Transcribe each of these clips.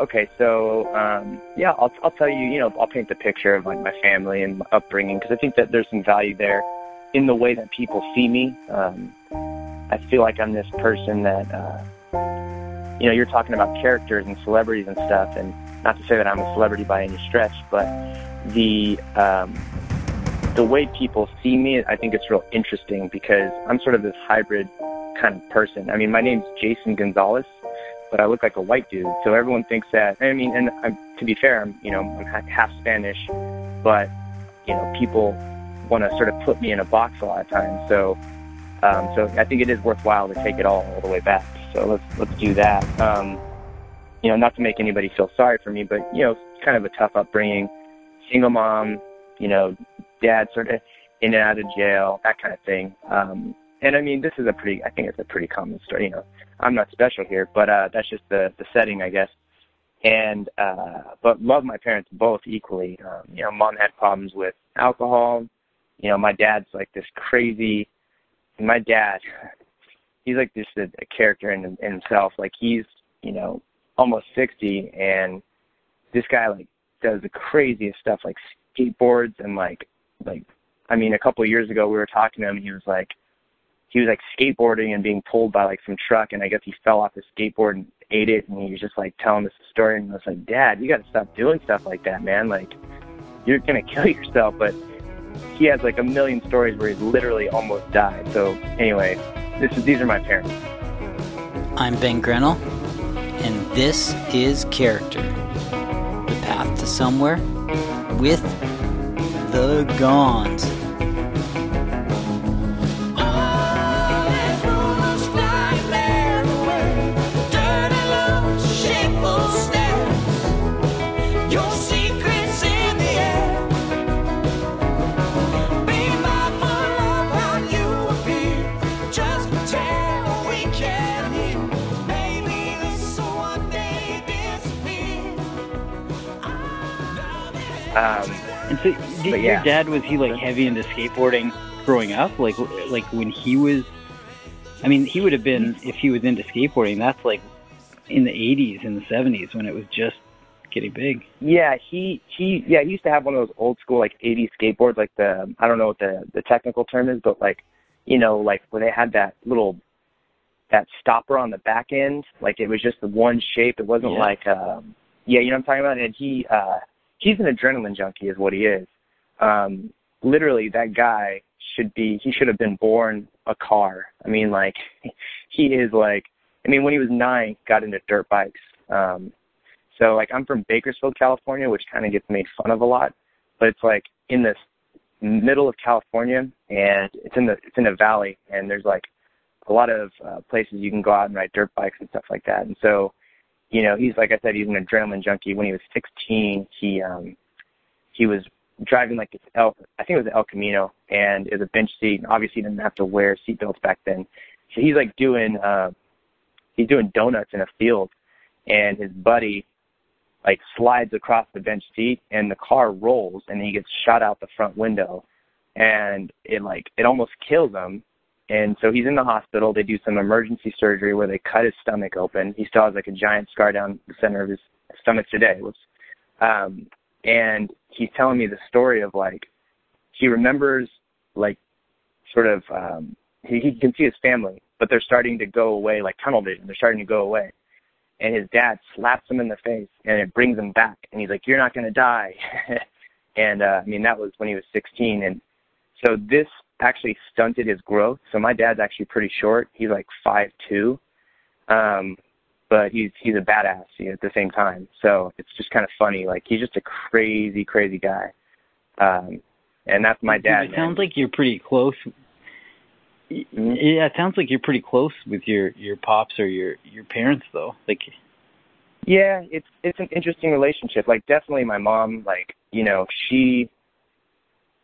okay, so um, yeah, I'll I'll tell you. You know, I'll paint the picture of like my family and my upbringing because I think that there's some value there in the way that people see me. Um, I feel like I'm this person that, uh, you know, you're talking about characters and celebrities and stuff, and not to say that I'm a celebrity by any stretch, but the um, the way people see me, I think it's real interesting because I'm sort of this hybrid kind of person. I mean, my name's Jason Gonzalez, but I look like a white dude, so everyone thinks that. I mean, and I'm, to be fair, I'm you know I'm half Spanish, but you know people want to sort of put me in a box a lot of times. So, um, so I think it is worthwhile to take it all all the way back. So let's let's do that. Um, you know, not to make anybody feel sorry for me, but you know, kind of a tough upbringing, single mom, you know, dad sort of in and out of jail, that kind of thing. Um, and I mean, this is a pretty, I think it's a pretty common story. You know, I'm not special here, but uh, that's just the the setting, I guess. And uh, but love my parents both equally. Um, you know, mom had problems with alcohol, you know, my dad's like this crazy. My dad, he's like just a, a character in, in himself. Like he's, you know, almost sixty, and this guy like does the craziest stuff, like skateboards and like, like, I mean, a couple of years ago we were talking to him. And he was like, he was like skateboarding and being pulled by like some truck, and I guess he fell off his skateboard and ate it, and he was just like telling the story, and I was like, Dad, you got to stop doing stuff like that, man. Like, you're gonna kill yourself. But he has like a million stories where he's literally almost died. So anyway, this is these are my parents. I'm Ben Grenell, and this is Character, the path to somewhere with the Gons. Um, and so, did, yeah. your dad was he like heavy into skateboarding growing up? Like, like when he was, I mean, he would have been if he was into skateboarding. That's like in the '80s and the '70s when it was just getting big. Yeah, he he yeah he used to have one of those old school like '80s skateboards, like the I don't know what the the technical term is, but like you know like where they had that little that stopper on the back end, like it was just the one shape. It wasn't yeah. like um yeah, you know what I'm talking about. And he uh he's an adrenaline junkie, is what he is. Um, literally, that guy should be. He should have been born a car. I mean, like, he is like. I mean, when he was nine, got into dirt bikes. Um, so like, I'm from Bakersfield, California, which kind of gets made fun of a lot, but it's like in this middle of California, and it's in the it's in a valley, and there's like a lot of uh, places you can go out and ride dirt bikes and stuff like that. And so you know, he's like I said, he's an adrenaline junkie. When he was 16, he um, he was driving like this El, I think it was an El Camino, and it was a bench seat. And obviously, he didn't have to wear seatbelts back then. So he's like doing uh, he's doing donuts in a field, and his buddy like slides across the bench seat, and the car rolls, and he gets shot out the front window, and it like it almost kills him. And so he's in the hospital. They do some emergency surgery where they cut his stomach open. He still has like a giant scar down the center of his stomach today. Whoops. Um, and he's telling me the story of like he remembers like sort of um, he, he can see his family, but they're starting to go away like tunnel vision. They're starting to go away. And his dad slaps him in the face, and it brings him back. And he's like, "You're not going to die." and uh, I mean, that was when he was 16. And so this actually stunted his growth. So my dad's actually pretty short. He's like five two, um, but he's he's a badass you know, at the same time. So it's just kind of funny. Like he's just a crazy crazy guy, um, and that's my dad. It sounds like you're pretty close. Mm-hmm. Yeah, it sounds like you're pretty close with your your pops or your your parents though. Like yeah, it's it's an interesting relationship. Like definitely my mom, like, you know, she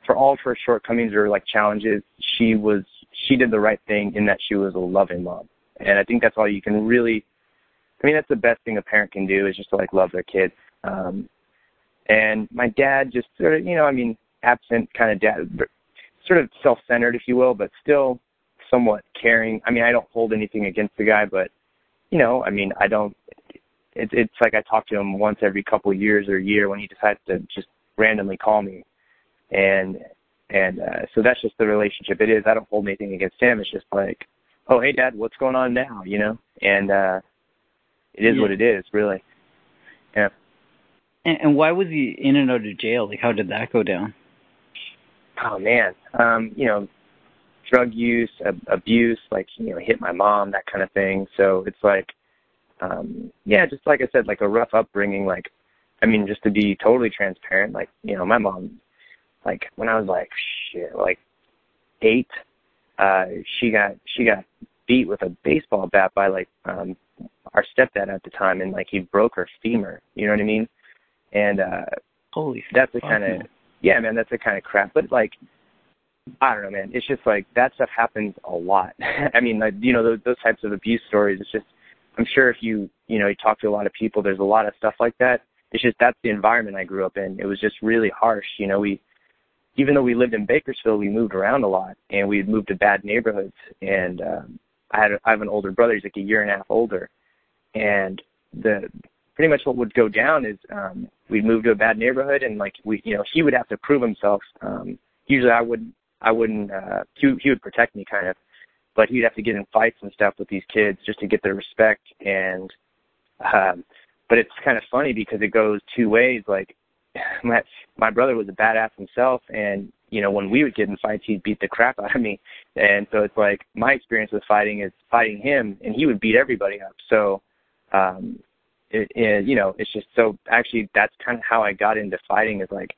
for all of her shortcomings or like challenges, she was she did the right thing in that she was a loving mom. And I think that's all you can really I mean that's the best thing a parent can do is just to like love their kids. Um and my dad just sort of, you know, I mean, absent kind of dad sort of self-centered if you will, but still somewhat caring. I mean, I don't hold anything against the guy, but you know, I mean, I don't it's it's like I talk to him once every couple of years or a year when he decides to just randomly call me, and and uh, so that's just the relationship it is. I don't hold anything against him. It's just like, oh hey dad, what's going on now? You know, and uh, it is yeah. what it is, really. Yeah. And, and why was he in and out of jail? Like, how did that go down? Oh man, um, you know, drug use, ab- abuse, like you know, hit my mom, that kind of thing. So it's like, um, yeah, just like I said, like a rough upbringing. Like, I mean, just to be totally transparent, like you know, my mom, like when I was like shit, like eight, uh, she got she got beat with a baseball bat by like um our stepdad at the time, and like he broke her femur. You know what I mean? And uh, holy, that's the kind of yeah, man, that's the kind of crap. But like I don't know, man. It's just like that stuff happens a lot. I mean, like you know, those, those types of abuse stories. It's just, I'm sure if you you know you talk to a lot of people, there's a lot of stuff like that. It's just that's the environment I grew up in. It was just really harsh. You know, we even though we lived in Bakersfield, we moved around a lot, and we had moved to bad neighborhoods. And um, I had I have an older brother. He's like a year and a half older, and the pretty much what would go down is um, we'd move to a bad neighborhood, and like we you know he would have to prove himself. Um, usually I would I wouldn't. Uh, he he would protect me kind of, but he'd have to get in fights and stuff with these kids just to get their respect. And um, but it's kind of funny because it goes two ways. Like my my brother was a badass himself, and you know when we would get in fights, he'd beat the crap out of me. And so it's like my experience with fighting is fighting him, and he would beat everybody up. So um, it, it, you know, it's just so actually that's kind of how I got into fighting is like,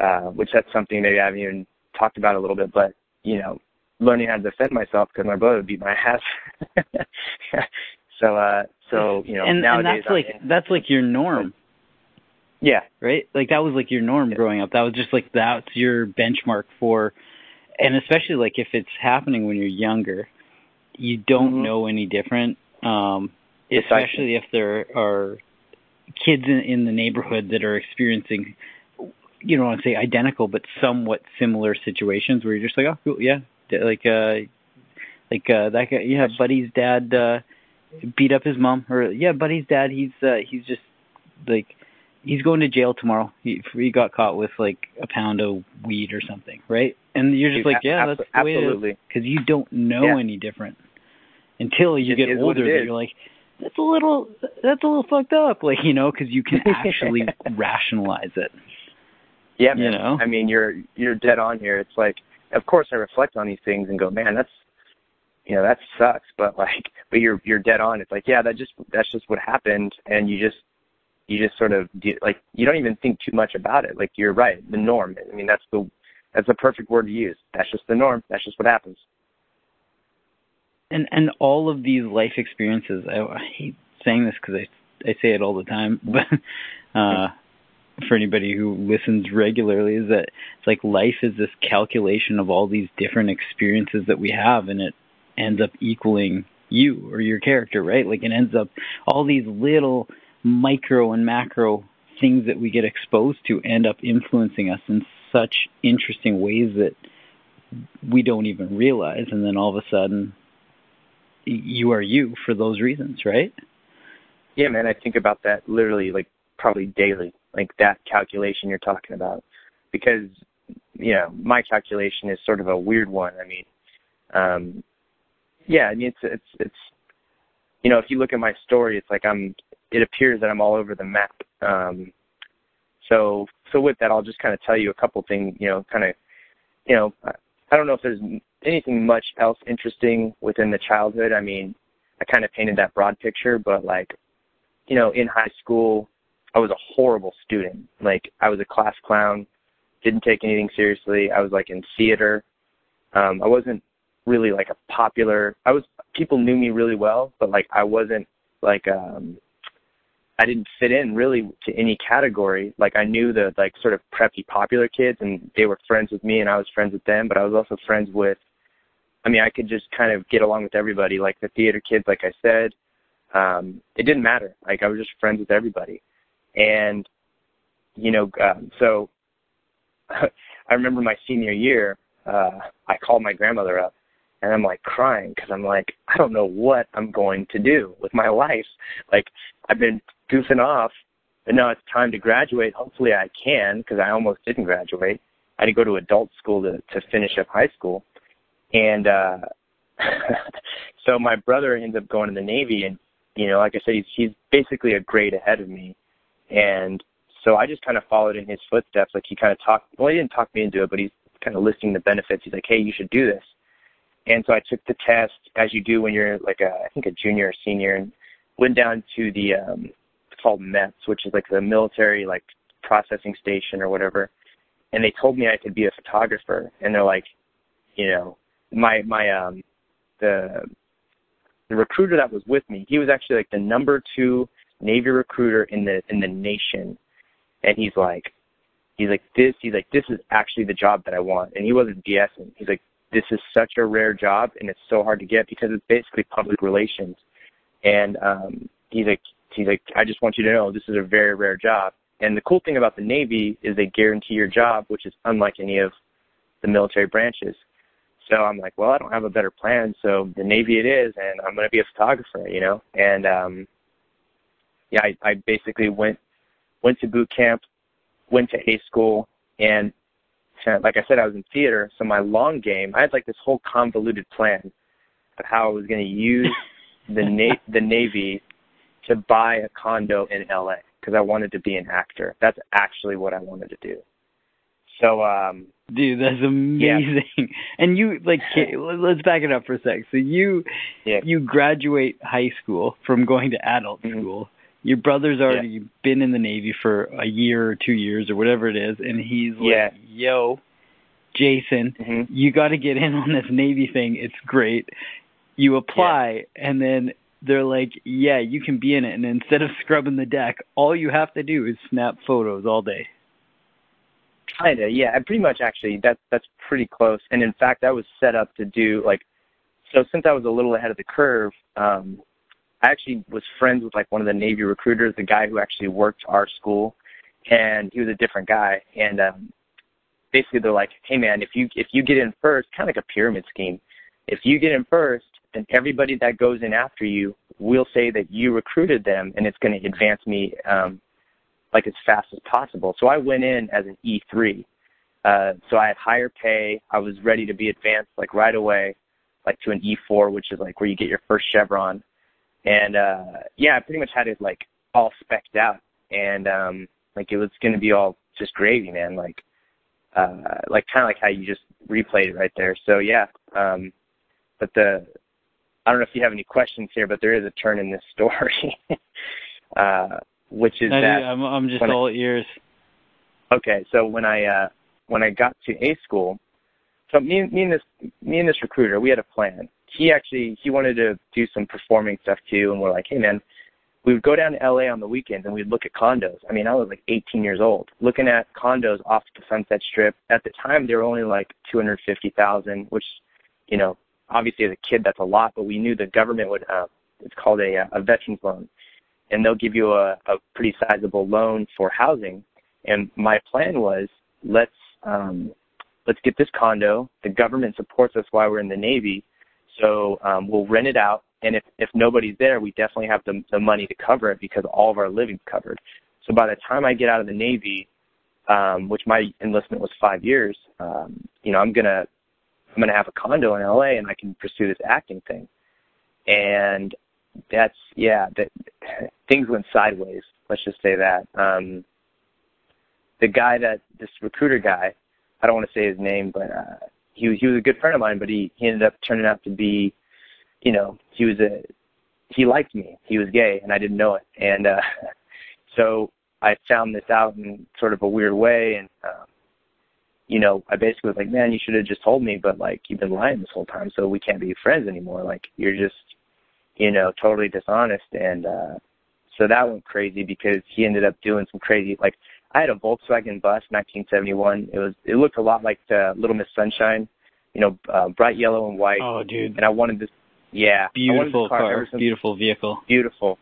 uh, which that's something maybe I haven't even talked about a little bit, but you know, learning how to defend myself because my brother would beat my ass. so, uh, so you know, and, nowadays and that's like in, that's like your norm. Yeah. Right. Like that was like your norm growing up. That was just like that's your benchmark for, and especially like if it's happening when you're younger, you don't mm-hmm. know any different. Um, especially if there are kids in, in the neighborhood that are experiencing you don't want to say identical, but somewhat similar situations where you're just like, oh, cool, yeah, like, uh, like uh, that guy, yeah, Buddy's dad uh, beat up his mom, or yeah, Buddy's dad, he's uh, he's just like he's going to jail tomorrow. He he got caught with like a pound of weed or something, right? And you're just like, yeah, that's the way it is, because you don't know yeah. any different until you it get older. That you're like, that's a little that's a little fucked up, like you know, because you can actually rationalize it. Yeah, man. You know? I mean, you're you're dead on here. It's like, of course, I reflect on these things and go, man, that's, you know, that sucks. But like, but you're you're dead on. It's like, yeah, that just that's just what happened, and you just you just sort of like you don't even think too much about it. Like you're right, the norm. I mean, that's the that's the perfect word to use. That's just the norm. That's just what happens. And and all of these life experiences, I, I hate saying this because I I say it all the time, but uh for anybody who listens regularly is that it's like life is this calculation of all these different experiences that we have and it ends up equaling you or your character, right? Like it ends up all these little micro and macro things that we get exposed to end up influencing us in such interesting ways that we don't even realize and then all of a sudden you are you for those reasons, right? Yeah, man, I think about that literally like probably daily like that calculation you're talking about because you know my calculation is sort of a weird one i mean um yeah i mean it's it's it's you know if you look at my story it's like i'm it appears that i'm all over the map um so so with that i'll just kind of tell you a couple things you know kind of you know i don't know if there's anything much else interesting within the childhood i mean i kind of painted that broad picture but like you know in high school I was a horrible student. Like I was a class clown, didn't take anything seriously. I was like in theater. Um, I wasn't really like a popular. I was people knew me really well, but like I wasn't like um I didn't fit in really to any category. Like I knew the like sort of preppy popular kids and they were friends with me and I was friends with them, but I was also friends with I mean, I could just kind of get along with everybody, like the theater kids like I said. Um it didn't matter. Like I was just friends with everybody. And, you know, um, so I remember my senior year, uh, I called my grandmother up and I'm like crying because I'm like, I don't know what I'm going to do with my life. Like I've been goofing off, but now it's time to graduate. Hopefully I can because I almost didn't graduate. I had to go to adult school to to finish up high school, and uh so my brother ends up going to the Navy, and you know, like I said, he's he's basically a grade ahead of me, and so I just kind of followed in his footsteps. Like he kind of talked. Well, he didn't talk me into it, but he's kind of listing the benefits. He's like, "Hey, you should do this." And so I took the test, as you do when you're like a, I think a junior or senior, and went down to the um, it's called MEPS, which is like the military like processing station or whatever. And they told me I could be a photographer, and they're like, you know, my my um the the recruiter that was with me, he was actually like the number two Navy recruiter in the in the nation, and he's like, he's like this, he's like this is actually the job that I want, and he wasn't BSing. He's like this is such a rare job, and it's so hard to get because it's basically public relations, and um, he's like he's like I just want you to know this is a very rare job. And the cool thing about the Navy is they guarantee your job, which is unlike any of the military branches. So I'm like, well, I don't have a better plan. So the Navy it is, and I'm going to be a photographer, you know. And um, yeah, I, I basically went went to boot camp, went to A school, and like I said, I was in theater. So my long game, I had like this whole convoluted plan of how I was going to use the na- the Navy to buy a condo in LA because I wanted to be an actor. That's actually what I wanted to do. So um Dude, that's amazing. Yeah. And you like let's back it up for a sec. So you yeah. you graduate high school from going to adult mm-hmm. school. Your brother's already yeah. been in the Navy for a year or two years or whatever it is, and he's like, "Yo, Jason, mm-hmm. you got to get in on this Navy thing. It's great." You apply, and then they're like, "Yeah, you can be in it." And instead of scrubbing the deck, all you have to do is snap photos all day. Kinda, yeah. Pretty much, actually, that's that's pretty close. And in fact, I was set up to do like, so since I was a little ahead of the curve, um, I actually was friends with like one of the Navy recruiters, the guy who actually worked our school, and he was a different guy. And um, basically, they're like, "Hey, man, if you if you get in first, kind of like a pyramid scheme. If you get in first, then everybody that goes in after you will say that you recruited them, and it's going to advance me um, like as fast as possible. So I went in as an E3. Uh, so I had higher pay. I was ready to be advanced like right away, like to an E4, which is like where you get your first chevron. And uh, yeah, I pretty much had it like all specked out, and um, like it was going to be all just gravy, man. Like, uh, like kind of like how you just replayed it right there. So yeah, um, but the I don't know if you have any questions here, but there is a turn in this story. uh, which is I that I'm, I'm just all I, ears. Okay, so when I uh, when I got to A school, so me, me and this me and this recruiter, we had a plan. He actually he wanted to do some performing stuff too, and we're like, hey man, we would go down to LA on the weekends and we'd look at condos. I mean, I was like 18 years old, looking at condos off the Sunset Strip. At the time, they were only like 250,000, which, you know, obviously as a kid that's a lot, but we knew the government would. Uh, it's called a a veterans loan and they'll give you a, a pretty sizable loan for housing. And my plan was let's um, let's get this condo. The government supports us while we're in the Navy, so um, we'll rent it out. And if if nobody's there, we definitely have the the money to cover it because all of our living's covered. So by the time I get out of the Navy, um, which my enlistment was five years, um, you know, I'm gonna I'm gonna have a condo in LA and I can pursue this acting thing. And that's yeah, that things went sideways. Let's just say that. Um, the guy that this recruiter guy, I don't want to say his name, but uh, he was he was a good friend of mine, but he he ended up turning out to be, you know, he was a he liked me. He was gay, and I didn't know it, and uh, so I found this out in sort of a weird way, and um, you know, I basically was like, man, you should have just told me, but like you've been lying this whole time, so we can't be friends anymore. Like you're just you know, totally dishonest. And uh, so that went crazy because he ended up doing some crazy, like, I had a Volkswagen bus, 1971. It was, it looked a lot like the Little Miss Sunshine, you know, uh, bright yellow and white. Oh, dude. And I wanted this, yeah. Beautiful car, car since, beautiful vehicle. Beautiful.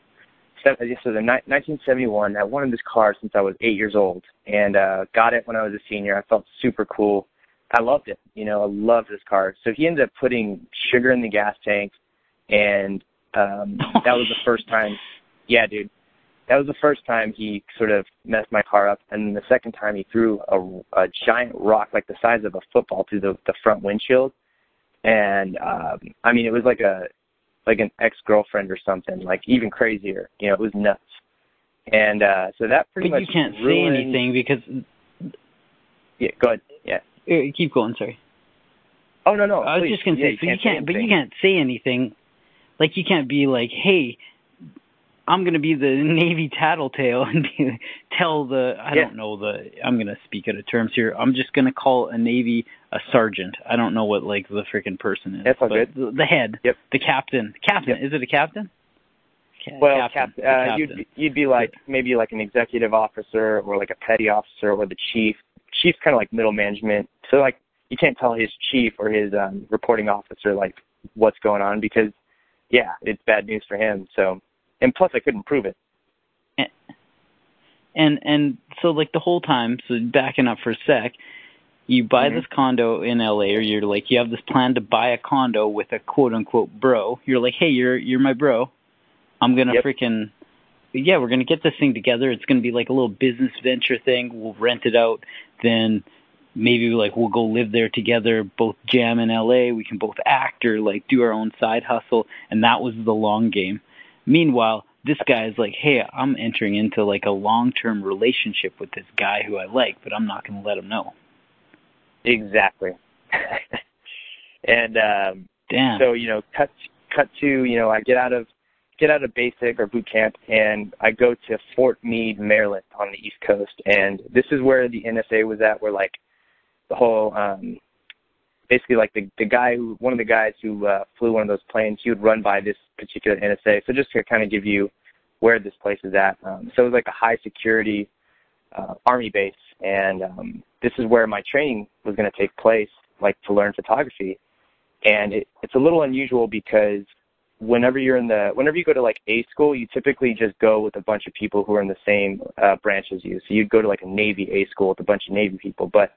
So, this was in 1971. I wanted this car since I was eight years old, and uh, got it when I was a senior. I felt super cool. I loved it. You know, I loved this car. So he ended up putting sugar in the gas tank, and um, that was the first time. Yeah, dude, that was the first time he sort of messed my car up. And the second time he threw a, a giant rock like the size of a football through the, the front windshield. And um, I mean, it was like a like an ex girlfriend or something, like even crazier. You know, it was nuts. And uh, so that pretty but much. But you can't ruined... say anything because. Yeah, go ahead. Yeah. Uh, keep going. Sorry. Oh no no. I was please. just gonna yeah, say, you so you can't, can't, but you can't say anything. Like you can't be like, hey, I'm gonna be the Navy tattletale and be, tell the I yeah. don't know the I'm gonna speak out of terms here. I'm just gonna call a Navy a sergeant. I don't know what like the freaking person is. That's all good. The, the head, yep. the captain, captain. Yep. Is it a captain? Ca- well, captain, cap, uh, captain. you'd you'd be like maybe like an executive officer or like a petty officer or the chief. Chief's kind of like middle management. So like you can't tell his chief or his um, reporting officer like what's going on because yeah, it's bad news for him. So and plus I couldn't prove it. And and, and so like the whole time, so backing up for a sec, you buy mm-hmm. this condo in LA or you're like you have this plan to buy a condo with a quote unquote bro. You're like, "Hey, you're you're my bro. I'm going to yep. freaking yeah, we're going to get this thing together. It's going to be like a little business venture thing. We'll rent it out. Then maybe like we'll go live there together, both jam in LA. We can both act or like do our own side hustle. And that was the long game. Meanwhile, this guy is like, hey, I'm entering into like a long term relationship with this guy who I like, but I'm not going to let him know. Exactly. and um, damn. So you know, cut cut to you know, I get out of get out of basic or boot camp and I go to Fort Meade, Maryland on the East Coast. And this is where the NSA was at, where like the whole, um, basically like the, the guy who, one of the guys who uh, flew one of those planes, he would run by this particular NSA. So just to kind of give you where this place is at. Um, so it was like a high security uh, army base. And um, this is where my training was going to take place, like to learn photography. And it, it's a little unusual because whenever you're in the whenever you go to like A school, you typically just go with a bunch of people who are in the same uh, branch as you. So you'd go to like a Navy A school with a bunch of Navy people. But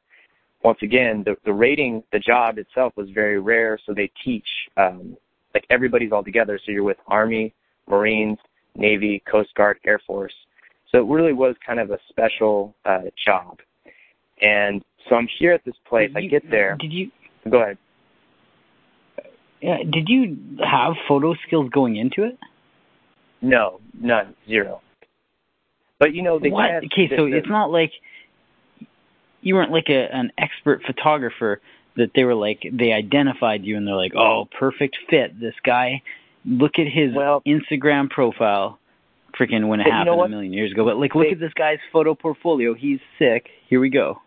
once again, the the rating, the job itself was very rare. So they teach um, like everybody's all together. So you're with Army, Marines, Navy, Coast Guard, Air Force. So it really was kind of a special uh, job. And so I'm here at this place. Did I you, get there. Did you go ahead? Yeah, did you have photo skills going into it? No, none, zero. But you know, they what? Had, okay, so it's not like you weren't like a an expert photographer that they were like they identified you and they're like, oh, perfect fit. This guy, look at his well, Instagram profile. Freaking when it happened you know a million years ago, but like, look they, at this guy's photo portfolio. He's sick. Here we go.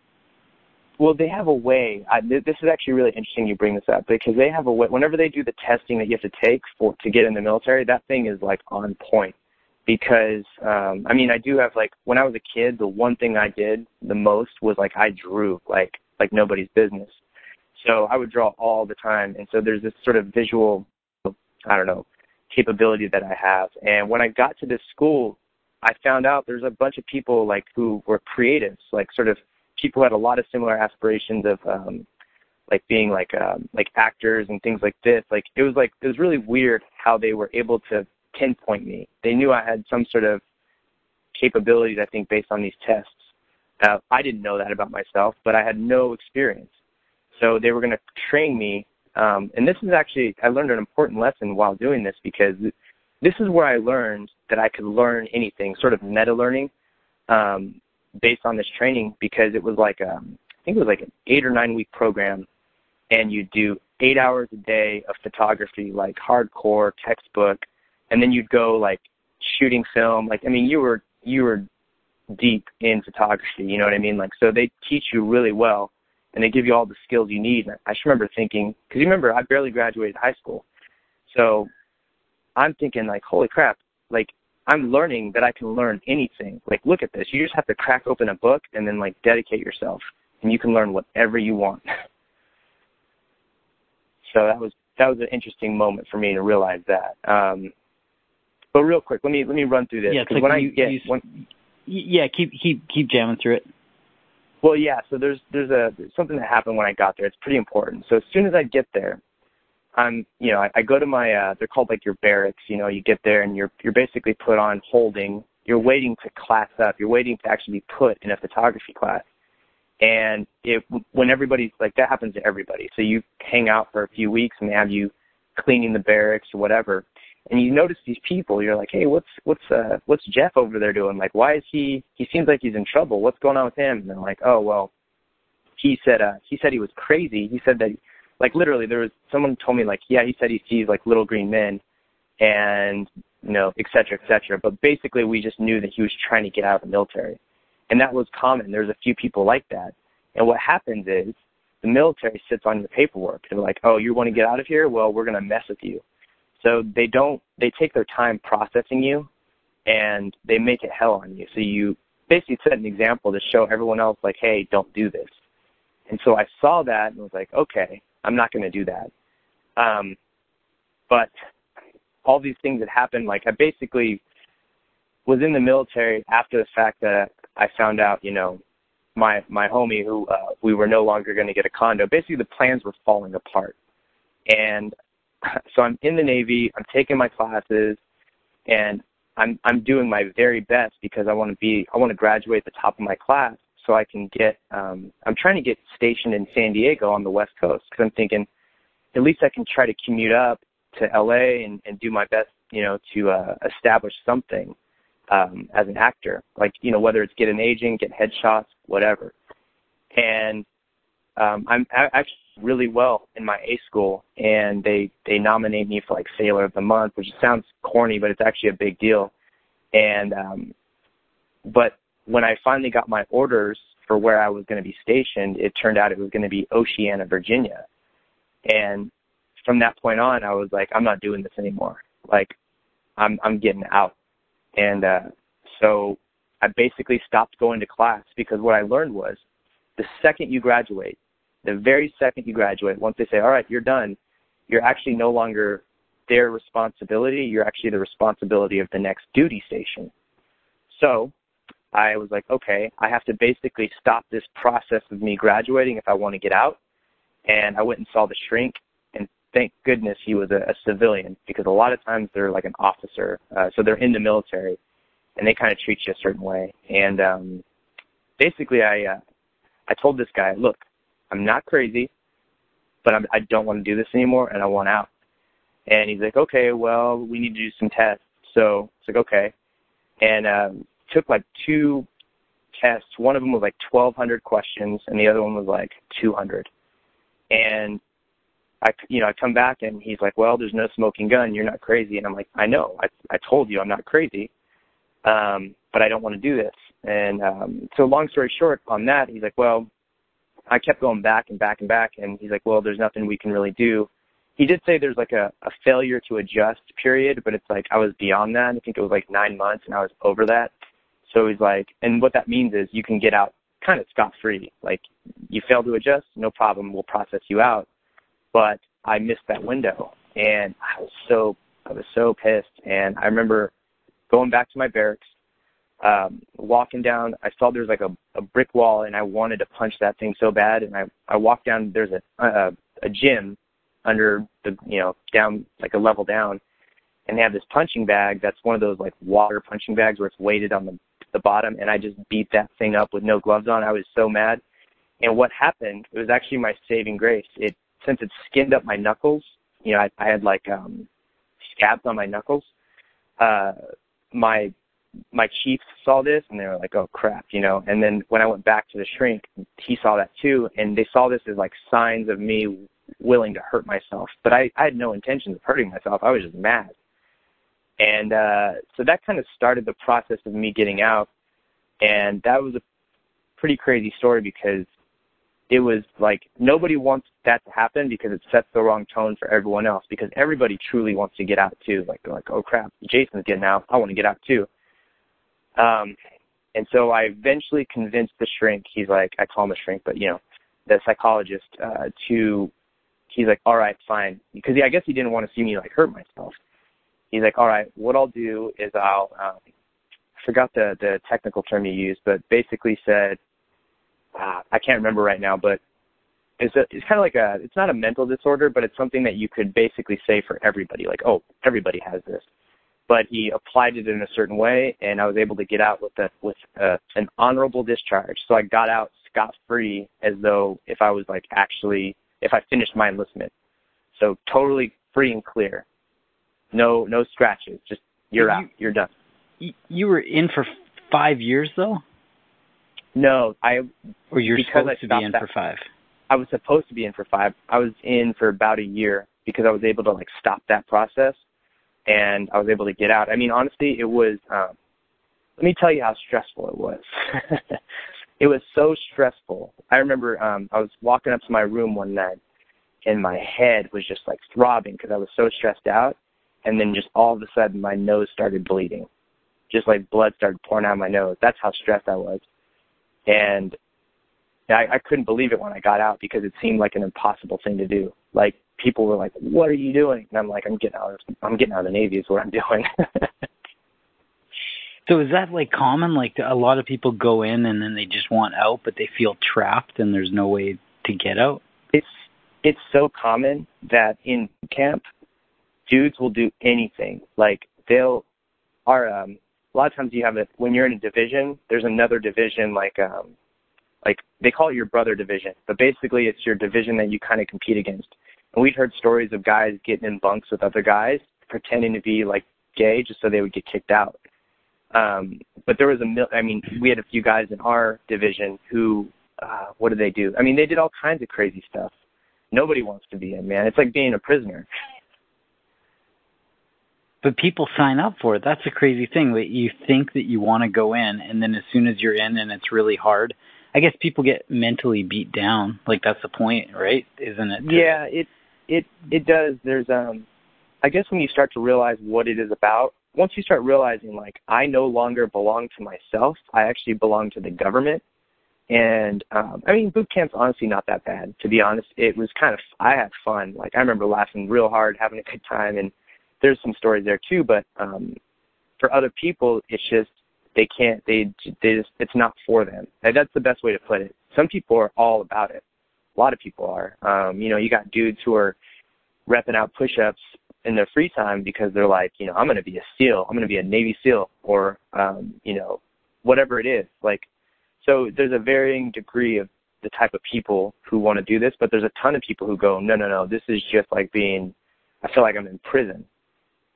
Well, they have a way. I, this is actually really interesting you bring this up because they have a way. Whenever they do the testing that you have to take for to get in the military, that thing is like on point. Because um, I mean, I do have like when I was a kid, the one thing I did the most was like I drew like like nobody's business. So I would draw all the time, and so there's this sort of visual, I don't know, capability that I have. And when I got to this school, I found out there's a bunch of people like who were creatives, like sort of people who had a lot of similar aspirations of um like being like um like actors and things like this like it was like it was really weird how they were able to pinpoint me. They knew i had some sort of capabilities i think based on these tests uh, i didn't know that about myself but i had no experience. So they were going to train me um and this is actually i learned an important lesson while doing this because this is where i learned that i could learn anything sort of meta learning um based on this training because it was like um I think it was like an eight or nine week program and you do eight hours a day of photography like hardcore textbook and then you'd go like shooting film like I mean you were you were deep in photography you know what I mean like so they teach you really well and they give you all the skills you need and I just remember thinking because you remember I barely graduated high school so I'm thinking like holy crap like I'm learning that I can learn anything. Like, look at this. You just have to crack open a book and then like dedicate yourself, and you can learn whatever you want. so that was that was an interesting moment for me to realize that. Um, but real quick, let me let me run through this Yeah, like when you, I get you, when, yeah, keep keep keep jamming through it. Well, yeah. So there's there's a there's something that happened when I got there. It's pretty important. So as soon as I get there, I'm you know I, I go to my uh, they're called like your barracks. You know, you get there and you're you're basically put on holding. You're waiting to class up. You're waiting to actually be put in a photography class. And it when everybody's like that happens to everybody. So you hang out for a few weeks and they have you cleaning the barracks or whatever and you notice these people you're like hey what's what's uh what's jeff over there doing? Like why is he he seems like he's in trouble. What's going on with him? And they're like oh well he said uh he said he was crazy. He said that like literally there was someone told me like yeah he said he sees like little green men and you know et cetera et cetera. But basically we just knew that he was trying to get out of the military. And that was common. There's a few people like that. And what happens is the military sits on your paperwork. They're like oh you want to get out of here? Well we're going to mess with you so they don't they take their time processing you and they make it hell on you. So you basically set an example to show everyone else like, hey, don't do this. And so I saw that and was like, okay, I'm not going to do that. Um, but all these things that happened, like I basically was in the military after the fact that I found out, you know, my my homie who uh, we were no longer going to get a condo. Basically, the plans were falling apart, and so I'm in the Navy, I'm taking my classes, and I'm I'm doing my very best because I want to be I want to graduate at the top of my class so I can get um I'm trying to get stationed in San Diego on the West Coast because I'm thinking at least I can try to commute up to LA and and do my best you know to uh, establish something um as an actor. Like you know whether it's get an agent get headshots whatever. And um I'm actually really well in my A school, and they they nominate me for like Sailor of the Month, which sounds corny, but it's actually a big deal. And um, but when I finally got my orders for where I was going to be stationed, it turned out it was going to be Oceana, Virginia. And from that point on, I was like, I'm not doing this anymore. Like, I'm I'm getting out. And uh, so I basically stopped going to class because what I learned was the second you graduate, the very second you graduate, once they say, all right, you're done, you're actually no longer their responsibility. You're actually the responsibility of the next duty station. So I was like, okay, I have to basically stop this process of me graduating if I want to get out. And I went and saw the shrink, and thank goodness he was a, a civilian because a lot of times they're like an officer, uh, so they're in the military, and they kind of treat you a certain way. And um, basically, I uh, I told this guy, look, I'm not crazy, but I'm, I don't want to do this anymore and I want out. And he's like, okay, well, we need to do some tests. So it's like, okay. And um, took like two tests. One of them was like 1,200 questions, and the other one was like 200. And I, you know, I come back and he's like, well, there's no smoking gun. You're not crazy. And I'm like, I know. I, I told you I'm not crazy, um, but I don't want to do this. And um, so, long story short, on that, he's like, well, I kept going back and back and back, and he's like, well, there's nothing we can really do. He did say there's like a, a failure to adjust period, but it's like I was beyond that. I think it was like nine months, and I was over that. So he's like, and what that means is you can get out kind of scot free. Like you fail to adjust, no problem, we'll process you out. But I missed that window, and I was so I was so pissed. And I remember going back to my barracks, um, walking down, I saw there's like a, a brick wall, and I wanted to punch that thing so bad. And I I walked down. There's a a, a gym under the you know down like a level down, and they have this punching bag that's one of those like water punching bags where it's weighted on the the bottom, and I just beat that thing up with no gloves on. I was so mad. And what happened? It was actually my saving grace. It since it skinned up my knuckles. You know, I, I had like um scabs on my knuckles. Uh, my my chiefs saw this and they were like, oh crap, you know. And then when I went back to the shrink, he saw that too, and they saw this as like signs of me willing to hurt myself. But I, I had no intention of hurting myself. I was just mad. And uh, so that kind of started the process of me getting out. And that was a pretty crazy story because it was like nobody wants that to happen because it sets the wrong tone for everyone else because everybody truly wants to get out too. Like like, oh crap, Jason's getting out. I want to get out too. Um, and so I eventually convinced the shrink. He's like, I call him a shrink, but you know, the psychologist uh, to. He's like, all right, fine, because I guess he didn't want to see me like hurt myself. He's like, all right, what I'll do is I'll. Um, I forgot the the technical term he used, but basically said, uh, I can't remember right now, but it's a, it's kind of like a it's not a mental disorder, but it's something that you could basically say for everybody, like oh everybody has this. But he applied it in a certain way, and I was able to get out with a with a, an honorable discharge. So I got out scot free, as though if I was like actually if I finished my enlistment. So totally free and clear. No no scratches. Just you're you, out. You're done. You were in for five years though. No, I. Or you're supposed to be in that, for five. I was supposed to be in for five. I was in for about a year because I was able to like stop that process, and I was able to get out. I mean, honestly, it was. Um, let me tell you how stressful it was. it was so stressful. I remember um, I was walking up to my room one night, and my head was just like throbbing because I was so stressed out, and then just all of a sudden my nose started bleeding, just like blood started pouring out of my nose. That's how stressed I was, and I, I couldn't believe it when I got out because it seemed like an impossible thing to do. Like people were like, "What are you doing?" And I'm like, "I'm getting out. Of, I'm getting out of the Navy. Is what I'm doing." so is that like common? Like a lot of people go in and then they just want out, but they feel trapped and there's no way to get out. It's it's so common that in camp, dudes will do anything. Like they'll are um a lot of times you have it when you're in a division. There's another division like um like they call it your brother division, but basically it's your division that you kind of compete against. And we'd heard stories of guys getting in bunks with other guys, pretending to be like gay just so they would get kicked out. Um, but there was a mil- I mean, we had a few guys in our division who, uh, what did they do? I mean, they did all kinds of crazy stuff. Nobody wants to be in, man. It's like being a prisoner. But people sign up for it. That's a crazy thing. That you think that you want to go in, and then as soon as you're in and it's really hard, I guess people get mentally beat down. Like that's the point, right? Isn't it? Yeah, it it it does. There's um I guess when you start to realize what it is about, once you start realizing like I no longer belong to myself, I actually belong to the government. And um I mean boot camp's honestly not that bad, to be honest. It was kind of I had fun. Like I remember laughing real hard, having a good time and there's some stories there too, but um for other people it's just they can't they they just it's not for them and that's the best way to put it some people are all about it a lot of people are. Um you know you got dudes who are repping out push-ups in their free time because they're like you know i'm going to be a seal. I'm going to be a navy seal or um you know whatever it is. Like so there's a varying degree of the type of people who want to do this but there's a ton of people who go no no no this is just like being i feel like i'm in prison.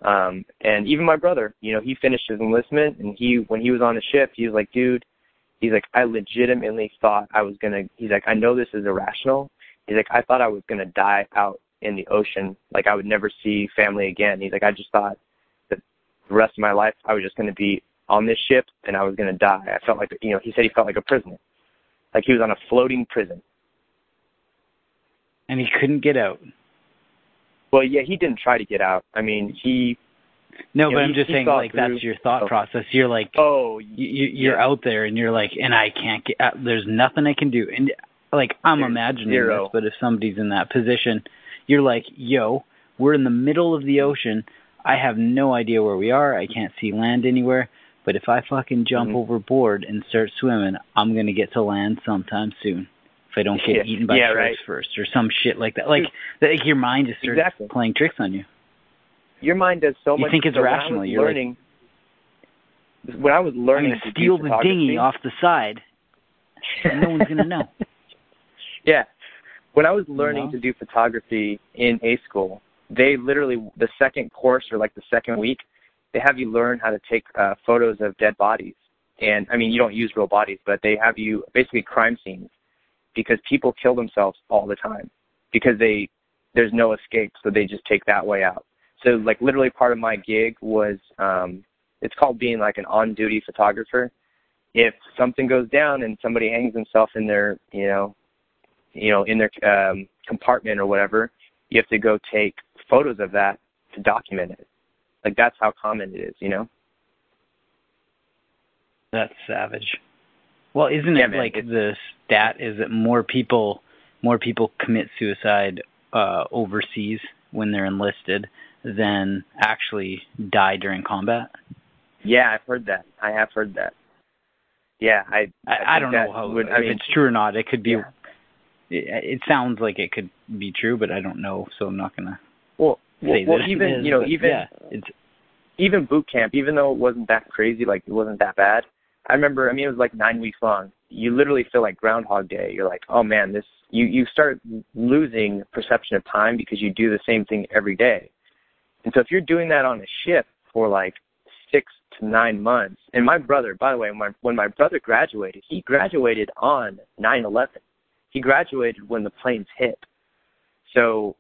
Um, and even my brother, you know, he finished his enlistment and he, when he was on the ship, he was like, dude, he's like, I legitimately thought I was going to, he's like, I know this is irrational. He's like, I thought I was going to die out in the ocean. Like I would never see family again. He's like, I just thought that the rest of my life I was just going to be on this ship and I was going to die. I felt like, you know, he said he felt like a prisoner. Like he was on a floating prison. And he couldn't get out. Well, yeah, he didn't try to get out. I mean, he. No, but know, I'm just saying, like through. that's your thought oh. process. You're like, oh, you, you're yeah. out there, and you're like, and I can't get. Out. There's nothing I can do, and like I'm There's imagining zero. this, but if somebody's in that position, you're like, yo, we're in the middle of the ocean. I have no idea where we are. I can't see land anywhere. But if I fucking jump mm-hmm. overboard and start swimming, I'm gonna get to land sometime soon if I don't get yeah. eaten by yeah, sharks right. first or some shit like that. Like, like your mind just starts exactly. playing tricks on you. Your mind does so you much. You think it's so rational. You're learning. Like, when I was learning I'm to steal the dinghy off the side, no one's gonna know. Yeah, when I was learning to do photography in A school, they literally the second course or like the second week, they have you learn how to take uh, photos of dead bodies. And I mean, you don't use real bodies, but they have you basically crime scenes because people kill themselves all the time because they there's no escape, so they just take that way out. So like literally part of my gig was um it's called being like an on duty photographer. If something goes down and somebody hangs themselves in their, you know, you know, in their um compartment or whatever, you have to go take photos of that to document it. Like that's how common it is, you know? That's savage. Well, isn't yeah, it man, like the stat is that more people more people commit suicide uh, overseas when they're enlisted than actually die during combat? Yeah, I've heard that. I have heard that. yeah, I I, I don't know how would, if I mean, it's true or not. It could be. Yeah. It, it sounds like it could be true, but I don't know, so I'm not gonna. Well, say well, that even is, you know even yeah, it's even boot camp, even though it wasn't that crazy, like it wasn't that bad. I remember, I mean, it was like nine weeks long. You literally feel like Groundhog Day. You're like, oh man, this. You you start losing perception of time because you do the same thing every day. And so if you're doing that on a ship for like six to nine months, and my brother, by the way, when my, when my brother graduated, he graduated on nine eleven. He graduated when the planes hit. So,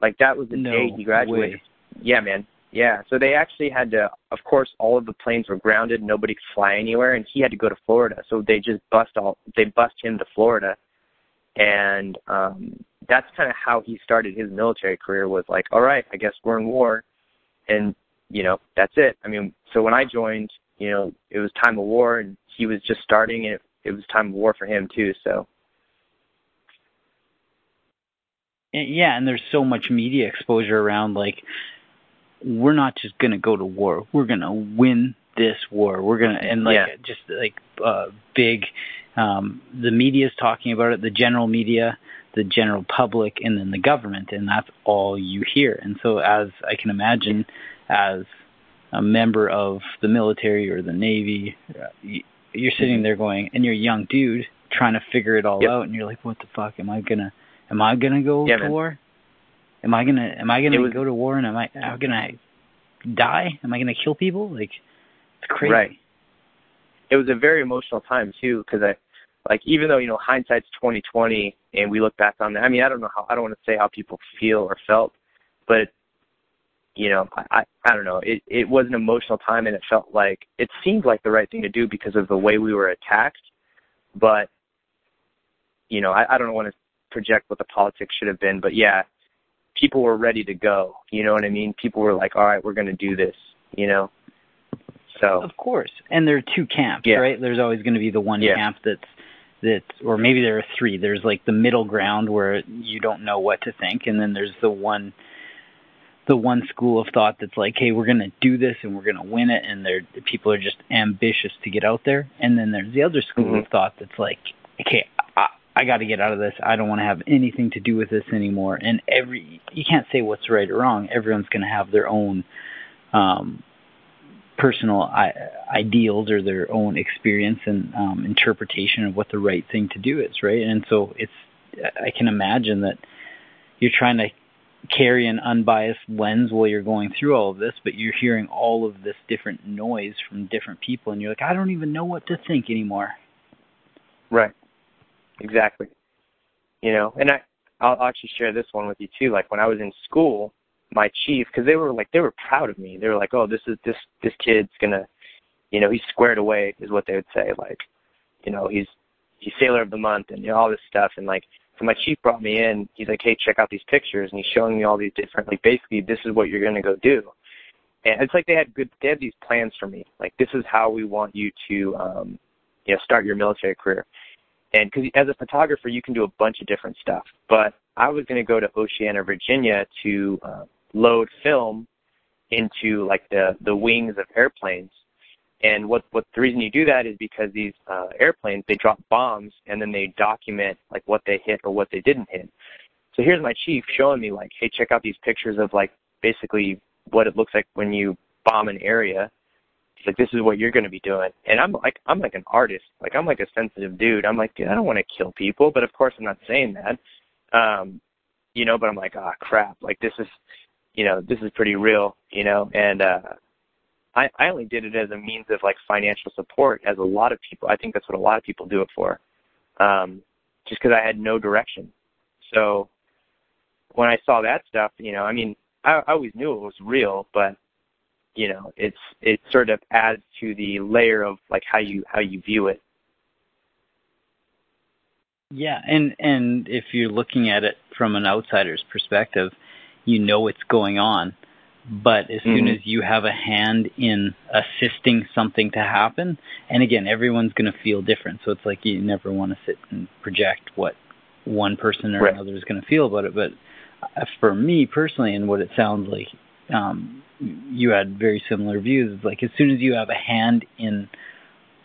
like that was the no day he graduated. Way. Yeah, man. Yeah, so they actually had to. Of course, all of the planes were grounded. Nobody could fly anywhere, and he had to go to Florida. So they just bust all. They bust him to Florida, and um, that's kind of how he started his military career. Was like, all right, I guess we're in war, and you know that's it. I mean, so when I joined, you know, it was time of war, and he was just starting, and it, it was time of war for him too. So yeah, and there's so much media exposure around like we're not just going to go to war. We're going to win this war. We're going to and like Yeah. just like uh big um the media's talking about it, the general media, the general public and then the government and that's all you hear. And so as I can imagine as a member of the military or the navy, you're sitting there going and you're a young dude trying to figure it all Yep. out and you're like what the fuck am I going to am I to go Yeah, to man. war? Am I gonna am I gonna was- go to war and am I am I gonna die? Am I gonna kill people? Like it's crazy. Right. it was a very emotional time too because I like even though you know hindsight's twenty twenty and we look back on that. I mean I don't know how I don't want to say how people feel or felt, but you know I I, I don't know it it was an emotional time and it felt like it seemed like the right thing to do because of the way we were attacked, but you know I I don't want to project what the politics should have been, but yeah, people were ready to go. You know what I mean? People were like, all right, we're going to do this. You know. So Of course. And there are two camps, Yeah. right? There's always gonna be the one Yeah. camp that's that's or maybe there are three. There's like the middle ground where you don't know what to think and then there's the one the one school of thought that's like, hey, we're gonna do this and we're gonna win it, and they're people are just ambitious to get out there. And then there's the other school Mhm. of thought that's like, okay, I, I got to get out of this. I don't want to have anything to do with this anymore. And every you can't say what's right or wrong. Everyone's gonna have their own um, personal I, ideals or their own experience and um, interpretation of what the right thing to do is, right? And so it's I can imagine that you're trying to carry an unbiased lens while you're going through all of this, but you're hearing all of this different noise from different people, and you're like, I don't even know what to think anymore. Right. Exactly. You know, and I I'll actually share this one with you too. Like when I was in school, my chief, because they were like they were proud of me. They were like, oh, this is this this kid's gonna, you know, he's squared away, is what they would say. Like, you know, he's he's sailor of the month and you know all this stuff. And like, so my chief brought me in. He's like, hey, check out these pictures, and he's showing me all these different. Like, basically, this is what you're gonna go do. And it's like they had good. They had these plans for me. Like, this is how we want you to, um, you know, start your military career and because as a photographer you can do a bunch of different stuff but i was going to go to oceana virginia to uh, load film into like the the wings of airplanes and what what the reason you do that is because these uh, airplanes they drop bombs and then they document like what they hit or what they didn't hit so here's my chief showing me like hey check out these pictures of like basically what it looks like when you bomb an area He's like, this is what you're going to be doing. And I'm like, I'm like an artist. Like, I'm like a sensitive dude. I'm like, dude, I don't want to kill people, but of course I'm not saying that. Um, you know, but I'm like, ah, crap. Like, this is, you know, this is pretty real, you know, and, uh, I, I only did it as a means of like financial support as a lot of people. I think that's what a lot of people do it for. Um, just because I had no direction. So when I saw that stuff, you know, I mean, I, I always knew it was real, but you know it's it sort of adds to the layer of like how you how you view it Yeah, and and if you're looking at it from an outsider's perspective, you know what's going on. But as soon Mhm. as you have a hand in assisting something to happen, and again, everyone's going to feel different. So it's like you never want to sit and project what one person or Right. another is going to feel about it. But uh, for me personally, and what it sounds like, um, you had very similar views. It's like as soon as you have a hand in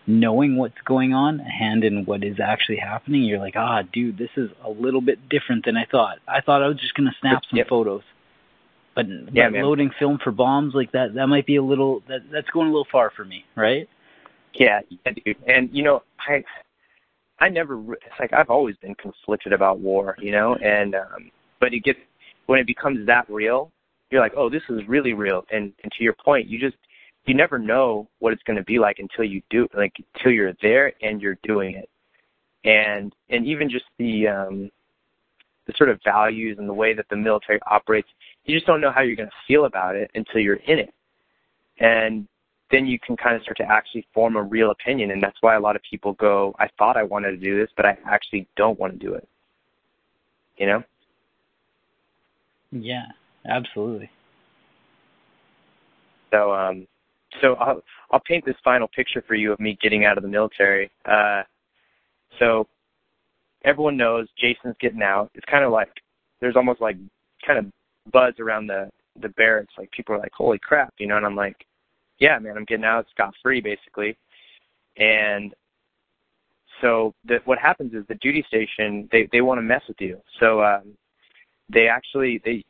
knowing what's going on and in what is actually happening, you're like, ah, dude, this is a little bit different than I thought. I thought I was just gonna snap some yep. photos, but, yeah, but loading film for bombs like that, that might be a little that that's going a little far for me, right? Yeah, yeah, dude. And you know, I I never it's like I've always been conflicted about war, you know, and um but it gets when it becomes that real, you're like, oh, this is really real. And and to your point, you just you never know what it's going to be like until you do like until you're there and you're doing it. And and even just the um the sort of values and the way that the military operates you just don't know how you're going to feel about it until you're in it. And then you can kind of start to actually form a real opinion and that's why a lot of people go i thought i wanted to do this but i actually don't want to do it. You know? Yeah absolutely. So um so I'll I'll paint this final picture for you of me getting out of the military. Uh, so everyone knows Jason's getting out. It's kind of like there's almost like kind of buzz around the the barracks. Like people are like, "Holy crap!" You know, and I'm like, "Yeah, man, I'm getting out scot free, basically." And so the, what happens is the duty station they they want to mess with you. So um, they actually they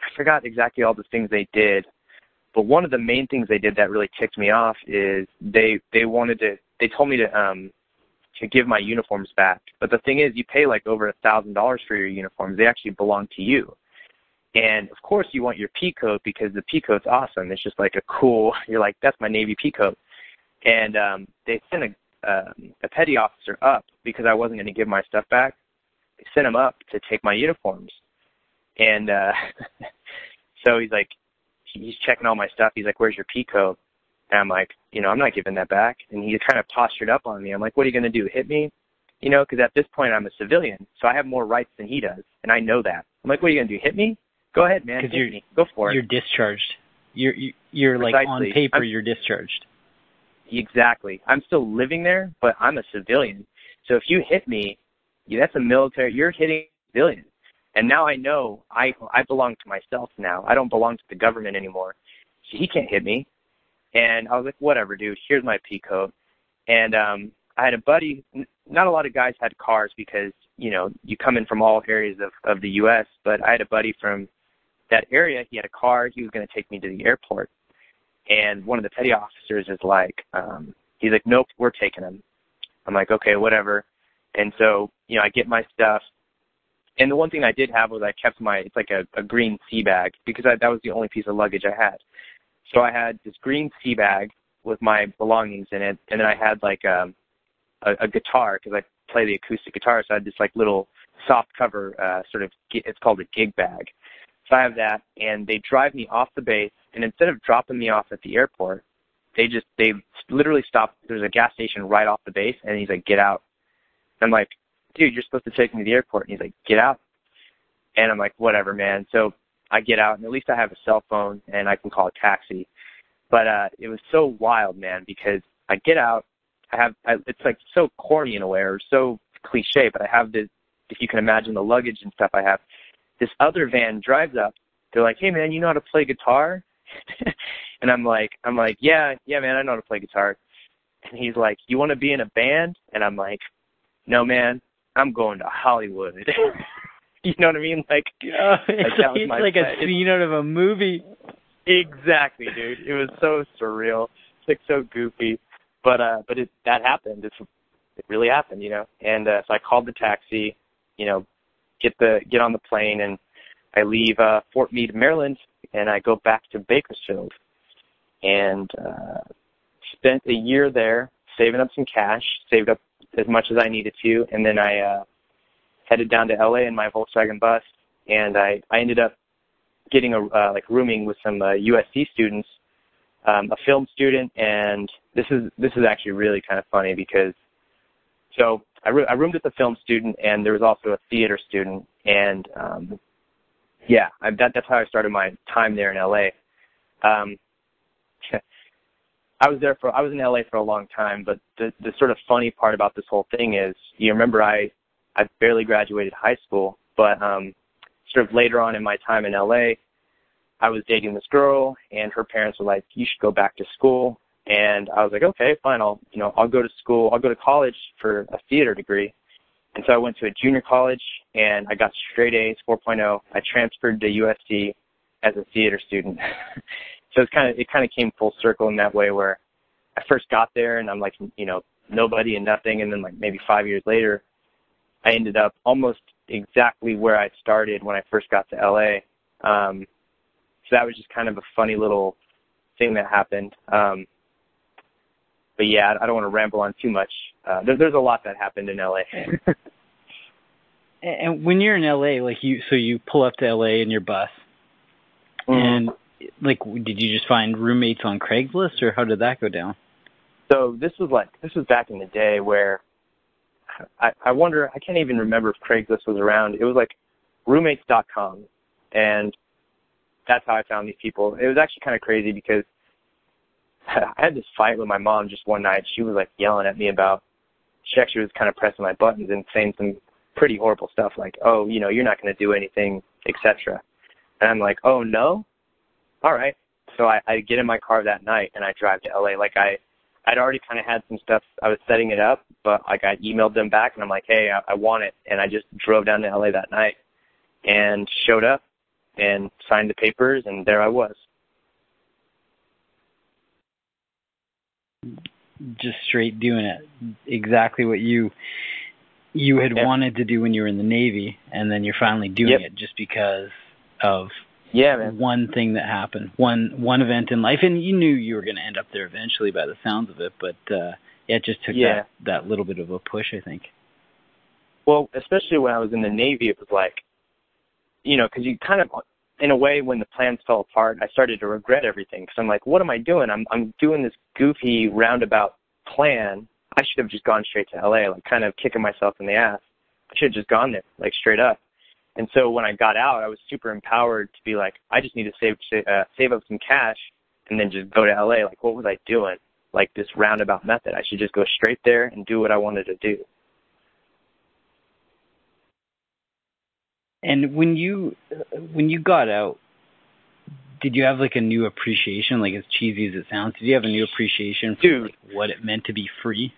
I forgot exactly all the things they did, but one of the main things they did that really ticked me off is they they wanted to they told me to um to give my uniforms back. But the thing is you pay like over a thousand dollars for your uniforms. They actually belong to you. And of course you want your P coat because the P coat's awesome. It's just like a cool you're like, that's my Navy P coat. And um they sent a um, a petty officer up because I wasn't going to give my stuff back. They sent him up to take my uniforms, and uh, so he's like, he's checking all my stuff. He's like, "Where's your P coat?" And I'm like, you know, I'm not giving that back. And he kind of postured up on me. I'm like, what are you going to do? Hit me? You know, because at this point I'm a civilian, so I have more rights than he does, and I know that. I'm like, what are you going to do? Hit me? Go ahead, man. Hit you're, me. Go for it. You're discharged. You're you're like on paper, I'm, you're discharged. Exactly. I'm still living there, but I'm a civilian. So if you hit me, that's a military. You're hitting a civilian. And now I know I I belong to myself now. I don't belong to the government anymore. So he can't hit me. And I was like, whatever, dude. Here's my P coat. And um, I had a buddy. Not a lot of guys had cars because you know you come in from all areas of of the U.S. But I had a buddy from that area. He had a car. He was going to take me to the airport. And one of the petty officers is like, um, he's like, nope, we're taking him. I'm like, okay, whatever. And so, you know, I get my stuff. And the one thing I did have was I kept my it's like a, a green sea bag because I, that was the only piece of luggage I had. So I had this green sea bag with my belongings in it, and then I had like um, a, a guitar because I play the acoustic guitar. So I had this like little soft cover uh, sort of it's called a gig bag. So I have that, and they drive me off the base, and instead of dropping me off at the airport, they just they literally stop. There's a gas station right off the base, and he's like, "Get out." I'm like, dude, you're supposed to take me to the airport. And he's like, get out. And I'm like, whatever, man. So I get out, and at least I have a cell phone, and I can call a taxi. But uh, it was so wild, man, because I get out. I have, I, it's like so corny in a way, or so cliche, but I have this, if you can imagine the luggage and stuff I have. This other van drives up. They're like, hey, man, you know how to play guitar? and I'm like, I'm like, yeah, yeah, man, I know how to play guitar. And he's like, you want to be in a band? And I'm like, no, man, I'm going to Hollywood. you know what I mean? Like, yeah, it's like, it's like a scene out of a movie. Exactly, dude. It was so surreal. It's like so goofy, but uh, but it that happened. It's it really happened, you know. And uh, so I called the taxi, you know, get the get on the plane, and I leave uh, Fort Meade, Maryland, and I go back to Bakersfield, and uh, spent a year there saving up some cash, saved up as much as I needed to, and then I uh, headed down to LA in my Volkswagen bus, and I I ended up getting a uh, like rooming with some uh, USC students, um, a film student, and this is this is actually really kind of funny because so I, I roomed with a film student, and there was also a theater student, and um, yeah, I, that that's how I started my time there in LA. Um, I was there for I was in LA for a long time, but the the sort of funny part about this whole thing is you remember I I barely graduated high school, but um sort of later on in my time in LA, I was dating this girl and her parents were like, You should go back to school And I was like, okay, fine. I'll, you know, I'll go to school. I'll go to college for a theater degree. And so I went to a junior college and I got straight A's, 4.0. I transferred to USC as a theater student. so it's kind of, it kind of came full circle in that way where I first got there and I'm like, you know, nobody and nothing. And then like maybe five years later, I ended up almost exactly where I started when I first got to LA. Um, so that was just kind of a funny little thing that happened. Um, but yeah, I don't want to ramble on too much. Uh, there, there's a lot that happened in LA. and when you're in LA, like you, so you pull up to LA in your bus, mm-hmm. and like, did you just find roommates on Craigslist, or how did that go down? So this was like this was back in the day where I, I wonder I can't even remember if Craigslist was around. It was like roommates.com, and that's how I found these people. It was actually kind of crazy because I had this fight with my mom just one night. She was like yelling at me about. She actually was kind of pressing my buttons and saying some pretty horrible stuff like, "Oh, you know, you're not going to do anything, etc." And I'm like, "Oh no, all right." So I, I get in my car that night and I drive to LA. Like I, I'd already kind of had some stuff. I was setting it up, but like I emailed them back and I'm like, "Hey, I, I want it," and I just drove down to LA that night and showed up and signed the papers, and there I was. Just straight doing it, exactly what you you had wanted to do when you were in the Navy, and then you're finally doing yep. it just because of yeah, man. one thing that happened, one one event in life, and you knew you were going to end up there eventually by the sounds of it, but uh, yeah, it just took yeah. that that little bit of a push, I think. Well, especially when I was in the Navy, it was like, you know, because you kind of, in a way, when the plans fell apart, I started to regret everything because I'm like, what am I doing? I'm I'm doing this goofy roundabout plan. I should have just gone straight to LA, like kind of kicking myself in the ass. I should have just gone there, like straight up. And so when I got out, I was super empowered to be like, I just need to save uh, save up some cash and then just go to LA. Like, what was I doing? Like this roundabout method. I should just go straight there and do what I wanted to do. And when you when you got out, did you have like a new appreciation? Like as cheesy as it sounds, did you have a new appreciation for Dude, like, what it meant to be free?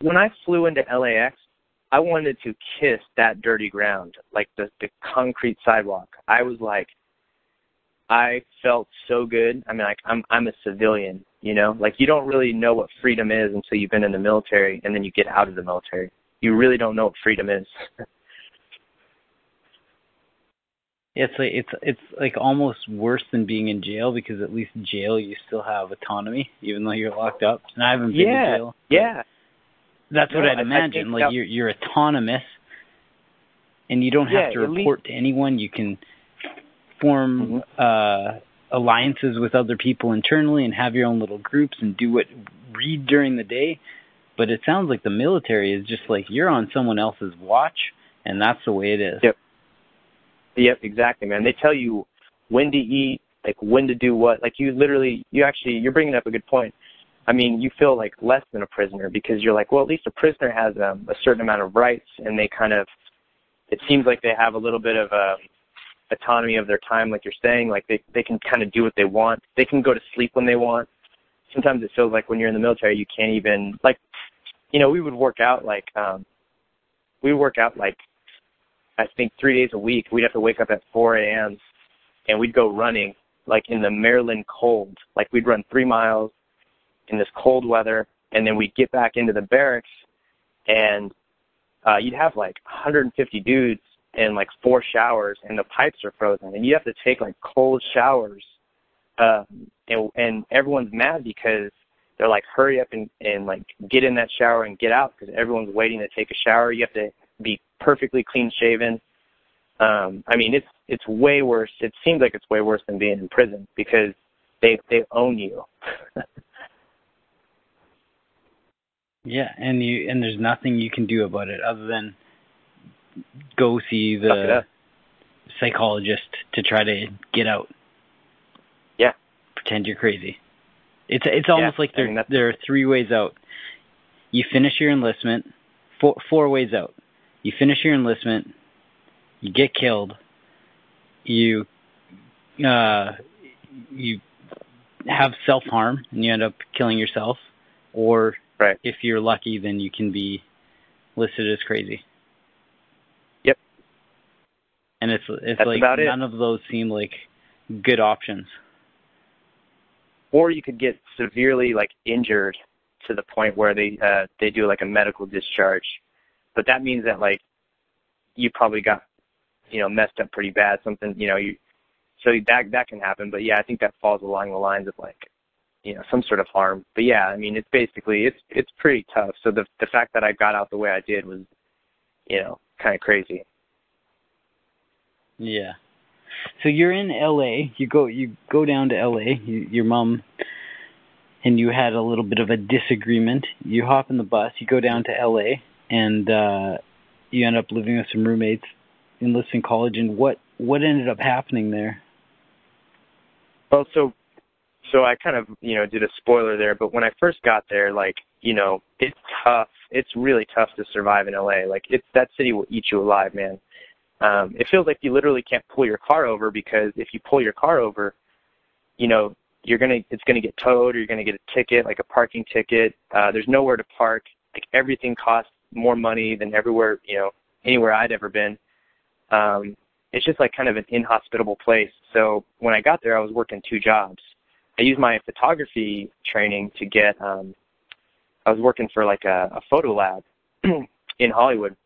When I flew into LAX, I wanted to kiss that dirty ground, like the the concrete sidewalk. I was like, I felt so good. I mean, like I'm I'm a civilian, you know. Like you don't really know what freedom is until you've been in the military, and then you get out of the military. You really don't know what freedom is. it's like it's it's like almost worse than being in jail because at least jail you still have autonomy even though you're locked up. And I haven't been yeah, in jail. Yeah. That's what I'd imagine. like that, you're you're autonomous, and you don't have yeah, to report to anyone. You can form mm-hmm. uh, alliances with other people internally and have your own little groups and do what read during the day. But it sounds like the military is just like you're on someone else's watch, and that's the way it is. Yep. Yep, exactly, man. They tell you when to eat, like when to do what. Like you literally, you actually, you're bringing up a good point. I mean, you feel like less than a prisoner because you're like, well, at least a prisoner has um, a certain amount of rights, and they kind of, it seems like they have a little bit of um, autonomy of their time, like you're saying, like they they can kind of do what they want. They can go to sleep when they want. Sometimes it feels like when you're in the military, you can't even like, you know, we would work out like, um, we work out like, I think three days a week. We'd have to wake up at 4 a.m. and we'd go running like in the Maryland cold. Like we'd run three miles in this cold weather, and then we'd get back into the barracks, and uh, you'd have like 150 dudes in like four showers, and the pipes are frozen, and you have to take like cold showers, uh, and and everyone's mad because they're like, hurry up and and like get in that shower and get out because everyone's waiting to take a shower. You have to be perfectly clean shaven. Um, I mean, it's it's way worse. It seems like it's way worse than being in prison because they they own you. Yeah, and you and there's nothing you can do about it other than go see the psychologist to try to get out. Yeah. Pretend you're crazy. It's it's almost yeah, like there I mean, there are three ways out. You finish your enlistment, four four ways out. You finish your enlistment, you get killed, you uh you have self harm and you end up killing yourself, or right. if you're lucky, then you can be listed as crazy. Yep. And it's it's That's like none it. of those seem like good options. Or you could get severely like injured to the point where they uh they do like a medical discharge. But that means that like you probably got you know messed up pretty bad something you know you so that that can happen but yeah i think that falls along the lines of like you know some sort of harm. But yeah i mean it's basically it's it's pretty tough. So the the fact that i got out the way i did was you know kind of crazy. Yeah. So you're in la you go you go down to la you, your mom and you had a little bit of a disagreement. You hop in the bus you go down to la and uh you end up living with some roommates in Liston College, and what what ended up happening there? Well, so so I kind of you know did a spoiler there, but when I first got there, like you know it's tough. It's really tough to survive in LA. Like it's that city will eat you alive, man. Um, it feels like you literally can't pull your car over because if you pull your car over, you know you're gonna it's gonna get towed or you're gonna get a ticket, like a parking ticket. Uh, there's nowhere to park. Like everything costs more money than everywhere you know anywhere I'd ever been um, it's just like kind of an inhospitable place. So when I got there, I was working two jobs. I used my photography training to get. Um, I was working for like a, a photo lab in Hollywood.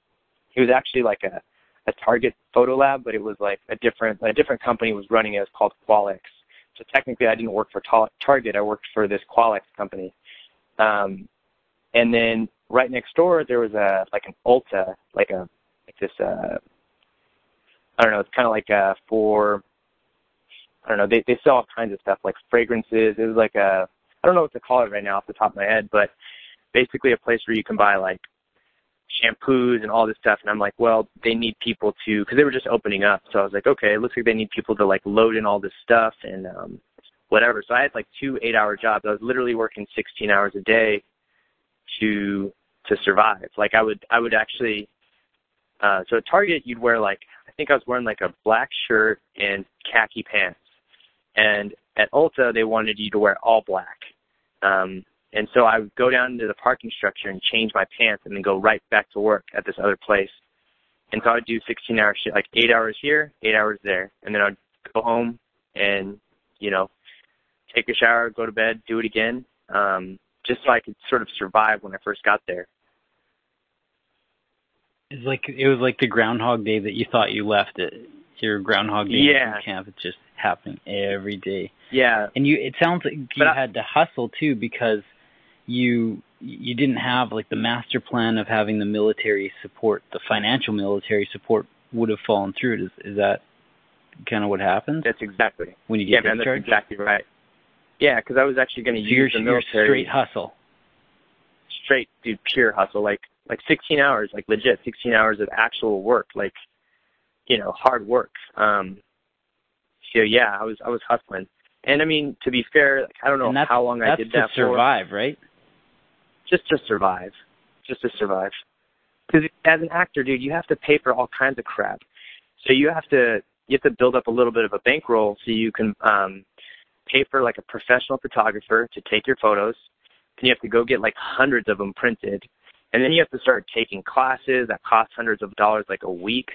It was actually like a a Target photo lab, but it was like a different a different company was running it. It was called Qualex. So technically, I didn't work for Target. I worked for this Qualex company. Um, and then right next door there was a like an Ulta, like a like this uh I don't know, it's kind of like uh for I don't know, they they sell all kinds of stuff like fragrances. It was like a I don't know what to call it right now off the top of my head, but basically a place where you can buy like shampoos and all this stuff and I'm like, well, they need people to cuz they were just opening up. So I was like, okay, it looks like they need people to like load in all this stuff and um whatever. So I had like two 8-hour jobs. I was literally working 16 hours a day to to survive. Like I would I would actually uh so at Target you'd wear like I think I was wearing like a black shirt and khaki pants. And at Ulta, they wanted you to wear all black. Um, and so I would go down into the parking structure and change my pants and then go right back to work at this other place. And so I would do 16 hour shit, like eight hours here, eight hours there. And then I'd go home and, you know, take a shower, go to bed, do it again, um, just so I could sort of survive when I first got there. It's like it was like the Groundhog Day that you thought you left it. Your Groundhog Day yeah. camp. It's just happening every day. Yeah. And you, it sounds like you but had to hustle too because you you didn't have like the master plan of having the military support, the financial military support would have fallen through. Is is that kind of what happens? That's exactly when you get yeah, man, that's exactly right. Yeah, because I was actually going to so use the military. straight hustle. Straight, dude, pure hustle. Like like 16 hours, like legit 16 hours of actual work, like you know, hard work. Um, so yeah, I was I was hustling, and I mean to be fair, like, I don't know how long I did that for. Just to survive, for. right? Just to survive, just to survive. Because as an actor, dude, you have to pay for all kinds of crap. So you have to you have to build up a little bit of a bankroll so you can um, pay for like a professional photographer to take your photos. Then you have to go get like hundreds of them printed and then you have to start taking classes that cost hundreds of dollars like a week.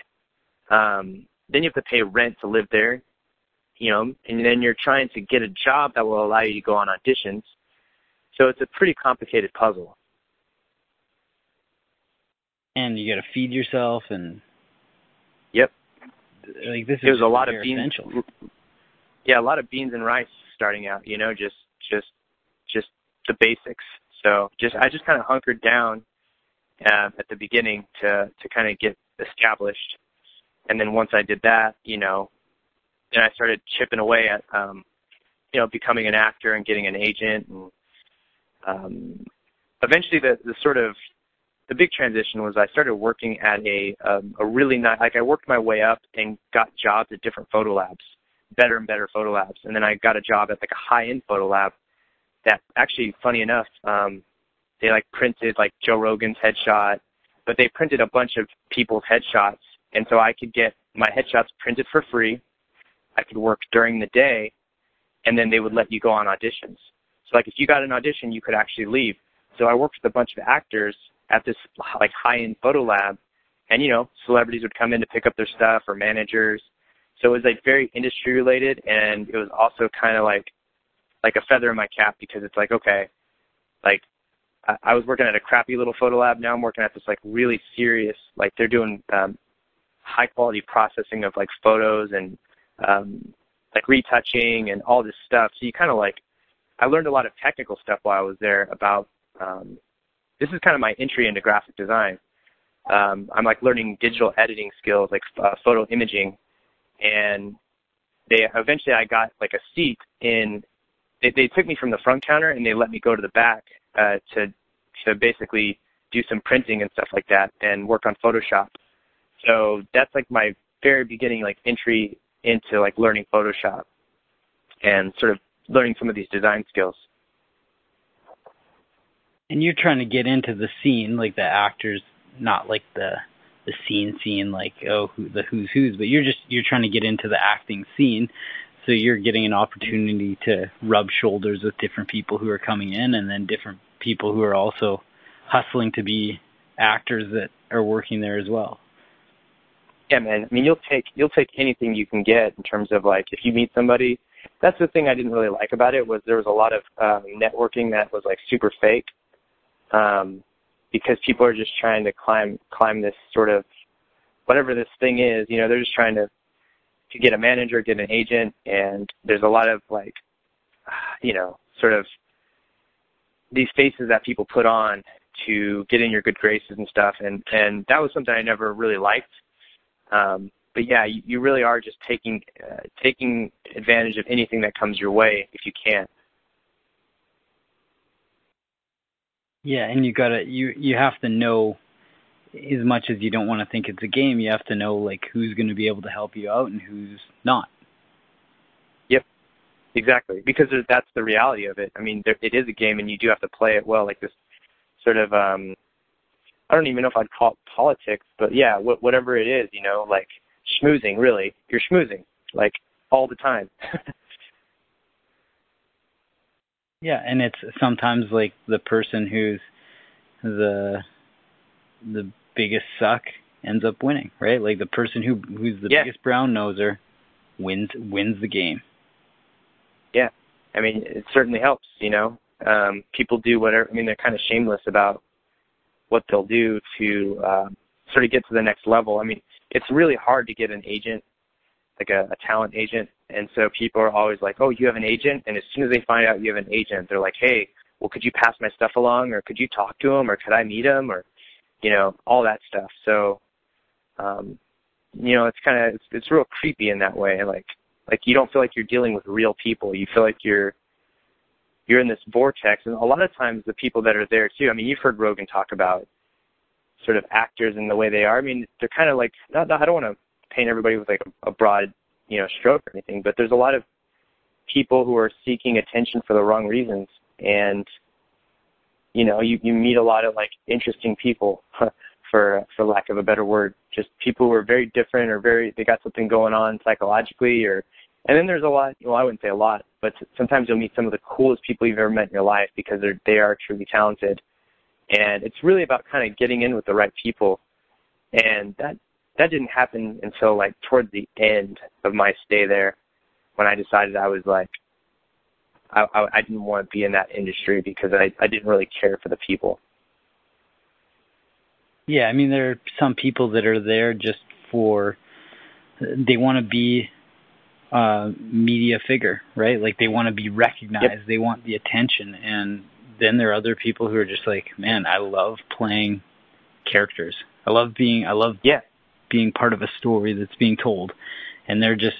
Um, then you have to pay rent to live there, you know, and then you're trying to get a job that will allow you to go on auditions. So it's a pretty complicated puzzle. And you got to feed yourself and. Yep. Like this is There's a lot of beans. Essential. Yeah, a lot of beans and rice starting out. You know, just just just the basics. So just I just kind of hunkered down um, at the beginning to to kind of get established. And then once I did that, you know, then I started chipping away at um, you know becoming an actor and getting an agent. And um, eventually, the the sort of the big transition was I started working at a um, a really nice like I worked my way up and got jobs at different photo labs, better and better photo labs, and then I got a job at like a high end photo lab that actually funny enough um they like printed like Joe Rogan's headshot, but they printed a bunch of people's headshots, and so I could get my headshots printed for free. I could work during the day, and then they would let you go on auditions. So like if you got an audition, you could actually leave. So I worked with a bunch of actors at this like high-end photo lab, and you know celebrities would come in to pick up their stuff or managers. So it was like very industry related, and it was also kind of like like a feather in my cap because it's like okay, like I, I was working at a crappy little photo lab. Now I'm working at this like really serious, like they're doing um, high quality processing of like photos and um, like retouching and all this stuff. So you kind of like, I learned a lot of technical stuff while I was there about. Um, this is kind of my entry into graphic design. Um, I'm like learning digital editing skills, like uh, photo imaging, and they eventually I got like a seat in. They, they took me from the front counter and they let me go to the back uh, to to basically do some printing and stuff like that and work on Photoshop. So that's like my very beginning like entry into like learning Photoshop and sort of learning some of these design skills. And you're trying to get into the scene, like the actors, not like the the scene scene, like oh who, the who's who's, but you're just you're trying to get into the acting scene. So you're getting an opportunity to rub shoulders with different people who are coming in, and then different people who are also hustling to be actors that are working there as well. Yeah, man. I mean, you'll take you'll take anything you can get in terms of like if you meet somebody. That's the thing I didn't really like about it was there was a lot of um, networking that was like super fake, um, because people are just trying to climb climb this sort of whatever this thing is. You know, they're just trying to to get a manager, get an agent, and there's a lot of like, you know, sort of these faces that people put on to get in your good graces and stuff and and that was something I never really liked um but yeah you, you really are just taking uh, taking advantage of anything that comes your way if you can yeah and you gotta you you have to know as much as you don't want to think it's a game you have to know like who's going to be able to help you out and who's not Yep, Exactly, because that's the reality of it. I mean, there, it is a game, and you do have to play it well. Like this sort of, um, I don't even know if I'd call it politics, but yeah, wh- whatever it is, you know, like schmoozing. Really, you're schmoozing like all the time. yeah, and it's sometimes like the person who's the the biggest suck ends up winning, right? Like the person who who's the yeah. biggest brown noser wins wins the game yeah, I mean, it certainly helps. You know, um, people do whatever. I mean, they're kind of shameless about what they'll do to uh, sort of get to the next level. I mean, it's really hard to get an agent, like a, a talent agent, and so people are always like, "Oh, you have an agent," and as soon as they find out you have an agent, they're like, "Hey, well, could you pass my stuff along, or could you talk to him, or could I meet him, or you know, all that stuff." So, um, you know, it's kind of it's, it's real creepy in that way. Like, like you don't feel like you're dealing with real people. You feel like you're you're in this vortex, and a lot of times the people that are there too. I mean, you've heard Rogan talk about sort of actors and the way they are. I mean, they're kind of like not, not I don't want to paint everybody with like a, a broad you know stroke or anything, but there's a lot of people who are seeking attention for the wrong reasons, and you know you you meet a lot of like interesting people for for lack of a better word just people who are very different or very they got something going on psychologically or and then there's a lot well i wouldn't say a lot but sometimes you'll meet some of the coolest people you've ever met in your life because they're they are truly talented. And it's really about kind of getting in with the right people. And that that didn't happen until like towards the end of my stay there when i decided i was like i i, I didn't want to be in that industry because i i didn't really care for the people. Yeah, I mean there are some people that are there just for they want to be a media figure, right? Like they want to be recognized, yep. they want the attention, and then there are other people who are just like, man, I love playing characters. I love being, I love yeah. being part of a story that's being told, and they're just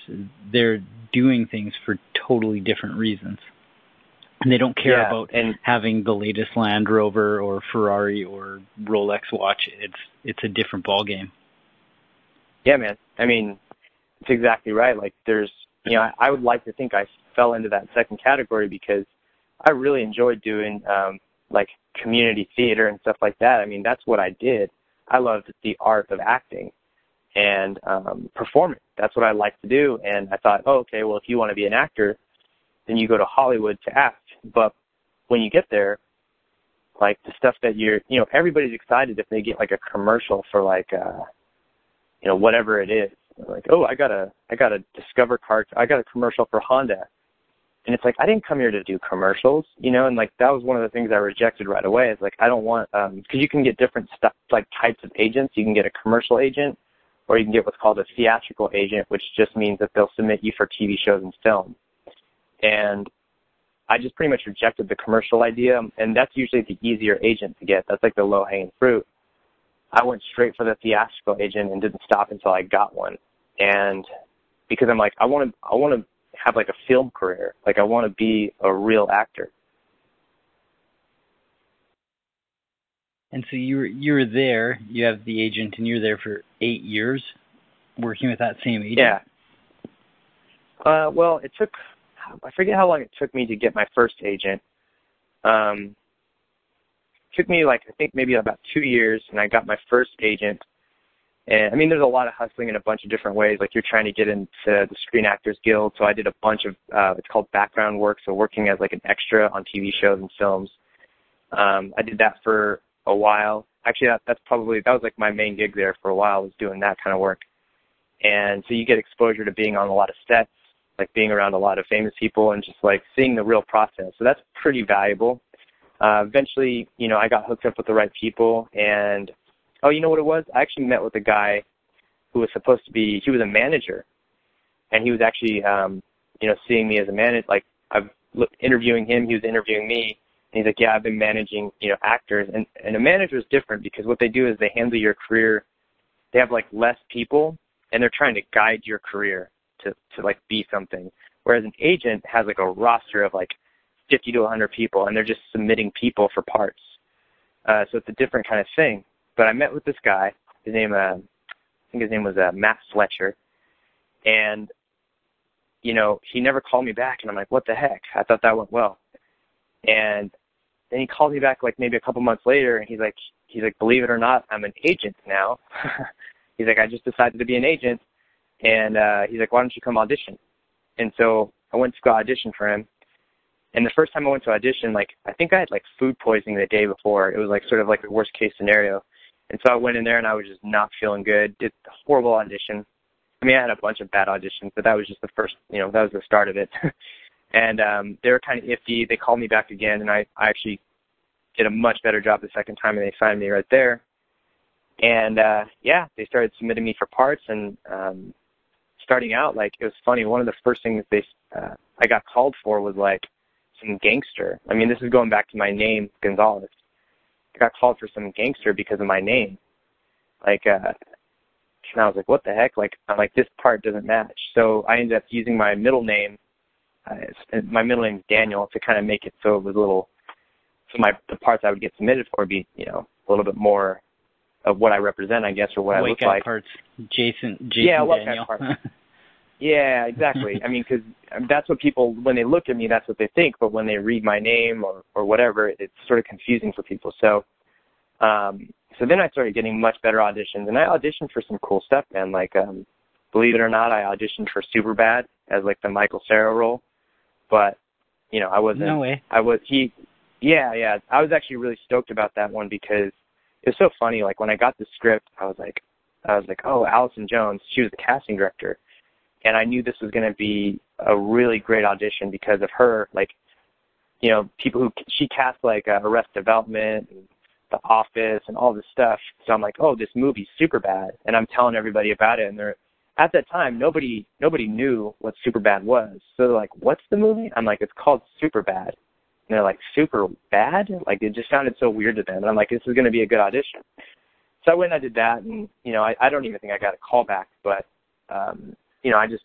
they're doing things for totally different reasons and they don't care yeah, about and, having the latest Land Rover or Ferrari or Rolex watch. It's it's a different ball game. Yeah, man. I mean, it's exactly right. Like there's, you know, I, I would like to think I fell into that second category because I really enjoyed doing um like community theater and stuff like that. I mean, that's what I did. I loved the art of acting and um performing. That's what I like to do and I thought, "Oh, okay, well if you want to be an actor, then you go to Hollywood to act. But when you get there, like the stuff that you're, you know, everybody's excited if they get like a commercial for like, uh, you know, whatever it is. Like, oh, I got a, I got a Discover card. I got a commercial for Honda. And it's like, I didn't come here to do commercials, you know, and like that was one of the things I rejected right away. It's like, I don't want, um, cause you can get different stuff, like types of agents. You can get a commercial agent or you can get what's called a theatrical agent, which just means that they'll submit you for TV shows and film. And I just pretty much rejected the commercial idea, and that's usually the easier agent to get. That's like the low hanging fruit. I went straight for the theatrical agent and didn't stop until I got one. And because I'm like, I want to, I want to have like a film career. Like I want to be a real actor. And so you were you were there. You have the agent, and you're there for eight years, working with that same agent. Yeah. Uh, well, it took I forget how long it took me to get my first agent. Um, it took me like I think maybe about two years, and I got my first agent. And I mean, there's a lot of hustling in a bunch of different ways. Like you're trying to get into the Screen Actors Guild, so I did a bunch of uh, it's called background work, so working as like an extra on TV shows and films. Um, I did that for a while. Actually, that, that's probably that was like my main gig there for a while was doing that kind of work. And so you get exposure to being on a lot of sets like being around a lot of famous people and just like seeing the real process. So that's pretty valuable. Uh, eventually, you know, I got hooked up with the right people and, oh, you know what it was? I actually met with a guy who was supposed to be, he was a manager and he was actually, um, you know, seeing me as a manager, like I'm interviewing him, he was interviewing me. And he's like, yeah, I've been managing, you know, actors. And, and a manager is different because what they do is they handle your career. They have like less people and they're trying to guide your career to to like be something. Whereas an agent has like a roster of like 50 to 100 people, and they're just submitting people for parts. Uh, so it's a different kind of thing. But I met with this guy. His name, uh, I think his name was uh, Matt Fletcher, and you know he never called me back, and I'm like, what the heck? I thought that went well, and then he called me back like maybe a couple months later, and he's like, he's like, believe it or not, I'm an agent now. he's like, I just decided to be an agent, and uh, he's like, why don't you come audition? And so I went to go audition for him. And the first time I went to audition, like I think I had like food poisoning the day before. It was like sort of like the worst case scenario. And so I went in there and I was just not feeling good. Did a horrible audition. I mean, I had a bunch of bad auditions, but that was just the first, you know, that was the start of it. and um, they were kind of iffy. They called me back again, and I, I actually did a much better job the second time, and they signed me right there. And uh, yeah, they started submitting me for parts, and um, starting out, like it was funny. One of the first things they uh, I got called for was like some gangster. I mean, this is going back to my name, Gonzalez. I got called for some gangster because of my name. Like, uh, and I was like, what the heck? Like, I'm like, this part doesn't match. So I ended up using my middle name. Uh, my middle name is Daniel to kind of make it so it was a little, so my the parts I would get submitted for would be, you know, a little bit more of what I represent, I guess, or what white I look like. parts, Jason, Jason yeah, Daniel. Parts. Yeah, exactly. I mean, because that's what people when they look at me, that's what they think. But when they read my name or or whatever, it's sort of confusing for people. So, um, so then I started getting much better auditions, and I auditioned for some cool stuff. Man, like, um, believe it or not, I auditioned for Superbad as like the Michael Cera role. But you know, I wasn't. No way. I was he. Yeah, yeah. I was actually really stoked about that one because it was so funny. Like when I got the script, I was like, I was like, oh, Allison Jones. She was the casting director and I knew this was going to be a really great audition because of her. Like, you know, people who she cast like uh, Arrested Development, and The Office, and all this stuff. So I'm like, oh, this movie's Superbad, and I'm telling everybody about it. And they're at that time nobody nobody knew what Superbad was. So they're like, what's the movie? I'm like, it's called Superbad. And they're like, super bad? Like it just sounded so weird to them. And I'm like, this is going to be a good audition. So I went and I did that, and you know, I, I don't even think I got a call back, but um, you know, I just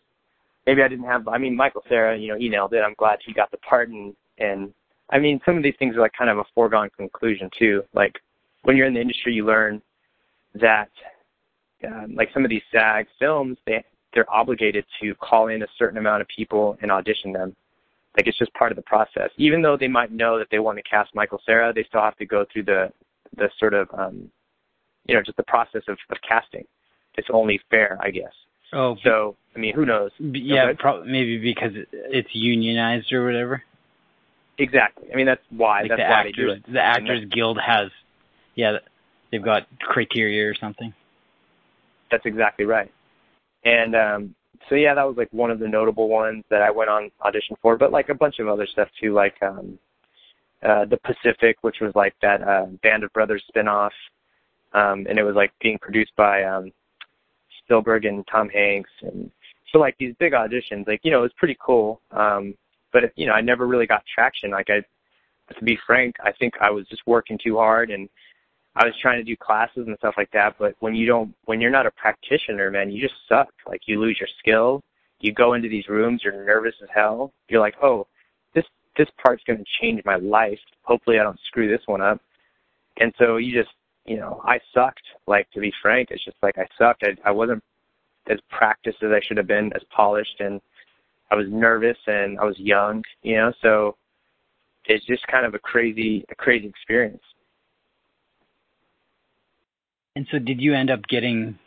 maybe I didn't have. I mean, Michael Cera, you know, he nailed it. I'm glad he got the part, and and I mean, some of these things are like kind of a foregone conclusion too. Like when you're in the industry, you learn that um, like some of these SAG films, they they're obligated to call in a certain amount of people and audition them. Like it's just part of the process. Even though they might know that they want to cast Michael Cera, they still have to go through the the sort of um, you know just the process of, of casting. It's only fair, I guess. Oh, so I mean, who knows? Yeah, probably maybe because it's unionized or whatever. Exactly. I mean, that's why. Like that's the why actors, they do it. The Actors Guild has, yeah, they've got criteria or something. That's exactly right. And um so yeah, that was like one of the notable ones that I went on audition for, but like a bunch of other stuff too, like um uh The Pacific, which was like that uh Band of Brothers spinoff. Um and it was like being produced by um Spielberg and Tom Hanks and so like these big auditions, like, you know, it was pretty cool. Um but you know, I never really got traction. Like I to be frank, I think I was just working too hard and I was trying to do classes and stuff like that, but when you don't, when you're not a practitioner, man, you just suck. Like you lose your skill. You go into these rooms, you're nervous as hell. You're like, oh, this this part's going to change my life. Hopefully, I don't screw this one up. And so you just, you know, I sucked. Like to be frank, it's just like I sucked. I, I wasn't as practiced as I should have been, as polished, and I was nervous and I was young, you know. So it's just kind of a crazy, a crazy experience. And so, did you end up getting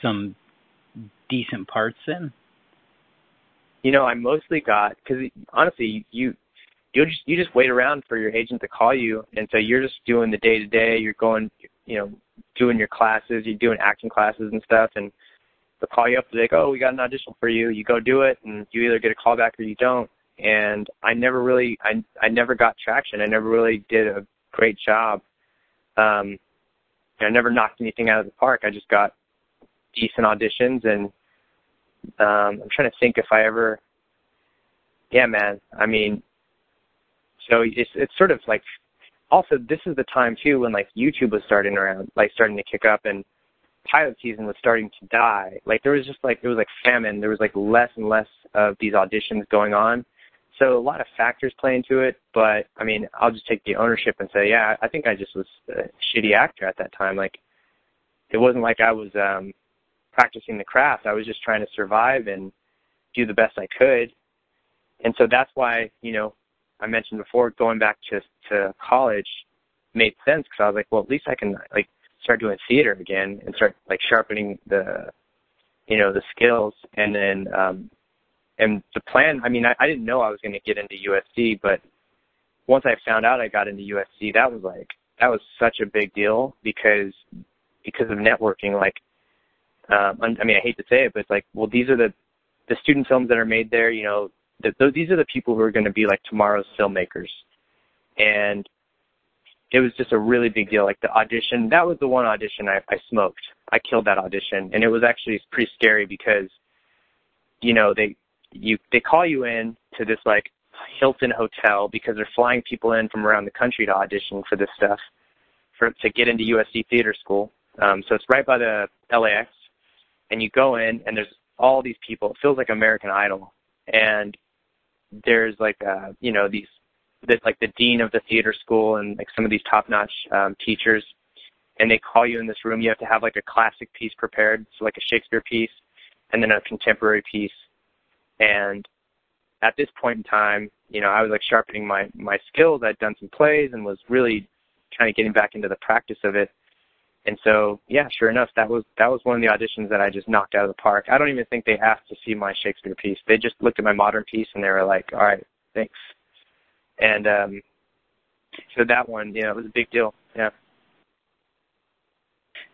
some decent parts in? You know, I mostly got because honestly, you you just you just wait around for your agent to call you, and so you're just doing the day to day. You're going, you know, doing your classes. You're doing acting classes and stuff, and they'll call you up. They're like, "Oh, we got an audition for you." You go do it, and you either get a call back or you don't. And I never really, I I never got traction. I never really did a great job. Um, I never knocked anything out of the park. I just got decent auditions, and um, I'm trying to think if I ever. Yeah, man. I mean, so it's it's sort of like. Also, this is the time too when like YouTube was starting around, like starting to kick up, and pilot season was starting to die. Like there was just like it was like famine. There was like less and less of these auditions going on. So a lot of factors play into it, but I mean, I'll just take the ownership and say, yeah, I think I just was a shitty actor at that time. Like, it wasn't like I was um practicing the craft. I was just trying to survive and do the best I could. And so that's why, you know, I mentioned before going back to to college made sense because I was like, well, at least I can like start doing theater again and start like sharpening the, you know, the skills. And then um, and the plan, I mean, I, I didn't know I was going to get into USC, but once I found out I got into USC, that was like that was such a big deal because because of networking. Like, um, I mean, I hate to say it, but it's like, well, these are the the student films that are made there. You know, the, these are the people who are going to be like tomorrow's filmmakers, and it was just a really big deal. Like the audition, that was the one audition I, I smoked. I killed that audition, and it was actually pretty scary because, you know, they you they call you in to this like Hilton hotel because they're flying people in from around the country to audition for this stuff for to get into USC theater school. Um, so it's right by the LAX, and you go in and there's all these people. It feels like American Idol, and there's like uh, you know these the, like the dean of the theater school and like some of these top-notch um, teachers, and they call you in this room. You have to have like a classic piece prepared, so like a Shakespeare piece, and then a contemporary piece and at this point in time, you know, I was like sharpening my my skills. I'd done some plays and was really kind of getting back into the practice of it. And so, yeah, sure enough, that was that was one of the auditions that I just knocked out of the park. I don't even think they asked to see my Shakespeare piece. They just looked at my modern piece and they were like, "All right, thanks." And um so that one, yeah, it was a big deal. Yeah.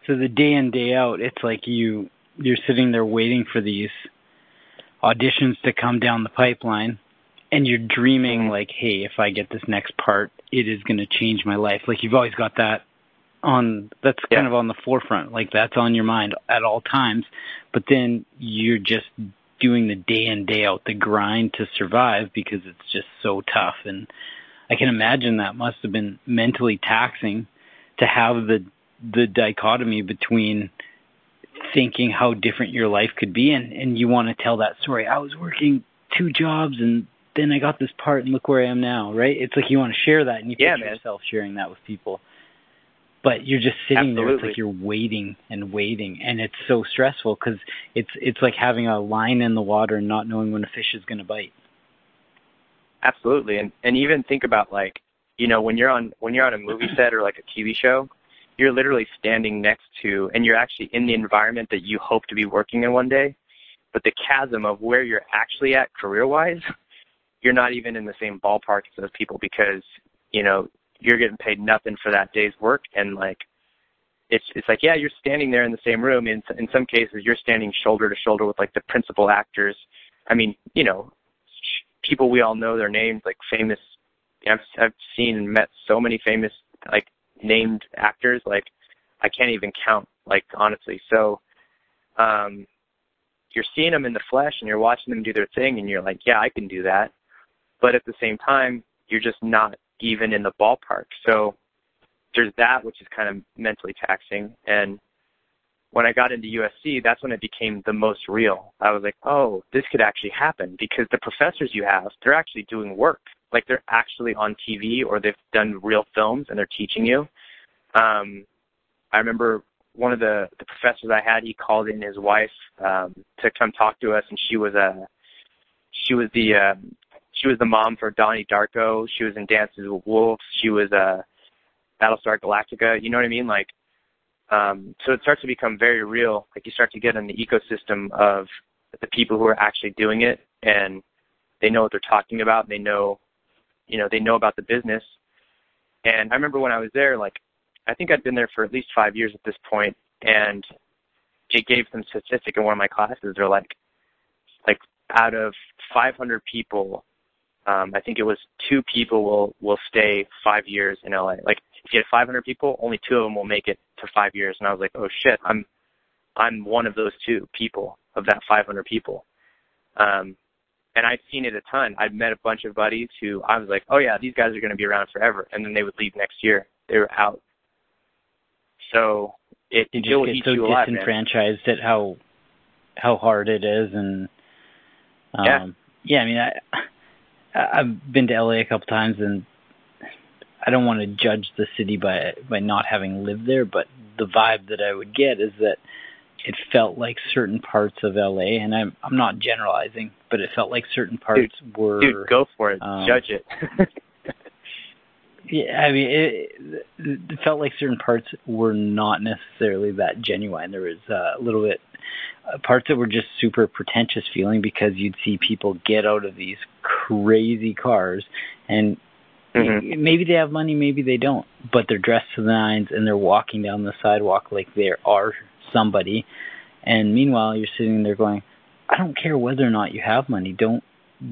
So the day in day out, it's like you you're sitting there waiting for these auditions to come down the pipeline and you're dreaming mm-hmm. like, hey, if I get this next part, it is going to change my life. Like you've always got that on that's yeah. kind of on the forefront. Like that's on your mind at all times. But then you're just doing the day in day out the grind to survive because it's just so tough and I can imagine that must have been mentally taxing to have the the dichotomy between thinking how different your life could be and and you want to tell that story i was working two jobs and then i got this part and look where i am now right it's like you want to share that and you yeah, picture yourself sharing that with people but you're just sitting Absolutely. there it's like you're waiting and waiting and it's so stressful because it's it's like having a line in the water and not knowing when a fish is going to bite Absolutely, and and even think about like you know when you're on when you're on a movie set or like a TV show, you're literally standing next to and you're actually in the environment that you hope to be working in one day but the chasm of where you're actually at career wise, you're not even in the same ballpark as those people because you know you're getting paid nothing for that day's work, and like it's it's like yeah, you're standing there in the same room. In in some cases, you're standing shoulder to shoulder with like the principal actors. I mean, you know, people we all know their names, like famous. I've I've seen and met so many famous like named actors, like I can't even count, like honestly. So, um, you're seeing them in the flesh and you're watching them do their thing, and you're like, yeah, I can do that. But at the same time, you're just not even in the ballpark. So there's that, which is kind of mentally taxing. And when I got into USC, that's when it became the most real. I was like, oh, this could actually happen because the professors you have, they're actually doing work. Like they're actually on TV or they've done real films and they're teaching you. Um, I remember one of the, the professors I had, he called in his wife um, to come talk to us, and she was a she was the uh, she was the mom for Donnie Darko. She was in Dances with Wolves. She was uh, Battlestar Galactica. You know what I mean? Like, um, so it starts to become very real. Like you start to get in the ecosystem of the people who are actually doing it, and they know what they're talking about. And They know, you know, they know about the business. And I remember when I was there, like, I think I'd been there for at least five years at this point, and it gave some statistic in one of my classes. They're like, like out of 500 people, um, I think it was two people will will stay five years in LA. Like if you had 500 people, only two of them will make it to five years. And I was like, oh shit, I'm I'm one of those two people of that 500 people. Um, and I'd seen it a ton. I'd met a bunch of buddies who I was like, oh yeah, these guys are going to be around forever, and then they would leave next year. They were out. So it you just get so disenfranchised at how how hard it is, and um, yeah, yeah. I mean, I I've been to LA a couple times, and I don't want to judge the city by by not having lived there, but the vibe that I would get is that it felt like certain parts of LA, and I'm I'm not generalizing, but it felt like certain parts dude, were. Dude, go for it, um, judge it. yeah, I mean, it, it felt like certain parts were not necessarily that genuine. There was uh, a little bit uh, parts that were just super pretentious feeling because you'd see people get out of these crazy cars and mm-hmm. maybe they have money maybe they don't but they're dressed to the nines and they're walking down the sidewalk like they are somebody. And meanwhile you're sitting there going i don't care whether or not you have money. Don't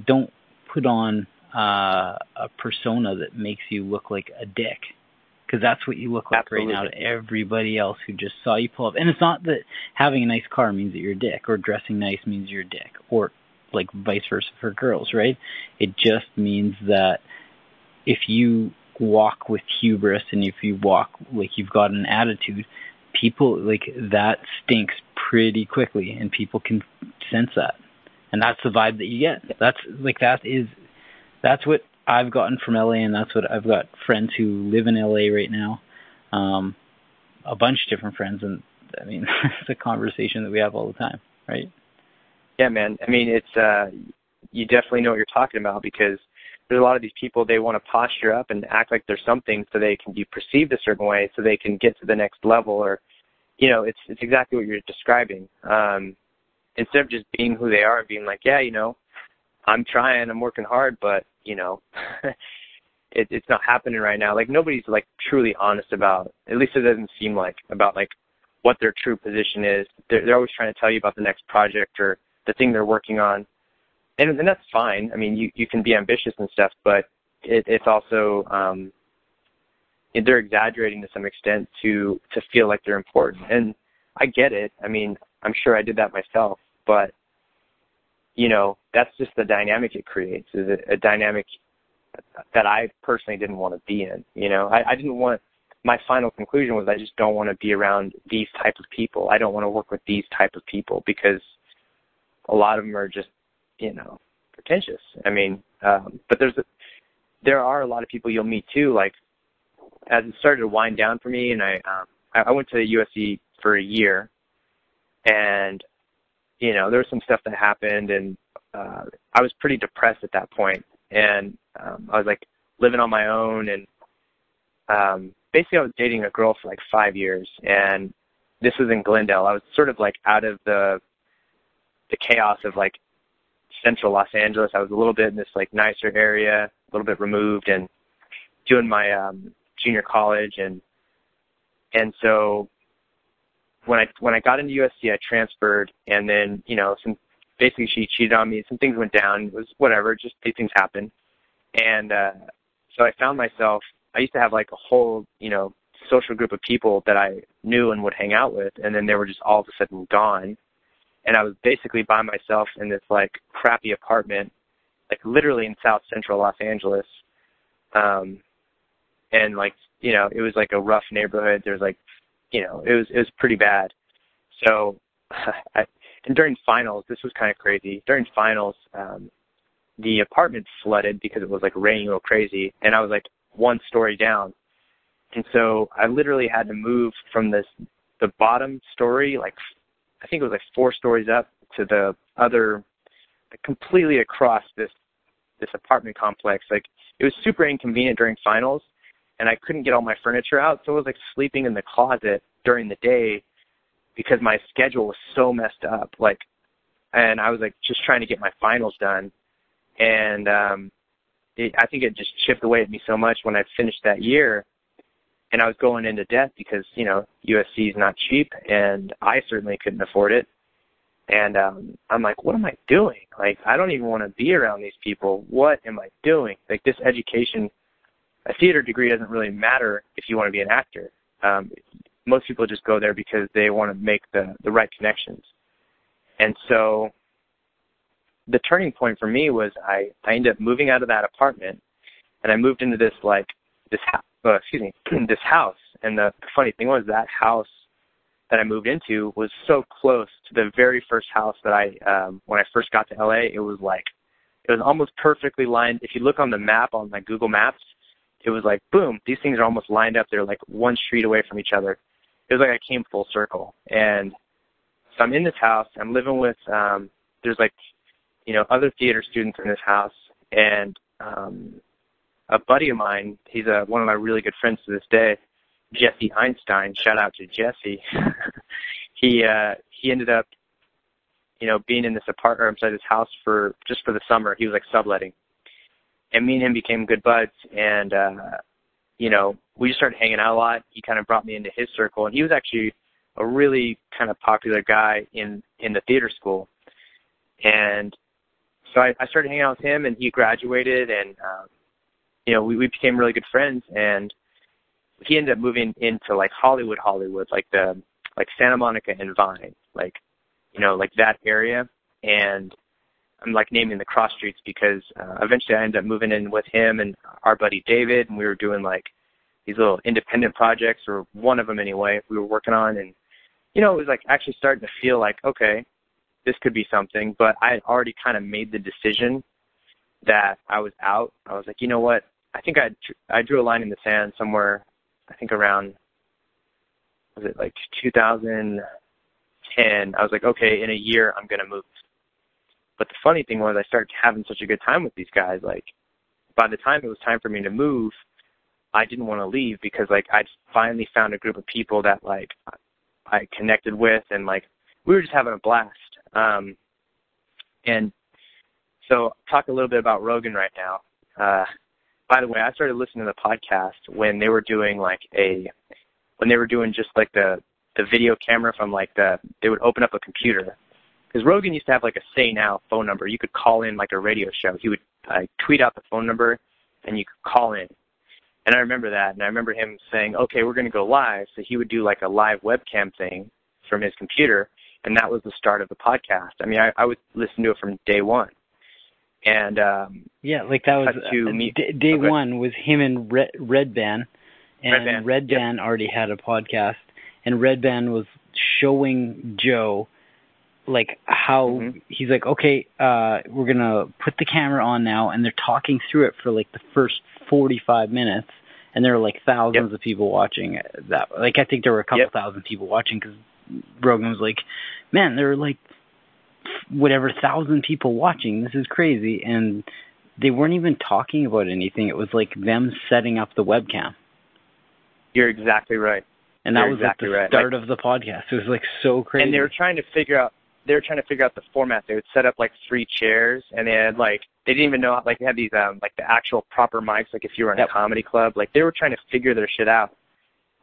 don't put on uh a persona that makes you look like a dick because that's what you look like Absolutely. right now to everybody else who just saw you pull up. And it's not that having a nice car means that you're a dick, or dressing nice means you're a dick, or like vice versa for girls, right? It just means that if you walk with hubris and if you walk like you've got an attitude, people like that stinks pretty quickly, and people can sense that. And that's the vibe that you get. That's like that is that's what I've gotten from LA, and that's what I've got friends who live in LA right now. Um, a bunch of different friends, and I mean, it's a conversation that we have all the time, right? Yeah, man. I mean, it's uh, you definitely know what you're talking about because there's a lot of these people they want to posture up and act like they're something so they can be perceived a certain way, so they can get to the next level, or you know, it's it's exactly what you're describing. Um, instead of just being who they are and being like, yeah, you know, I'm trying, I'm working hard, but you know, it, it's not happening right now. Like nobody's like truly honest about, at least it doesn't seem like about like what their true position is. They're, they're always trying to tell you about the next project or the thing they're working on, and and that's fine. I mean, you you can be ambitious and stuff, but it, it's also um, they're exaggerating to some extent to to feel like they're important, and I get it. I mean, I'm sure I did that myself, but you know, that's just the dynamic it creates. Is a, a dynamic that I personally didn't want to be in. You know, I, I didn't want. My final conclusion was I just don't want to be around these type of people. I don't want to work with these type of people because a lot of them are just, you know, pretentious. I mean, um, but there's a, there are a lot of people you'll meet too. Like as it started to wind down for me, and I um, I, I went to USC for a year, and you know, there was some stuff that happened and uh I was pretty depressed at that point. and um I was like living on my own and um basically I was dating a girl for like 5 years and this was in Glendale. I was sort of like out of the the chaos of like central Los Angeles. I was a little bit in this like nicer area, a little bit removed, and doing my um, junior college, and and so when I when I got into USC, I transferred, and then you know some basically she cheated on me. Some things went down. It was whatever. Just these things happen, and uh, so I found myself. I used to have like a whole you know social group of people that I knew and would hang out with, and then they were just all of a sudden gone. And I was basically by myself in this like crappy apartment, like literally in South Central Los Angeles. Um, and like you know, it was like a rough neighborhood. There was like, you know, it was it was pretty bad. So, I, and during finals, this was kind of crazy. During finals, um, the apartment flooded because it was like raining real crazy, and I was like one story down and so I literally had to move from this the bottom story, like I think it was like four stories up, to the other, completely across this this apartment complex. Like it was super inconvenient during finals, and I couldn't get all my furniture out, so I was like sleeping in the closet during the day because my schedule was so messed up. Like, and I was like just trying to get my finals done, and um, it, I think it just chipped away at me so much when I finished that year and I was going into debt because you know USC is not cheap, and I certainly couldn't afford it. And um, I'm like, what am I doing? Like, I don't even want to be around these people. What am I doing? Like, this education, a theater degree doesn't really matter if you want to be an actor. Um, most people just go there because they want to make the the right connections. And so, the turning point for me was I I ended up moving out of that apartment, and I moved into this like this house, uh, excuse me, this house. And the funny thing was that house that I moved into was so close to the very first house that I, um, when I first got to LA, it was like, it was almost perfectly lined. If you look on the map on my Google Maps, it was like, boom, these things are almost lined up. They're like one street away from each other. It was like I came full circle. And so I'm in this house. I'm living with, um, there's like, you know, other theater students in this house. And um, a buddy of mine, he's a, one of my really good friends to this day, Jesse Einstein. Shout out to Jesse. he uh, he ended up, you know, being in this apartment, inside this house for just for the summer. He was like subletting, and me and him became good buds. And uh, you know, we just started hanging out a lot. He kind of brought me into his circle, and he was actually a really kind of popular guy in in the theater school. And so I, I started hanging out with him, and he graduated, and um, you know, we, we became really good friends and he ended up moving into like Hollywood, Hollywood, like the, like Santa Monica and Vine, like, you know, like that area. And I'm like naming the cross streets because uh, eventually I ended up moving in with him and our buddy David, and we were doing like these little independent projects, or one of them anyway, we were working on. And, you know, it was like actually starting to feel like, okay, this could be something, but I had already kind of made the decision that I was out. I was like, you know what? I think I I drew a line in the sand somewhere. I think around was it like 2010. I was like, okay, in a year I'm gonna move. But the funny thing was, I started having such a good time with these guys. Like, by the time it was time for me to move, I didn't want to leave because like I'd finally found a group of people that like I connected with, and like we were just having a blast. Um, and so, talk a little bit about Rogan right now. Uh, by the way, I started listening to the podcast when they were doing like a when they were doing just like the the video camera from like the they would open up a computer because Rogan used to have like a SayNow phone number. You could call in like a radio show. He would uh, tweet out the phone number and you could call in. And I remember that, and I remember him saying, "Okay, we're going to go live." So he would do like a live webcam thing from his computer, and that was the start of the podcast. I mean, I, I would listen to it from day one and um, yeah, like that was to uh, meet, day, day okay. one was him and Red, Redban, and Redban yep. already had a podcast, and Redban was showing Joe like how mm-hmm. he's like, okay, uh, we're gonna put the camera on now, and they're talking through it for like the first forty-five minutes, and there are like thousands yep. of people watching that. Like I think there were a couple yep. thousand people watching because Rogan was like, man, there were like whatever thousand people watching. This is crazy. And they weren't even talking about anything. It was like them setting up the webcam. You're exactly right. And that You're was exactly like the right. start like, of the podcast. It was like so crazy. And they were trying to figure out they were trying to figure out the format. They would set up like three chairs, and they had like they didn't even know like they had these um like the actual proper mics. Like if you were in yep. a comedy club, like they were trying to figure their shit out.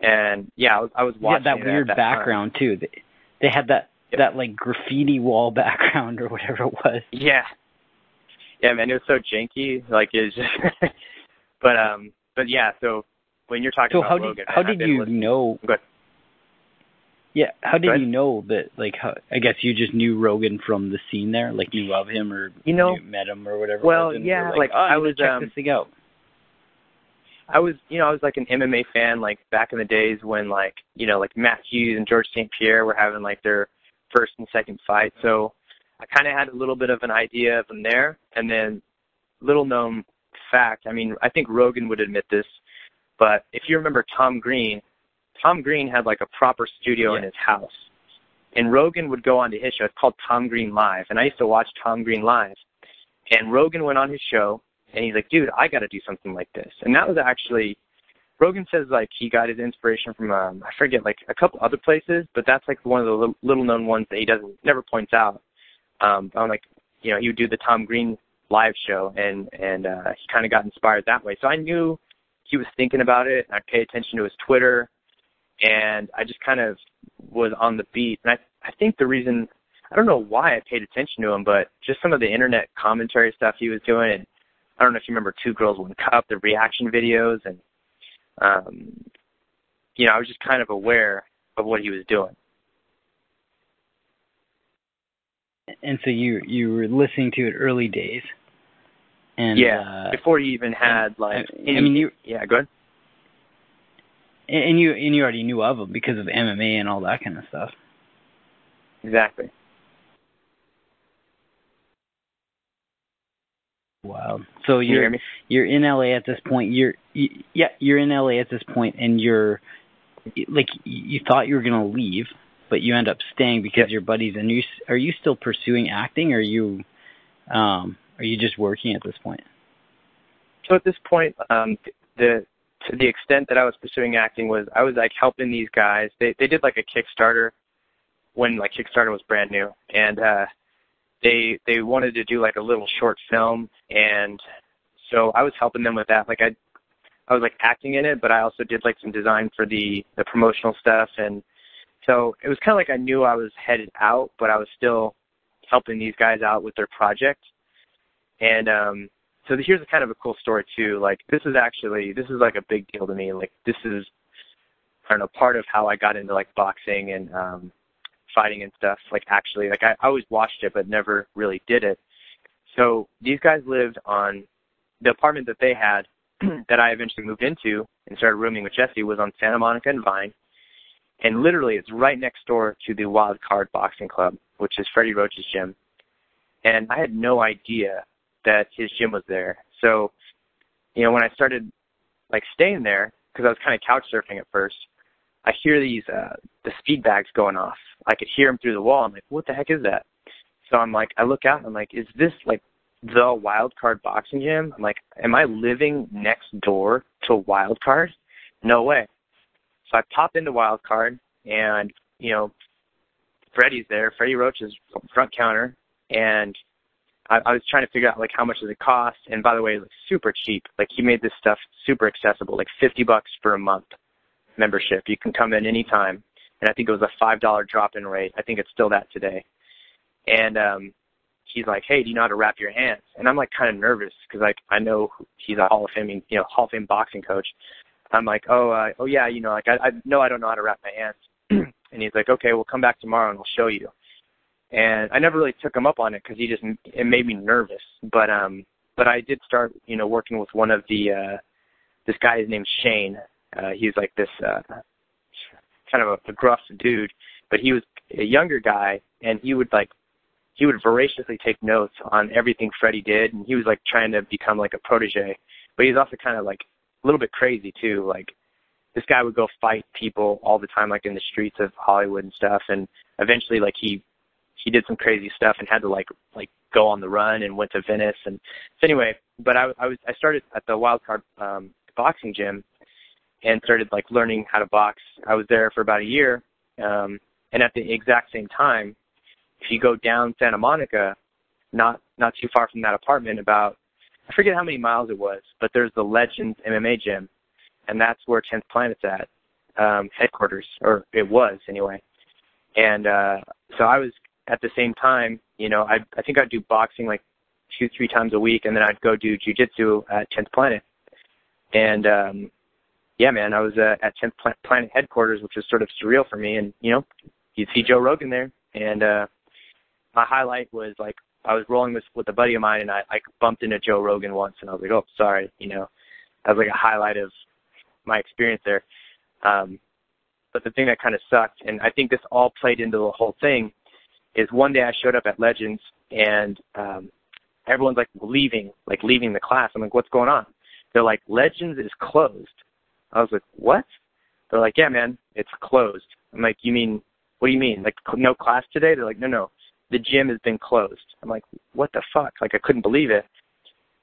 And yeah, I was I was watching. Yeah, that weird that background time. too. They, they had that yep. that like graffiti wall background or whatever it was. Yeah, yeah, man, it was so janky. Like it's just, but um, but yeah. So when you're talking so about how Rogan, did, how did you know? Good. Yeah, how did you know that? Like, how, I guess you just knew Rogan from the scene there, like you love him or you know you met him or whatever. Well, yeah, like, like oh, I was check um, this thing out. I was, you know, I was like an MMA fan, like back in the days when, like, you know, like Matt Hughes and George St. Pierre were having like their first and second fight. So I kind of had a little bit of an idea of them there. And then, little known fact, I mean, I think Rogan would admit this, but if you remember Tom Green, Tom Green had like a proper studio yeah. in his house. And Rogan would go on to his show. It's called Tom Green Live. And I used to watch Tom Green Live. And Rogan went on his show and he's like, dude, I got to do something like this. And that was actually, Rogan says like he got his inspiration from, um, I forget, like a couple other places, but that's like one of the little, little known ones that he doesn't, never points out. Um, I'm like, you know, he would do the Tom Green live show and, and, uh, he kind of got inspired that way. So I knew he was thinking about it and I paid attention to his Twitter and I just kind of was on the beat. And I, I think the reason, I don't know why I paid attention to him, but just some of the internet commentary stuff he was doing and I don't know if you remember Two Girls One Cup, the reaction videos, and um, you know, I was just kind of aware of what he was doing. And so you you were listening to it early days, and yeah, uh, before you even had like, I, I mean, you yeah, go ahead. And you and you already knew of him because of MMA and all that kind of stuff. Exactly. Wow. So you're you you're in LA at this point. You're you, yeah, you're in LA at this point, and you're like you thought you were gonna leave, but you end up staying because your buddies. And you are you still pursuing acting? Or are you um are you just working at this point? So at this point, um, the to the extent that I was pursuing acting was I was like helping these guys. They they did like a Kickstarter when like Kickstarter was brand new, and uh they they wanted to do like a little short film and so I was helping them with that. Like I I was like acting in it, but I also did like some design for the the promotional stuff and so it was kind of like I knew I was headed out, but I was still helping these guys out with their project. And um so here's a kind of a cool story too. Like this is actually this is like a big deal to me. Like this is I don't know part of how I got into like boxing and um fighting and stuff. Like actually, like I, I always watched it, but never really did it. So these guys lived on the apartment that they had that I eventually moved into and started rooming with Jesse was on Santa Monica and Vine. And literally it's right next door to the Wild Card Boxing Club, which is Freddie Roach's gym. And I had no idea that his gym was there. So, you know, when I started like staying there, because I was kind of couch surfing at first, I hear these uh the speed bags going off. I could hear them through the wall. I'm like, what the heck is that? So I'm like, I look out and I'm like, is this like the Wild Card Boxing Gym? I'm like, am I living next door to Wild Card? No way. So I pop into Wild Card and you know, Freddie's there. Freddie Roach is front counter, and I, I was trying to figure out like how much does it cost. And by the way, like super cheap. Like he made this stuff super accessible, like fifty bucks for a month membership. You can come in anytime. And I think it was a five dollar drop in rate. I think it's still that today. And um he's like, Hey, do you know how to wrap your hands? And I'm like kind of nervous because like I know he's a Hall of Fame you know, Hall of Fame boxing coach. I'm like, Oh uh, oh yeah, you know, like I I know I don't know how to wrap my hands and he's like, Okay, we'll come back tomorrow and we'll show you. And I never really took him up on it because he just it made me nervous. But um but I did start, you know, working with one of the uh this guy his name's Shane. Uh, he's like this uh, kind of a, a gruff dude, but he was a younger guy, and he would like he would voraciously take notes on everything Freddie did, and he was like trying to become like a protege, but he's also kind of like a little bit crazy too. Like this guy would go fight people all the time, like in the streets of Hollywood and stuff, and eventually like he he did some crazy stuff and had to like like go on the run and went to Venice and so anyway. But I I was I started at the Wild Card um, boxing gym and started like learning how to box. I was there for about a year, um, and at the exact same time, if you go down Santa Monica, not not too far from that apartment, about I forget how many miles it was, but there's the Legends MMA gym, and that's where 10th Planet's at, um, headquarters, or it was anyway. And uh, so I was at the same time, you know, I I think I'd do boxing like two three times a week, and then I'd go do jujitsu at 10th Planet. And um, yeah, man, I was uh, at 10th Planet headquarters, which was sort of surreal for me. And you know, you'd see Joe Rogan there, and uh, my highlight was like I was rolling with with a buddy of mine, and I I bumped into Joe Rogan once, and I was like, oh, sorry, you know, that was like a highlight of my experience there. Um, but the thing that kind of sucked, and I think this all played into the whole thing, is one day I showed up at Legends, and um, everyone's like leaving, like leaving the class. I'm like, what's going on? They're like, Legends is closed. I was like, what? They're like, yeah, man, it's closed. I'm like, you mean, what do you mean? Like, no class today? They're like, no, no, the gym has been closed. I'm like, what the fuck? Like, I couldn't believe it.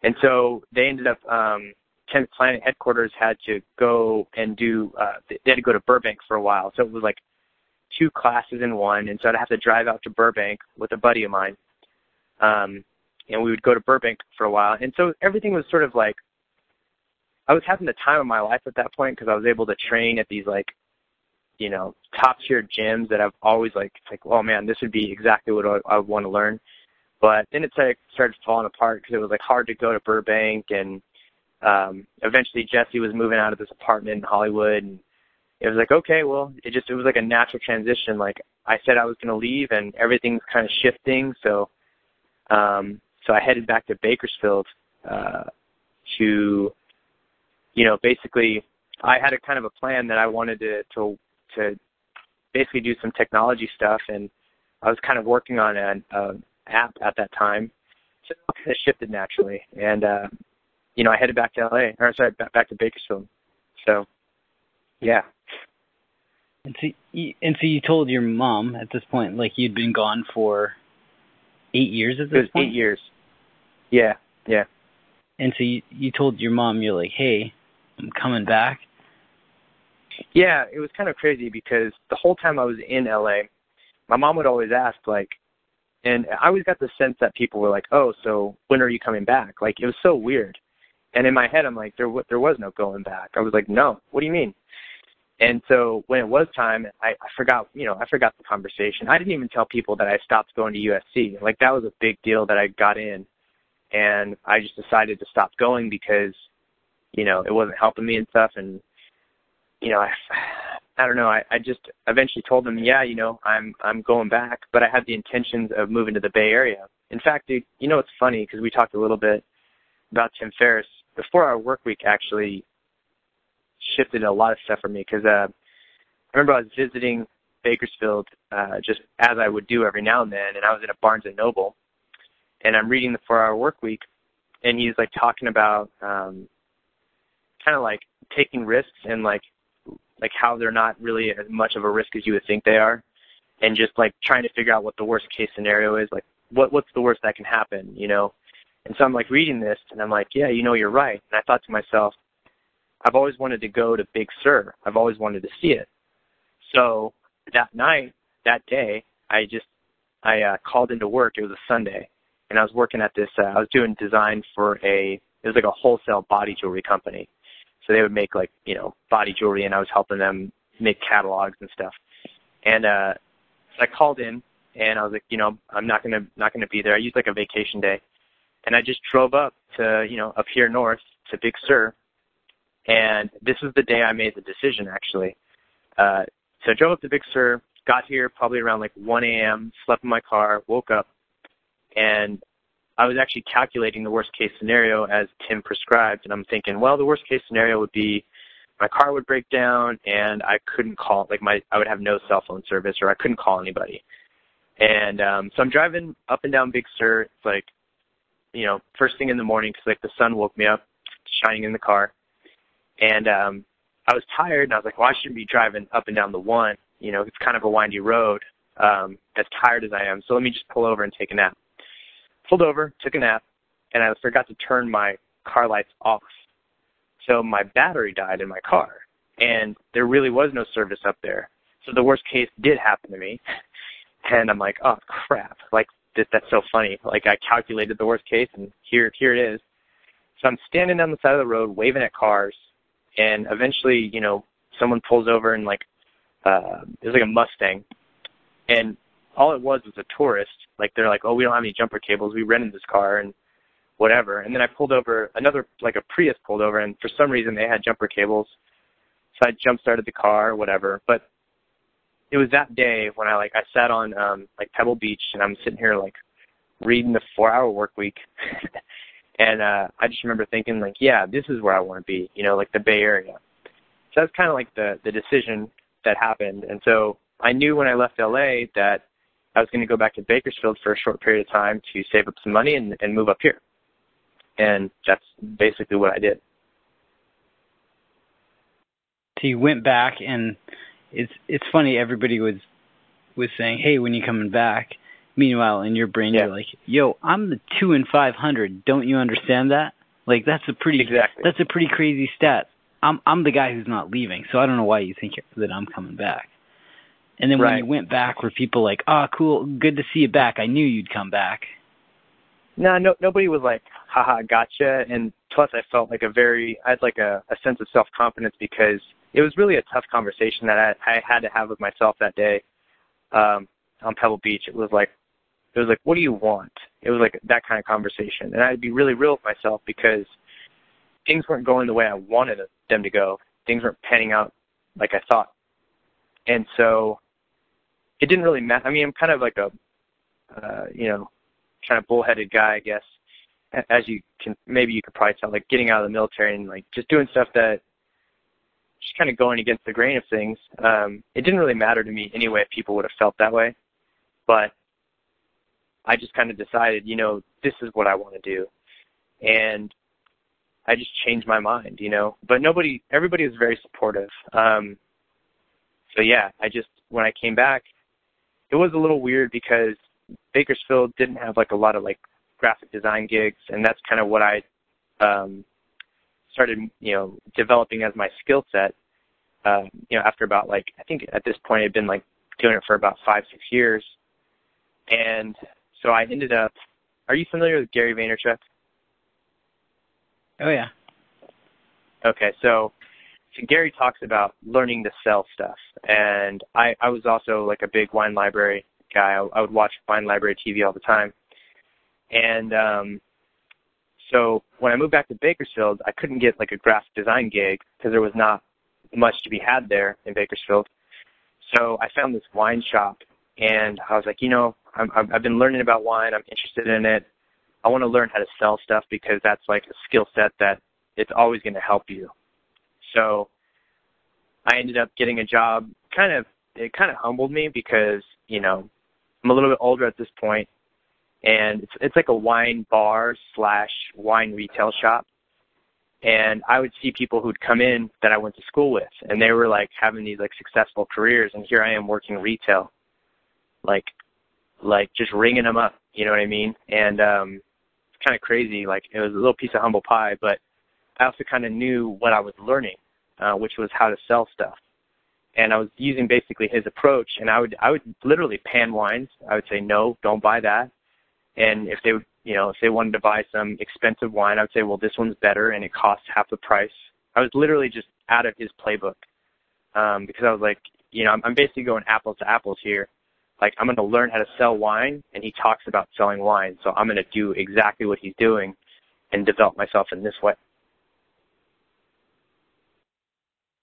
And so they ended up, um, 10th Planet headquarters had to go and do, uh, they had to go to Burbank for a while. So it was like two classes in one. And so I'd have to drive out to Burbank with a buddy of mine. Um, and we would go to Burbank for a while. And so everything was sort of like I was having the time of my life at that point because I was able to train at these like, you know, top tier gyms that I've always like, like, oh man, this would be exactly what I, I would want to learn. But then it started, started falling apart because it was like hard to go to Burbank and um eventually Jesse was moving out of this apartment in Hollywood and it was like okay well it just it was like a natural transition like I said I was going to leave and everything's kind of shifting so um so I headed back to Bakersfield uh to you know, basically I had a kind of a plan that I wanted to to to basically do some technology stuff, and I was kind of working on an uh, app at that time, so it shifted naturally. And uh, you know, I headed back to LA, or sorry, back to Bakersfield. So, yeah. And so, you, and so you told your mom at this point, like you'd been gone for eight years at this it was point. Eight years. Yeah, yeah. And so you you told your mom, you're like, hey, I'm coming back? Yeah, it was kind of crazy because the whole time I was in LA, my mom would always ask like and I always got the sense that people were like, "Oh, so when are you coming back?" Like it was so weird. And in my head, I'm like, "There, w- there was no going back." I was like, "No, what do you mean?" And so when it was time, I, I forgot, you know, I forgot the conversation. I didn't even tell people that I stopped going to USC. Like that was a big deal that I got in, and I just decided to stop going because you know, it wasn't helping me and stuff. And, you know, I, I don't know. I, I just eventually told them, yeah, you know, I'm, I'm going back, but I had the intentions of moving to the Bay Area. In fact, dude, you know, it's funny because we talked a little bit about Tim Ferriss. The four hour work week actually shifted a lot of stuff for me because, uh, I remember I was visiting Bakersfield, uh, just as I would do every now and then, and I was in a Barnes and Noble, and I'm reading the four hour work week, and he's like talking about um kind of like taking risks and like like how they're not really as much of a risk as you would think they are and just like trying to figure out what the worst case scenario is like what what's the worst that can happen you know? And so i'm like reading this and i'm like yeah you know you're right. And i thought to myself i've always wanted to go to big sur i've always wanted to see it so that night that day i just i uh called into work it was a sunday and i was working at this uh, i was doing design for a it was like a wholesale body jewelry company so they would make like, you know, body jewelry and I was helping them make catalogs and stuff. And uh so I called in and I was like, you know, I'm not gonna not gonna be there. I used like a vacation day. And I just drove up to, you know, up here north to Big Sur. And this was the day I made the decision actually. Uh so I drove up to Big Sur, got here probably around like one AM, slept in my car, woke up, and I was actually calculating the worst case scenario as Tim prescribed, and I'm thinking, well, the worst case scenario would be my car would break down and I couldn't call, like my, I would have no cell phone service or I couldn't call anybody. And um, so I'm driving up and down Big Sur. It's like, you know, first thing in the morning because like the sun woke me up, shining in the car, and um, I was tired and I was like, well, I shouldn't be driving up and down the one. You know, it's kind of a windy road. Um, as tired as I am, so let me just pull over and take a nap pulled over, took a nap, and I forgot to turn my car lights off. So my battery died in my car, and there really was no service up there. So the worst case did happen to me. and I'm like, oh crap, like that, that's so funny. Like I calculated the worst case, and here here it is. So I'm standing down the side of the road, waving at cars, and eventually, you know, someone pulls over and like uh, it was like a Mustang, and all it was was a tourist. Like they're like, oh, we don't have any jumper cables. We rented this car and whatever. And then I pulled over another like a Prius pulled over, and for some reason they had jumper cables. So I jump started the car, whatever. But it was that day when I like I sat on um like Pebble Beach and I'm sitting here like reading the four hour work week and uh I just remember thinking like, yeah, this is where I want to be, you know, like the Bay Area. So that's kind of like the the decision that happened. And so I knew when I left LA that I was going to go back to Bakersfield for a short period of time to save up some money and, and move up here. And that's basically what I did. So you went back and it's it's funny everybody was was saying, "Hey, when you coming back?" Meanwhile, in your brain, yeah. you're like, "Yo, I'm the two and five hundred. Don't you understand that? Like that's a pretty exactly. that's a pretty crazy stat. I'm I'm the guy who's not leaving, so I don't know why you think that I'm coming back." And then right. when you went back, were people like, "Oh, cool, good to see you back. I knew you'd come back." No, no, nobody was like, "Haha, gotcha." And plus, I felt like a very, I had like a, a sense of self confidence because it was really a tough conversation that I, I had to have with myself that day um, on Pebble Beach. It was like, it was like, what do you want? It was like that kind of conversation, and I had to be really real with myself because things weren't going the way I wanted them to go. Things weren't panning out like I thought, and so it didn't really matter. I mean, I'm kind of like a, uh, you know, kind of bullheaded guy, I guess. As you can, maybe you could probably tell, like getting out of the military and like just doing stuff that just kind of going against the grain of things. Um, it didn't really matter to me anyway if people would have felt that way, but I just kind of decided, you know, this is what I want to do, and I just changed my mind, you know. But nobody, everybody was very supportive. Um, so yeah, I just when I came back, it was a little weird because Bakersfield didn't have like a lot of like graphic design gigs, and that's kind of what I um, started, you know, developing as my skill set, uh, you know, after about like, I think at this point I'd been like doing it for about five, six years. And so I ended up, are you familiar with Gary Vaynerchuk? Oh yeah. Okay. So, so Gary talks about learning to sell stuff. And I, I was also like a big wine library guy. I, I would watch wine library TV all the time. And, um, so when I moved back to Bakersfield, I couldn't get like a graphic design gig because there was not much to be had there in Bakersfield. So I found this wine shop, and I was like, you know, I'm, I've been learning about wine. I'm interested in it. I want to learn how to sell stuff because that's like a skill set that it's always going to help you. So I ended up getting a job. Kind of, it kind of humbled me because you know I'm a little bit older at this point, and it's it's like a wine bar slash wine retail shop. And I would see people who'd come in that I went to school with, and they were like having these like successful careers, and here I am working retail, like, like just ringing them up. You know what I mean? And um, it's kind of crazy. Like it was a little piece of humble pie, but I also kind of knew what I was learning, uh, which was how to sell stuff. And I was using basically his approach, and I would I would literally pan wines. I would say no, don't buy that and if they would, you know, if they wanted to buy some expensive wine, I would say, well, this one's better and it costs half the price. I was literally just out of his playbook um, because I was like, you know, I'm, I'm basically going apples to apples here. Like I'm going to learn how to sell wine, and he talks about selling wine, so I'm going to do exactly what he's doing and develop myself in this way.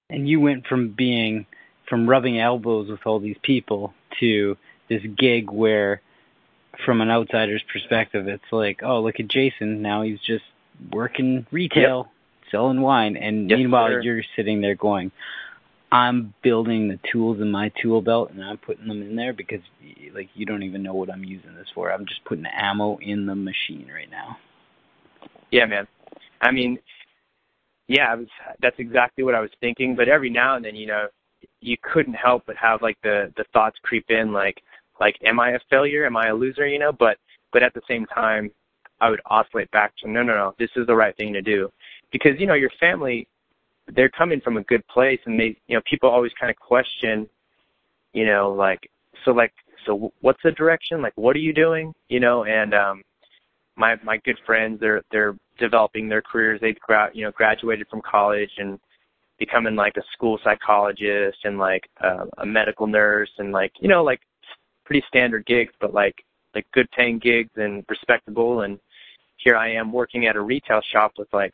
And you went from being from rubbing elbows with all these people to this gig where from an outsider's perspective, it's like, oh, look at Jason. Now he's just working retail, yep. selling wine, and yes, meanwhile sir. you're sitting there going, I'm building the tools in my tool belt and I'm putting them in there because like you don't even know what I'm using this for. I'm just putting ammo in the machine right now. Yeah, man. I mean, yeah, I was that's exactly what I was thinking, but every now and then, you know, you couldn't help but have like the the thoughts creep in like like am I a failure? Am I a loser? You know, but but at the same time, I would oscillate back to no, no, no, this is the right thing to do, because you know your family, they're coming from a good place, and they, you know, people always kind of question, you know, like so like so what's the direction? Like, what are you doing? You know, and um, my my good friends, they're they're developing their careers. they've gra- you know graduated from college and becoming like a school psychologist and like uh, a medical nurse and like you know like pretty standard gigs, but like like good paying gigs and respectable. And here I am working at a retail shop with like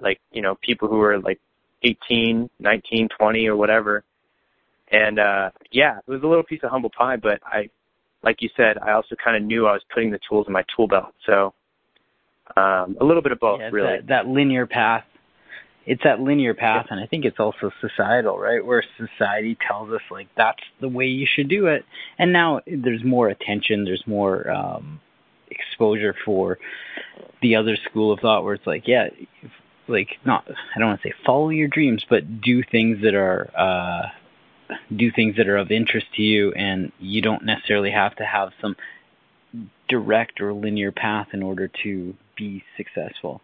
like you know people who are like 18, 19, 20 or whatever. And uh yeah, it was a little piece of humble pie, but I like you said, I also kind of knew I was putting the tools in my tool belt. So um, a little bit of both, yeah, really. That, that linear path. It's that linear path, and I think it's also societal, right? Where society tells us like that's the way you should do it, and now there's more attention, there's more um, exposure for the other school of thought, where it's like, yeah, like not, I don't want to say follow your dreams, but do things that are uh, do things that are of interest to you and you don't necessarily have to have some direct or linear path in order to be successful.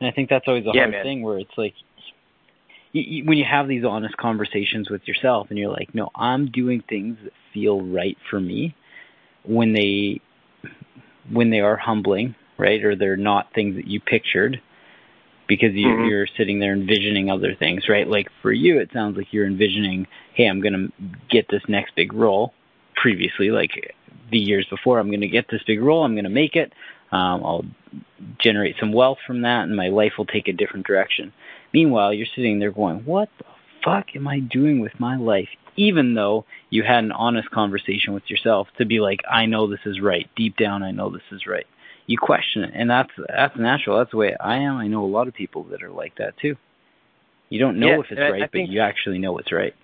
And I think that's always a yeah, hard man. thing where it's like you, you, when you have these honest conversations with yourself and you're like, no, I'm doing things that feel right for me when they when they are humbling, right? Or they're not things that you pictured because you, mm-hmm. you're sitting there envisioning other things, right? Like for you, it sounds like you're envisioning, hey, I'm going to get this next big role. Previously, like the years before, I'm going to get this big role. I'm going to make it. Um, I'll generate some wealth from that, and my life will take a different direction. Meanwhile, you're sitting there going, what the fuck am I doing with my life? Even though you had an honest conversation with yourself to be like, I know this is right. Deep down, I know this is right you question it, and that's that's natural. That's the way I am. I know a lot of people that are like that too. You don't know yeah, if it's I, right, I but think, you actually know it's right.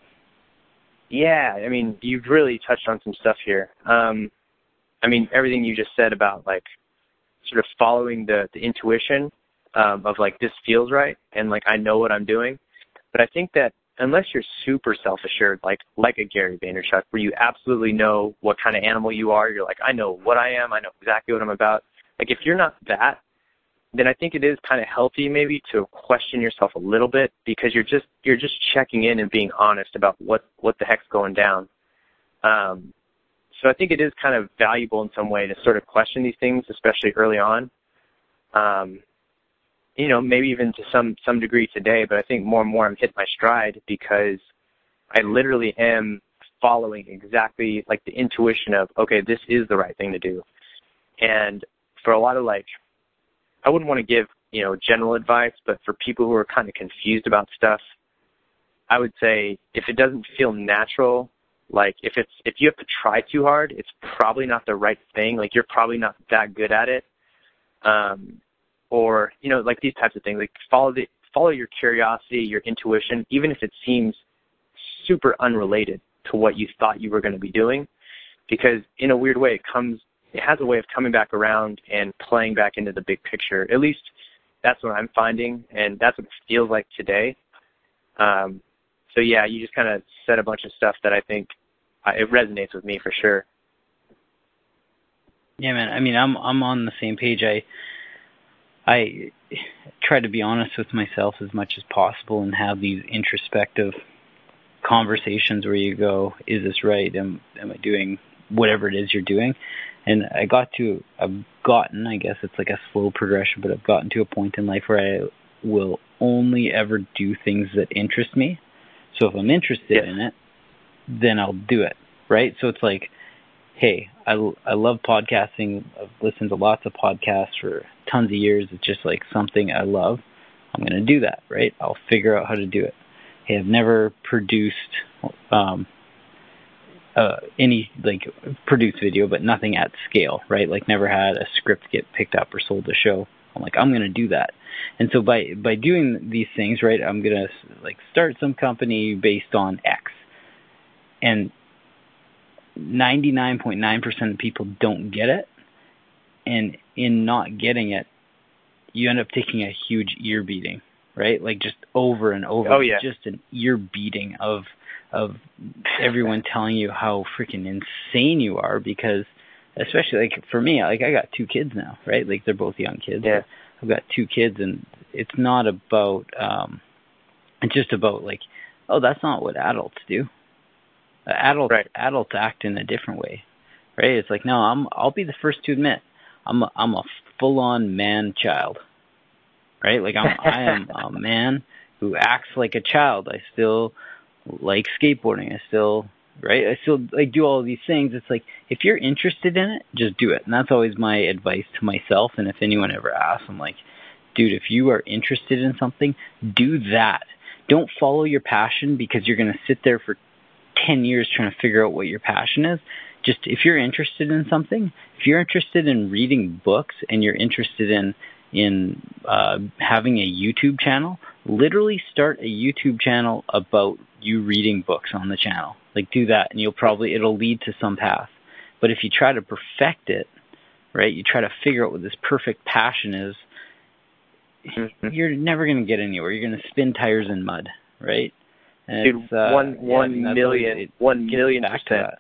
Yeah, I mean, you've really touched on some stuff here. Um, I mean, everything you just said about like sort of following the the intuition um, of like this feels right and like I know what I'm doing. But I think that unless you're super self assured, like like a Gary Vaynerchuk, where you absolutely know what kind of animal you are, you're like, I know what I am, I know exactly what I'm about. Like if you're not that, then I think it is kind of healthy maybe to question yourself a little bit because you're just you're just checking in and being honest about what what the heck's going down. Um, so I think it is kind of valuable in some way to sort of question these things, especially early on. Um, you know, maybe even to some some degree today, but I think more and more I'm hitting my stride because I literally am following exactly like the intuition of okay, this is the right thing to do, and for a lot of like, I wouldn't want to give, you know, general advice, but for people who are kind of confused about stuff, I would say if it doesn't feel natural, like if it's, if you have to try too hard, it's probably not the right thing. Like you're probably not that good at it. Um, or, you know, like these types of things, like follow the, follow your curiosity, your intuition, even if it seems super unrelated to what you thought you were going to be doing, because in a weird way, it comes it has a way of coming back around and playing back into the big picture. At least that's what I'm finding, and that's what it feels like today. Um, so yeah, you just kind of said a bunch of stuff that I think uh, it resonates with me for sure. Yeah, man. I mean, I'm I'm on the same page. I I try to be honest with myself as much as possible and have these introspective conversations where you go, "Is this right? Am am I doing whatever it is you're doing?" And I got to I've gotten I guess it's like a slow progression, but I've gotten to a point in life where I will only ever do things that interest me. So if I'm interested yeah. in it, then I'll do it, right? So it's like, hey, I I love podcasting. I've listened to lots of podcasts for tons of years. It's just like something I love. I'm going to do that, right? I'll figure out how to do it. Hey, I've never produced um, uh, any like produced video, but nothing at scale, right? Like never had a script get picked up or sold to show. I'm like, I'm gonna do that. And so by by doing these things, right, I'm gonna like start some company based on X, and 99.9% of people don't get it, and in not getting it, you end up taking a huge ear beating, right? Like just over and over, oh, yeah. just an ear beating of of everyone telling you how freaking insane you are because especially like for me like I got two kids now right like they're both young kids yeah I've got two kids and it's not about um it's just about like oh that's not what adults do adults right. adults act in a different way right? It's like no, I'm I'll be the first to admit I'm a, I'm a full on man child, right? Like I'm I am a man who acts like a child. I still like skateboarding. I still right? I still like do all of these things. It's like if you're interested in it, just do it. And that's always my advice to myself. And if anyone ever asks, I'm like, dude, if you are interested in something, do that. Don't follow your passion because you're going to sit there for 10 years trying to figure out what your passion is. Just if you're interested in something, if you're interested in reading books and you're interested in in uh, having a YouTube channel, literally start a YouTube channel about you reading books on the channel. Like do that, and you'll probably it'll lead to some path. But if you try to perfect it, right? You try to figure out what this perfect passion is. Mm-hmm. You're never going to get anywhere. You're going to spin tires in mud, right? And Dude, uh, one yeah, one mean, million, it, one million percent.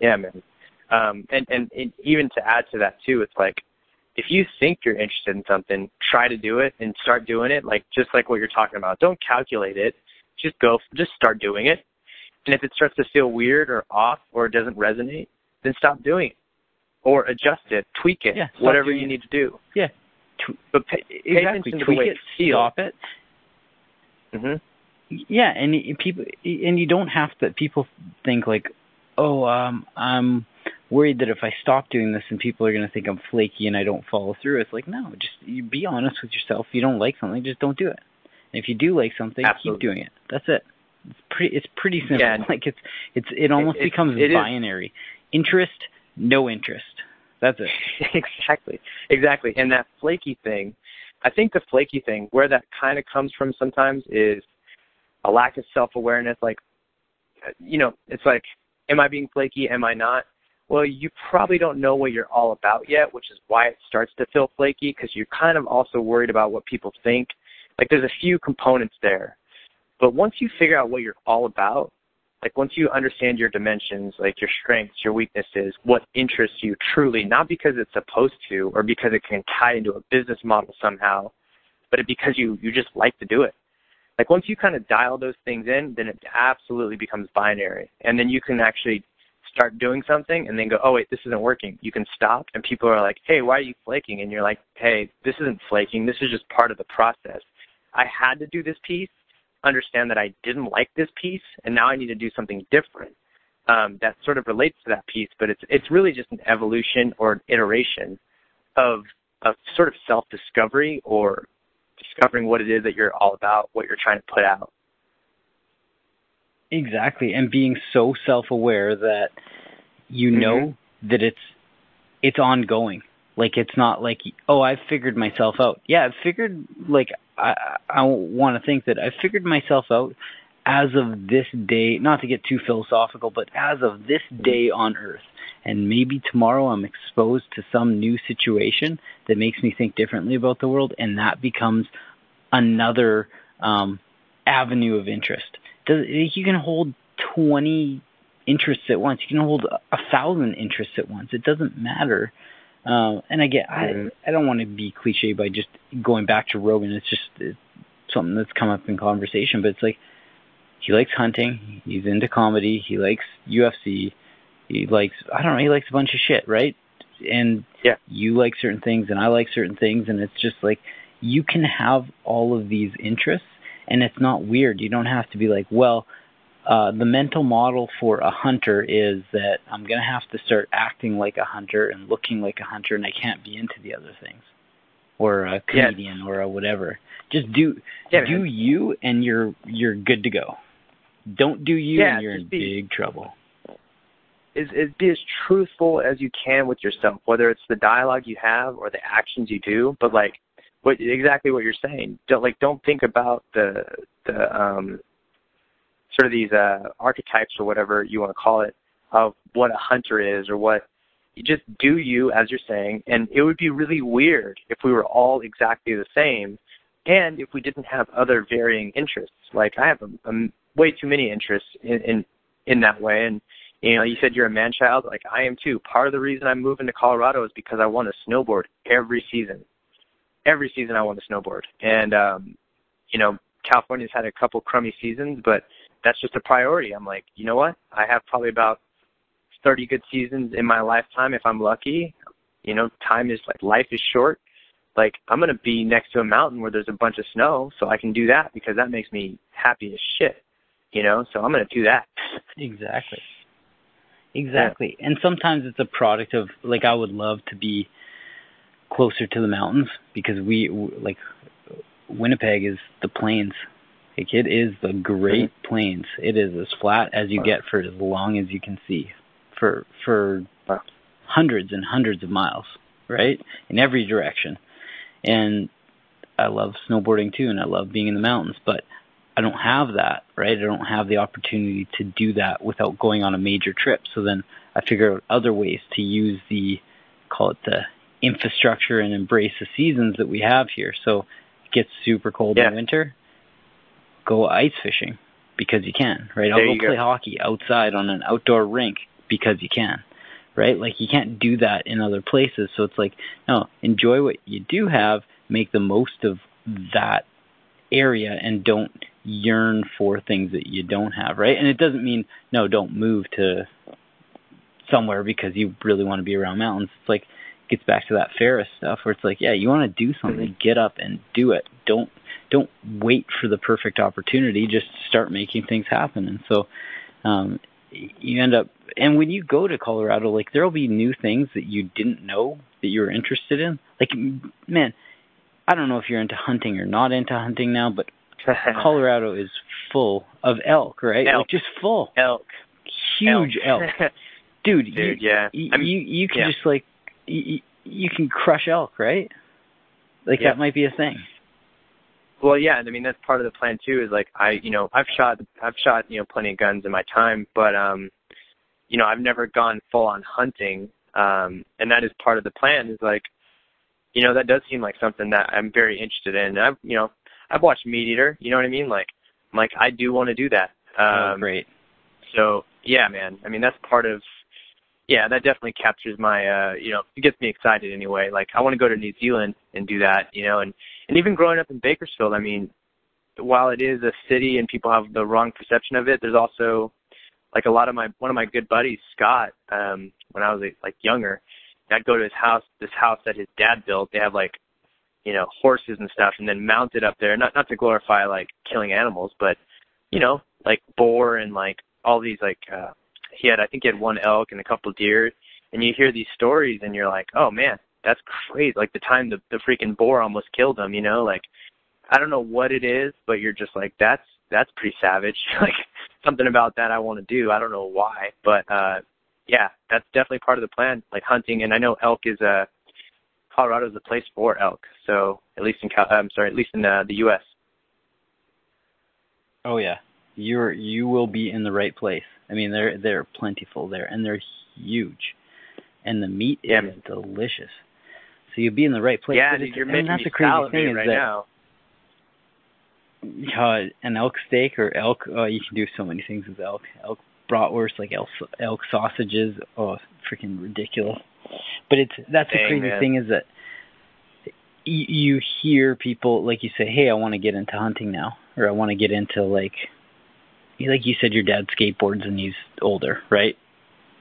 Yeah, man. Um, and, and and even to add to that too, it's like if you think you're interested in something, try to do it and start doing it. Like just like what you're talking about. Don't calculate it. Just go. Just start doing it. And if it starts to feel weird or off or it doesn't resonate, then stop doing it or adjust it, tweak it, yeah, whatever you it. need to do. Yeah. but pay, pay exactly. tweak it, it stop it. Mhm. Yeah, and people and you don't have to. People think like, oh, um, I'm worried that if I stop doing this and people are going to think I'm flaky and I don't follow through. It's like, no, just you be honest with yourself. If you don't like something, just don't do it. And if you do like something, Absolutely. keep doing it. That's it. It's pretty. It's pretty simple. Yeah. Like it's it's it almost it, becomes it binary. Is. Interest, no interest. That's it. exactly. Exactly. And that flaky thing, I think the flaky thing, where that kind of comes from sometimes is a lack of self awareness. Like, you know, it's like, am I being flaky? Am I not? Well, you probably don't know what you're all about yet, which is why it starts to feel flaky because you're kind of also worried about what people think. Like, there's a few components there. But once you figure out what you're all about, like once you understand your dimensions, like your strengths, your weaknesses, what interests you truly, not because it's supposed to or because it can tie into a business model somehow, but because you you just like to do it. Like once you kind of dial those things in, then it absolutely becomes binary, and then you can actually start doing something and then go, oh wait, this isn't working. You can stop, and people are like, hey, why are you flaking? And you're like, hey, this isn't flaking. This is just part of the process. I had to do this piece, understand that I didn't like this piece, and now I need to do something different. Um, that sort of relates to that piece, but it's it's really just an evolution or an iteration of of sort of self discovery or discovering what it is that you're all about, what you're trying to put out. Exactly, and being so self-aware that you mm-hmm. know that it's it's ongoing. Like it's not like oh I've figured myself out. Yeah, I've figured like I I want to think that I've figured myself out as of this day. Not to get too philosophical, but as of this day on Earth and maybe tomorrow I'm exposed to some new situation that makes me think differently about the world, and that becomes another um, avenue of interest. Does, you can hold 20 interests at once. You can hold a thousand interests at once. It doesn't matter. Uh, and I get, I, I don't want to be cliche by just going back to Rogan. It's just it's something that's come up in conversation, but it's like he likes hunting. He's into comedy. He likes UFC he likes I don't know, he likes a bunch of shit, right? And yeah. you like certain things and I like certain things and it's just like you can have all of these interests and it's not weird. You don't have to be like, well, uh, the mental model for a hunter is that I'm going to have to start acting like a hunter and looking like a hunter, and I can't be into the other things, or a comedian or a whatever. Just do yeah, do man. you, and you're you're good to go. Don't do you, yeah, and you're in be, big trouble is, is be as truthful as you can with yourself, whether it's the dialogue you have or the actions you do. But like, what exactly what you're saying? Don't like don't think about the the um sort of these uh archetypes or whatever you want to call it of what a hunter is or what you just do you as you're saying and it would be really weird if we were all exactly the same and if we didn't have other varying interests like i have a, a way too many interests in, in in that way and you know, you said you're a man child. Like I am too. Part of the reason I'm moving to Colorado is because I want to snowboard every season. Every season I want to snowboard. And um, you know, California's had a couple crummy seasons, but that's just a priority. I'm like, you know what? I have probably about 30 good seasons in my lifetime if I'm lucky. You know, time is like life is short. Like I'm gonna be next to a mountain where there's a bunch of snow, so I can do that because that makes me happy as shit. You know, so I'm gonna do that. Exactly. Exactly. Yeah. And sometimes it's a product of like I would love to be closer to the mountains because we like Winnipeg is the plains. Like it is the Great mm-hmm. Plains. It is as flat as you get for as long as you can see, for for hundreds and hundreds of miles, right, in every direction. And I love snowboarding too, and I love being in the mountains, but I don't have that, right? I don't have the opportunity to do that without going on a major trip. So then I figure out other ways to use the call it the infrastructure and embrace the seasons that we have here. So it gets super cold yeah. in winter, go ice fishing because you can, right? I'll go play go. hockey outside on an outdoor rink because you can, right? Like you can't do that in other places. So it's like, no, enjoy what you do have, make the most of that area and don't yearn for things that you don't have, right? And it doesn't mean no, don't move to somewhere because you really want to be around mountains. It's like gets back to that Ferriss stuff where it's like, yeah, you want to do something, mm-hmm. get up and do it. Don't don't wait for the perfect opportunity. Just start making things happen. And so um, you end up, and when you go to Colorado, like there'll be new things that you didn't know that you were interested in. Like, man, I don't know if you're into hunting or not into hunting now, but Colorado is full of elk, right? Elk. Like just full elk, huge elk. elk. Dude, Dude, you, yeah. You, I mean, you you can yeah. just like you, you can crush elk, right? Like yeah. that might be a thing. Well, yeah, I mean that's part of the plan too. Is like I, you know, I've shot, I've shot, you know, plenty of guns in my time, but um, you know, I've never gone full on hunting, um, and that is part of the plan. Is like, you know, that does seem like something that I'm very interested in. I've, you know, I've watched Meat Eater. You know what I mean? Like, I'm like, I do want to do that. Oh, um, oh, great. So yeah, man. I mean, that's part of yeah, that definitely captures my uh you know, it gets me excited anyway. Like I want to go to New Zealand and do that, you know, and and even growing up in Bakersfield, I mean, while it is a city and people have the wrong perception of it, there's also like a lot of my one of my good buddies, Scott, um when I was like younger, I'd go to his house, this house that his dad built. They have like you know, horses and stuff and then mounted up there, not not to glorify like killing animals, but you know, like boar and like all these like uh he had I think he had one elk and a couple deer, and you hear these stories and you're like, oh man, that's crazy. Like the time the the freaking boar almost killed him, you know, like I don't know what it is, but you're just like that's that's pretty savage. like something about that I want to do. I don't know why, but uh yeah, that's definitely part of the plan, like hunting. And I know elk is a Colorado is a place for elk. So at least in Cal, I'm sorry, at least in uh, the U.S. Oh yeah, you're you will be in the right place. I mean, they're they're plentiful there, and they're huge, and the meat yeah. is delicious. So you'll be in the right place. Yeah, dude, you're making that's the crazy thing is right that, now. Uh, an elk steak or elk, oh, you can do so many things with elk. Elk bratwurst, like elk, elk sausages. Oh, freaking ridiculous! But it's that's Dang, the crazy man. thing is that you hear people like you say, "Hey, I want to get into hunting now," or "I want to get into like like you said, your dad skateboards and he's older, right?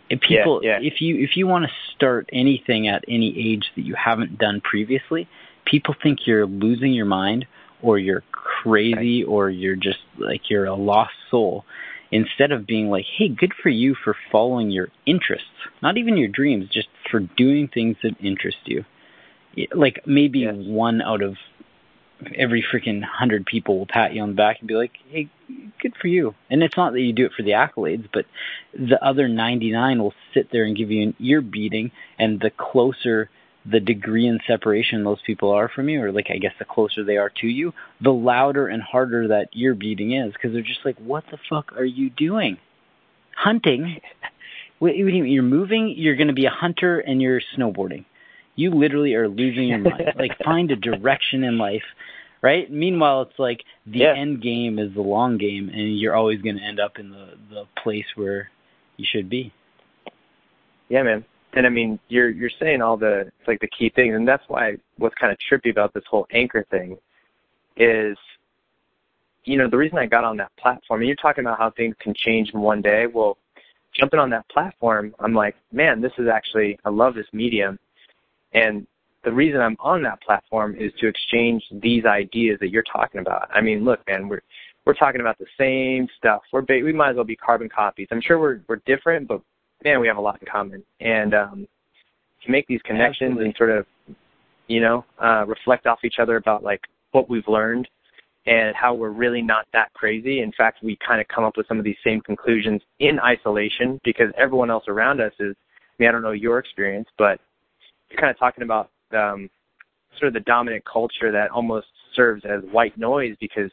And people, yeah, yeah. if you if you want to start anything at any age that you haven't done previously, people think you're losing your mind or you're crazy right. or you're just like you're a lost soul. Instead of being like, hey, good for you for following your interests, not even your dreams, just for doing things that interest you. Like maybe one out of every freaking hundred people will pat you on the back and be like, "Hey, good for you." And it's not that you do it for the accolades, but the other 99 will sit there and give you an ear beating. And the closer the degree in separation those people are from you, or like I guess the closer they are to you, the louder and harder that ear beating is because they're just like, "What the fuck are you doing? Hunting? You're moving. You're going to be a hunter, and you're snowboarding." you literally are losing your mind. like find a direction in life, right? Meanwhile, it's like the yeah. end game is the long game, and you're always going to end up in the the place where you should be. Yeah, man. And I mean, you're you're saying all the it's like the key things, and that's why what's kind of trippy about this whole anchor thing is, you know, the reason I got on that platform. And you're talking about how things can change in one day. Well, jumping on that platform, I'm like, man, this is actually I love this medium, and the reason I'm on that platform is to exchange these ideas that you're talking about. I mean, look, man, we're we're talking about the same stuff. We're ba- we might as well be carbon copies. I'm sure we're we're different, but man, we have a lot in common. And um, to make these connections Absolutely. and sort of, you know, uh, reflect off each other about like what we've learned and how we're really not that crazy. In fact, we kind of come up with some of these same conclusions in isolation because everyone else around us is. I mean, I don't know your experience, but you're kind of talking about um, sort of the dominant culture that almost serves as white noise because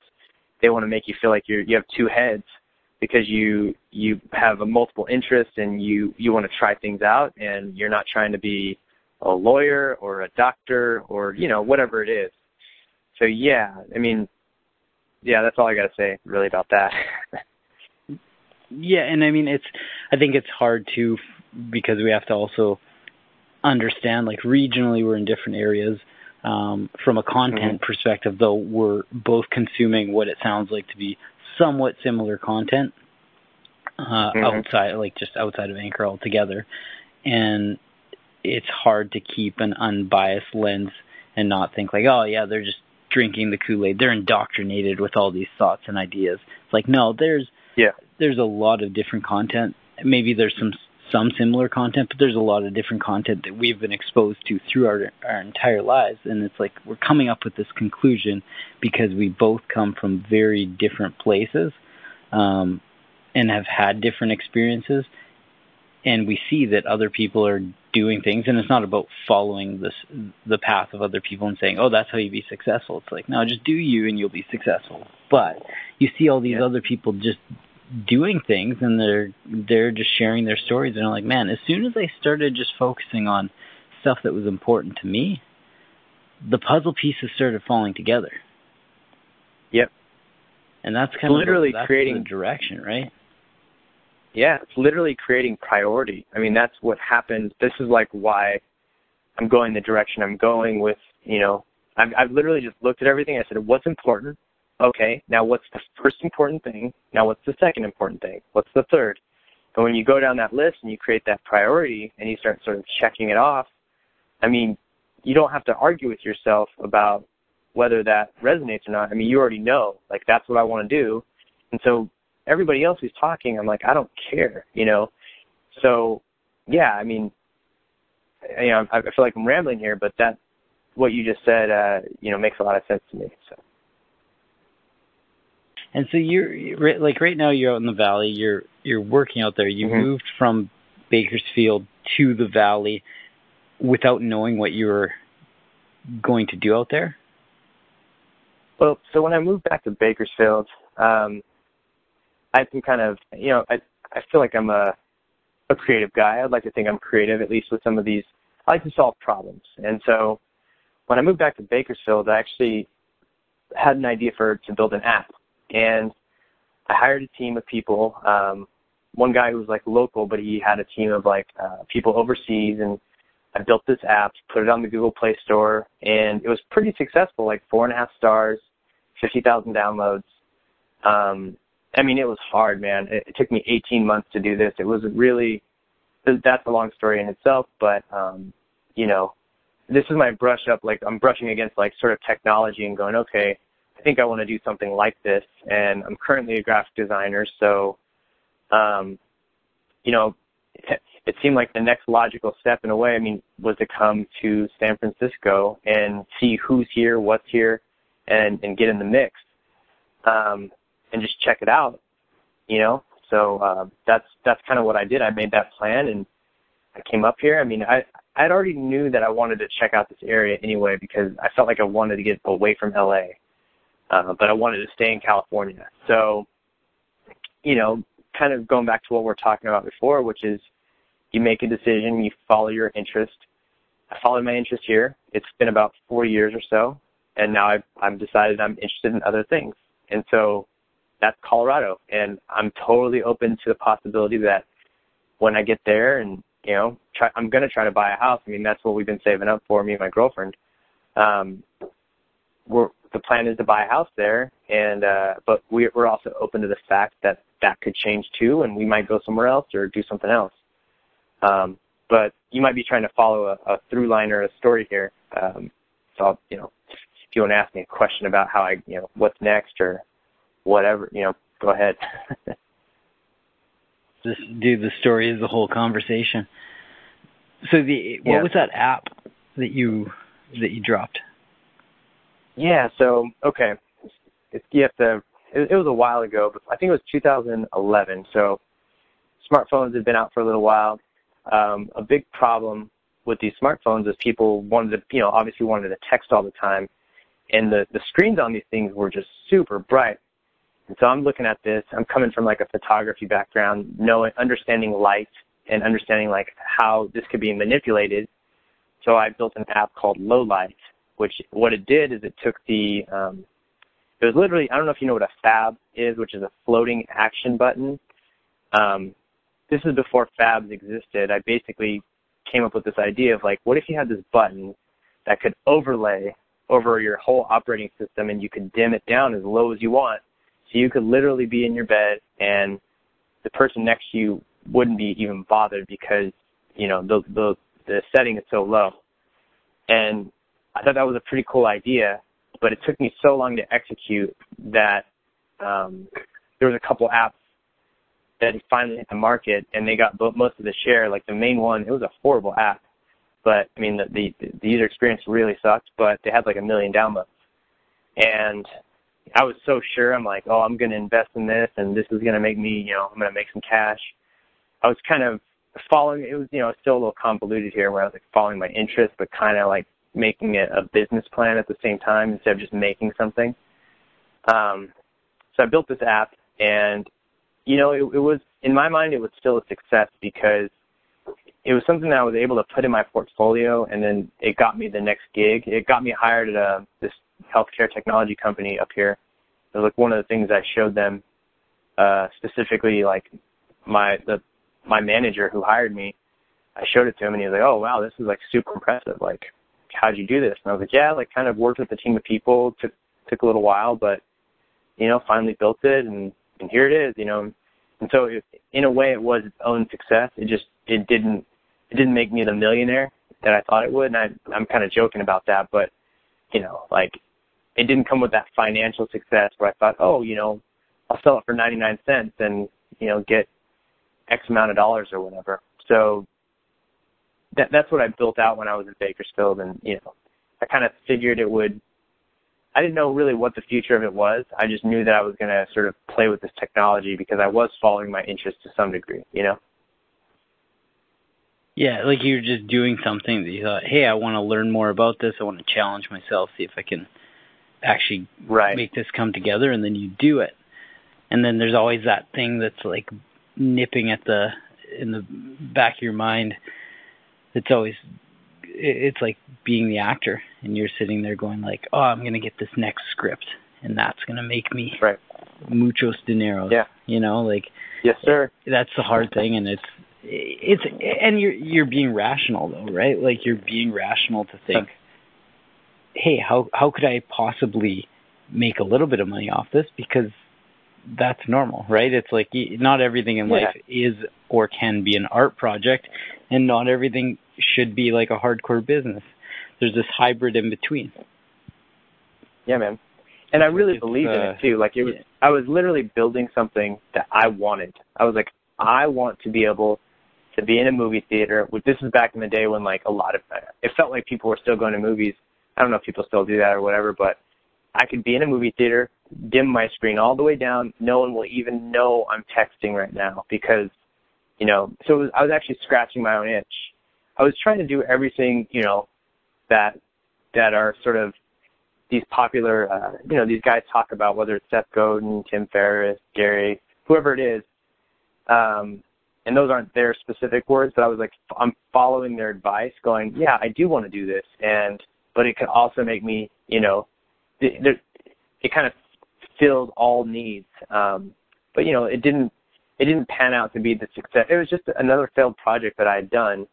they want to make you feel like you're you have two heads because you you have a multiple interest and you you want to try things out and you're not trying to be a lawyer or a doctor or you know whatever it is. So yeah i mean yeah that's all i got to say really about that. Yeah and i mean it's i think it's hard to because we have to also understand like regionally we're in different areas. Um, from a content mm-hmm. perspective though we're both consuming what it sounds like to be somewhat similar content uh, mm-hmm. outside like just outside of anchor altogether. And it's hard to keep an unbiased lens and not think like oh yeah they're just drinking the kool-aid. They're indoctrinated with all these thoughts and ideas. It's like no there's yeah. there's a lot of different content. Maybe there's some some similar content, but there's a lot of different content that we've been exposed to through our our entire lives, and it's like we're coming up with this conclusion because we both come from very different places, um, and have had different experiences, and we see that other people are doing things, and it's not about following this the path of other people and saying, "Oh, that's how you be successful." It's like, no, just do you, and you'll be successful. But you see all these yeah. other people just doing things and they're they're just sharing their stories and I'm like, man, as soon as I started just focusing on stuff that was important to me, the puzzle pieces started falling together. Yep. And that's kind it's literally of that's creating the direction, right? Yeah, it's literally creating priority. I mean, that's what happened. This is like why I'm going the direction I'm going with, you know, I've, I've literally just looked at everything. I said, what's important? Okay, now what's the first important thing? Now what's the second important thing? What's the third? And when you go down that list and you create that priority and you start sort of checking it off, I mean, you don't have to argue with yourself about whether that resonates or not. I mean, you already know, like, that's what I want to do. And so everybody else who's talking, I'm like, I don't care, you know? So, yeah, I mean, you know, I feel like I'm rambling here, but that, what you just said, uh, you know, makes a lot of sense to me. So. And so you're like right now you're out in the valley. You're you're working out there. You mm-hmm. moved from Bakersfield to the valley without knowing what you were going to do out there. Well, so when I moved back to Bakersfield, um, I had some kind of you know I I feel like I'm a a creative guy. I'd like to think I'm creative at least with some of these. I like to solve problems, and so when I moved back to Bakersfield, I actually had an idea for to build an app and I hired a team of people. Um, one guy who was like local, but he had a team of like uh, people overseas, and I built this app, put it on the Google Play Store, and it was pretty successful. Like four and a half stars, fifty thousand downloads. Um, I mean, it was hard, man. It, it took me 18 months to do this. It was really that's a long story in itself, but um, you know, this is my brush up. Like I'm brushing against like sort of technology and going, okay, I think I want to do something like this. And I'm currently a graphic designer, so um, you know, it, seemed like the next logical step in a way, I mean, was to come to San Francisco and see who's here, what's here, and and get in the mix, um, and just check it out, you know. So uh, that's that's kind of what I did. I made that plan and I came up here. I mean, I I'd already knew that I wanted to check out this area anyway because I felt like I wanted to get away from LA uh, but I wanted to stay in California. So, you know, kind of going back to what we are talking about before, which is you make a decision, you follow your interest. I followed my interest here. It's been about four years or so, and now I've, I've decided I'm interested in other things. And so that's Colorado, and I'm totally open to the possibility that when I get there and you know, try, I'm going to try to buy a house. I mean, that's what we've been saving up for, me and my girlfriend. Um, we're the plan is to buy a house there, and uh, but we, we're also open to the fact that that could change too, and we might go somewhere else or do something else. Um, but you might be trying to follow a, a through line or a story here. Um, so, I'll, you know, if you want to ask me a question about how I, you know, what's next or whatever, you know, go ahead. this dude, the story is the whole conversation. So the what yeah. was that app that you that you dropped? Yeah. So okay, it's, you have to. It, it was a while ago, but I think it was 2011. So smartphones had been out for a little while. Um, a big problem with these smartphones is people wanted to, you know, obviously wanted to text all the time, and the the screens on these things were just super bright. And so I'm looking at this. I'm coming from like a photography background, knowing, understanding light and understanding like how this could be manipulated. So I built an app called Low Light, which what it did is it took the um, it was literally I don't know if you know what a fab is, which is a floating action button. Um, this is before fabs existed. I basically came up with this idea of like, what if you had this button that could overlay over your whole operating system and you could dim it down as low as you want. So you could literally be in your bed and the person next to you wouldn't be even bothered because, you know, the, the, the setting is so low. And I thought that was a pretty cool idea, but it took me so long to execute that um, there was a couple apps that finally hit the market and they got most of the share. Like the main one, it was a horrible app, but I mean the the, the user experience really sucked. But they had like a million downloads, and I was so sure. I'm like, oh, I'm going to invest in this, and this is going to make me, you know, I'm going to make some cash. I was kind of following. It was, you know, still a little convoluted here, where I was like following my interest, but kind of like making it a business plan at the same time instead of just making something. Um, so I built this app, and you know, it, it was in my mind it was still a success because it was something that I was able to put in my portfolio, and then it got me the next gig. It got me hired at a this healthcare technology company up here. It was like one of the things I showed them, uh, specifically like my the my manager who hired me. I showed it to him, and he was like, "Oh wow, this is like super impressive. Like, how'd you do this?" And I was like, "Yeah, like kind of worked with a team of people. Took took a little while, but you know, finally built it, and and here it is, you know. And so, it, in a way, it was its own success. It just it didn't it didn't make me the millionaire that I thought it would, and I, I'm kind of joking about that, but you know, like it didn't come with that financial success where I thought, oh, you know, I'll sell it for 99 cents and you know get X amount of dollars or whatever. So that that's what I built out when I was in Bakersfield, and you know, I kind of figured it would I didn't know really what the future of it was. I just knew that I was going to sort of play with this technology because I was following my interest to some degree, you know? Yeah, like you're just doing something that you thought, hey, I want to learn more about this. I want to challenge myself, see if I can actually right. make this come together, and then you do it. And then there's always that thing that's like nipping at the in the back of your mind. It's always it's like being the actor and you're sitting there going like, "Oh, I'm going to get this next script and that's going to make me right. muchos dineros." Yeah. You know, like Yes, sir. That's the hard thing and it's it's and you're you're being rational though, right? Like you're being rational to think, "Hey, how how could I possibly make a little bit of money off this because that's normal, right? It's like not everything in life is or can be an art project, and not everything should be like a hardcore business. There's this hybrid in between. Yeah, man. And I really it's, believed uh, in it uh, too. Like it was, yeah. I was literally building something that I wanted. I was like, I want to be able to be in a movie theater. This is back in the day when like a lot of, it felt like people were still going to movies. I don't know if people still do that or whatever, but I could be in a movie theater, dim my screen all the way down. No one will even know I'm texting right now because, you know, so was, I was actually scratching my own itch. I was trying to do everything, you know, that that are sort of these popular, uh, you know, these guys talk about, whether it's Seth Godin, Tim Ferriss, Gary, whoever it is. Um, and those aren't their specific words, but I was like, I'm following their advice, going, yeah, I do want to do this, and but it can also make me, you know, it, it kind of filled all needs. Um, but you know, it didn't it didn't pan out to be the success. It was just another failed project that I had done,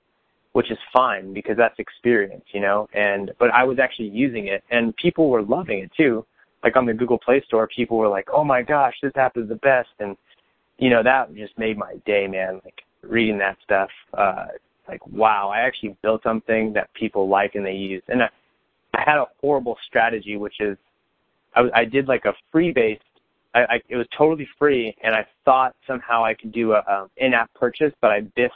which is fine because that's experience, you know. And but I was actually using it, and people were loving it too. Like on the Google Play Store, people were like, "Oh my gosh, this app is the best," and you know, that just made my day, man. Like reading that stuff, uh, like wow, I actually built something that people like and they use. And I, I had a horrible strategy, which is I, I did like a free based. I, I, it was totally free, and I thought somehow I could do a, in-app purchase, but I biffed,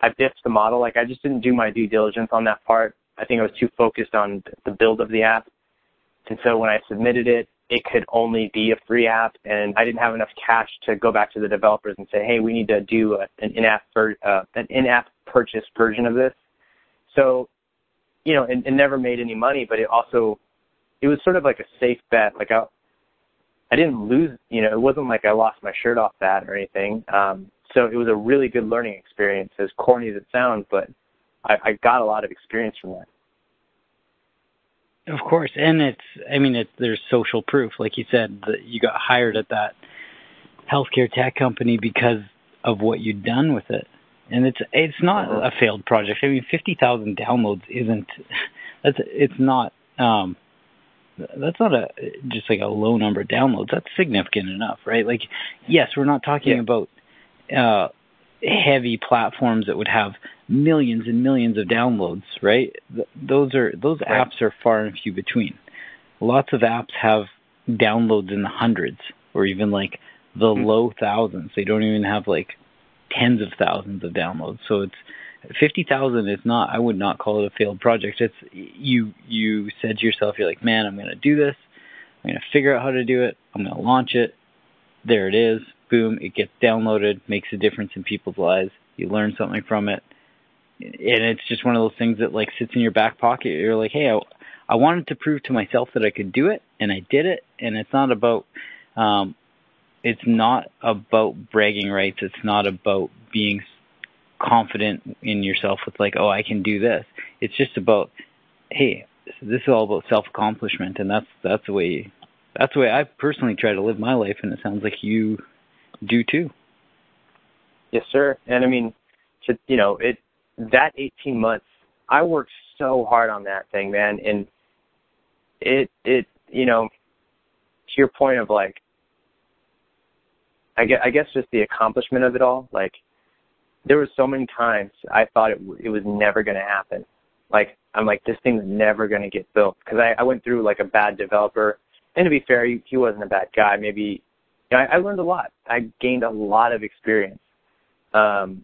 I biffed the model. Like I just didn't do my due diligence on that part. I think I was too focused on the build of the app, and so when I submitted it, it could only be a free app, and I didn't have enough cash to go back to the developers and say, hey, we need to do a, an in-app uh, an in-app purchase version of this. So, you know, it, it never made any money, but it also it was sort of like a safe bet. Like I, I didn't lose, you know, it wasn't like I lost my shirt off that or anything. Um, so it was a really good learning experience, as corny as it sounds, but I, I got a lot of experience from that. Of course, and it's I mean it's there's social proof, like you said, that you got hired at that healthcare tech company because of what you'd done with it. And it's it's not uh-huh. a failed project. I mean, fifty thousand downloads isn't that's it's not um that's not a just like a low number of downloads. That's significant enough, right? Like, yes, we're not talking yeah. about uh, heavy platforms that would have millions and millions of downloads, right? Th- those are those right. apps are far and few between. Lots of apps have downloads in the hundreds or even like the mm-hmm. low thousands. They don't even have like tens of thousands of downloads. So it's fifty thousand is not. I would not call it a failed project. It's you. You said to yourself, you're like, man, I'm to do this. I'm to figure out how to do it. I'm to launch it. There it is. Boom! It gets downloaded. Makes a difference in people's lives. You learn something from it, and it's just one of those things that like sits in your back pocket. You're like, hey, I, I wanted to prove to myself that I could do it, and I did it. And it's not about um, it's not about bragging rights. It's not about being confident in yourself with like, oh, I can do this. It's just about, hey, this is all about self accomplishment, and that's that's the way that's the way I personally try to live my life, and it sounds like you do too. Yes, sir. And I mean, to you know, it that 18 months, I worked so hard on that thing, man, and it it you know, to your point of like, I guess, I guess just the accomplishment of it all, like there were so many times I thought it it was never going to happen. Like I'm like this thing's never going to get built because I I went through like a bad developer. And to be fair, he, he wasn't a bad guy. Maybe you know, I, I learned a lot. I gained a lot of experience. Um,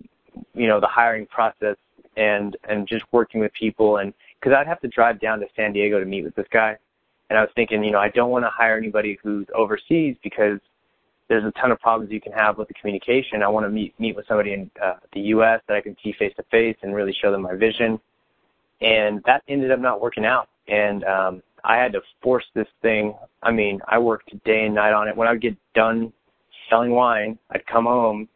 you know, the hiring process and and just working with people and because I'd have to drive down to San Diego to meet with this guy. And I was thinking, you know, I don't want to hire anybody who's overseas because there's a ton of problems you can have with the communication. I want to meet meet with somebody in uh, the U.S. that I can see face to face and really show them my vision. And that ended up not working out. And um, I had to force this thing. I mean, I worked day and night on it. When I would get done selling wine, I'd come home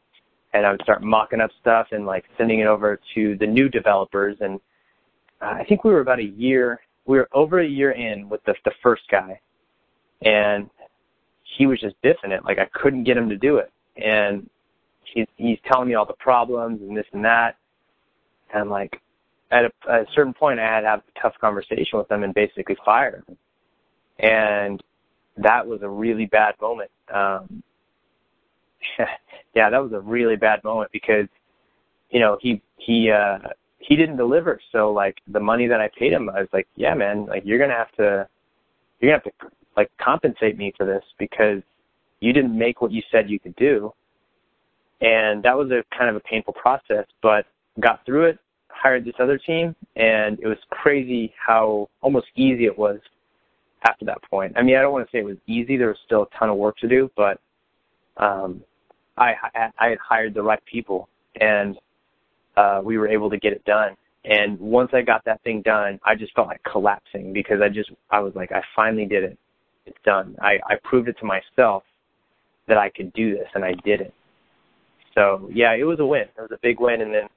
and I would start mocking up stuff and like sending it over to the new developers. And I think we were about a year. We were over a year in with the the first guy, and he was just biffing it. Like I couldn't get him to do it. And he's he's telling me all the problems and this and that. And like at a, at a certain point I had to have a tough conversation with him and basically fire him. And that was a really bad moment. Um yeah, that was a really bad moment because, you know, he he uh he didn't deliver. So like the money that I paid him, I was like, Yeah man, like you're gonna have to you're gonna have to like compensate me for this because you didn't make what you said you could do. And that was a kind of a painful process, but got through it, hired this other team, and it was crazy how almost easy it was after that point. I mean, I don't want to say it was easy. There was still a ton of work to do, but um, I, I, had hired the right people, and uh, we were able to get it done. And once I got that thing done, I just felt like collapsing because I just I was like, I finally did it it's done. I, I proved it to myself that I could do this, and I did it. So yeah, it was a win. It was a big win, and then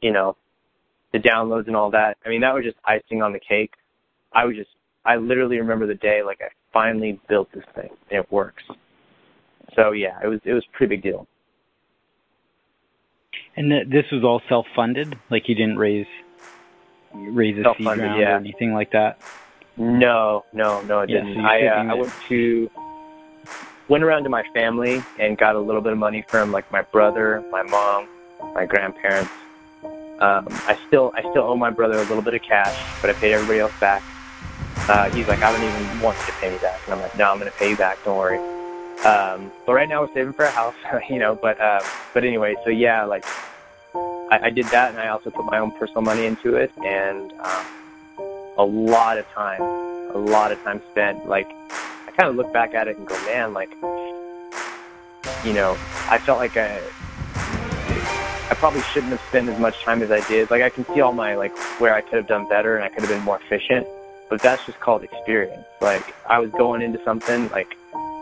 you know the downloads and all that. I mean, that was just icing on the cake. I was just I literally remember the day like I finally built this thing and it works. So yeah, it was it was a pretty big deal. And th- this was all self-funded, like you didn't raise raise a seed round yeah. or anything like that. No, no, no, I didn't. So I uh, I went to went around to my family and got a little bit of money from like my brother, my mom, my grandparents. Um, I still I still owe my brother a little bit of cash, but I paid everybody else back. Uh, he's like, I don't even want you to pay me back, and I'm like, No, I'm going to pay you back. Don't worry. Um, but right now we're saving for a house, you know. But uh, but anyway, so yeah, like I, I did that, and I also put my own personal money into it, and um, a lot of time, a lot of time spent. Like I kind of look back at it and go, man, like you know, I felt like I I probably shouldn't have spent as much time as I did. Like I can see all my like where I could have done better and I could have been more efficient, but that's just called experience. Like I was going into something like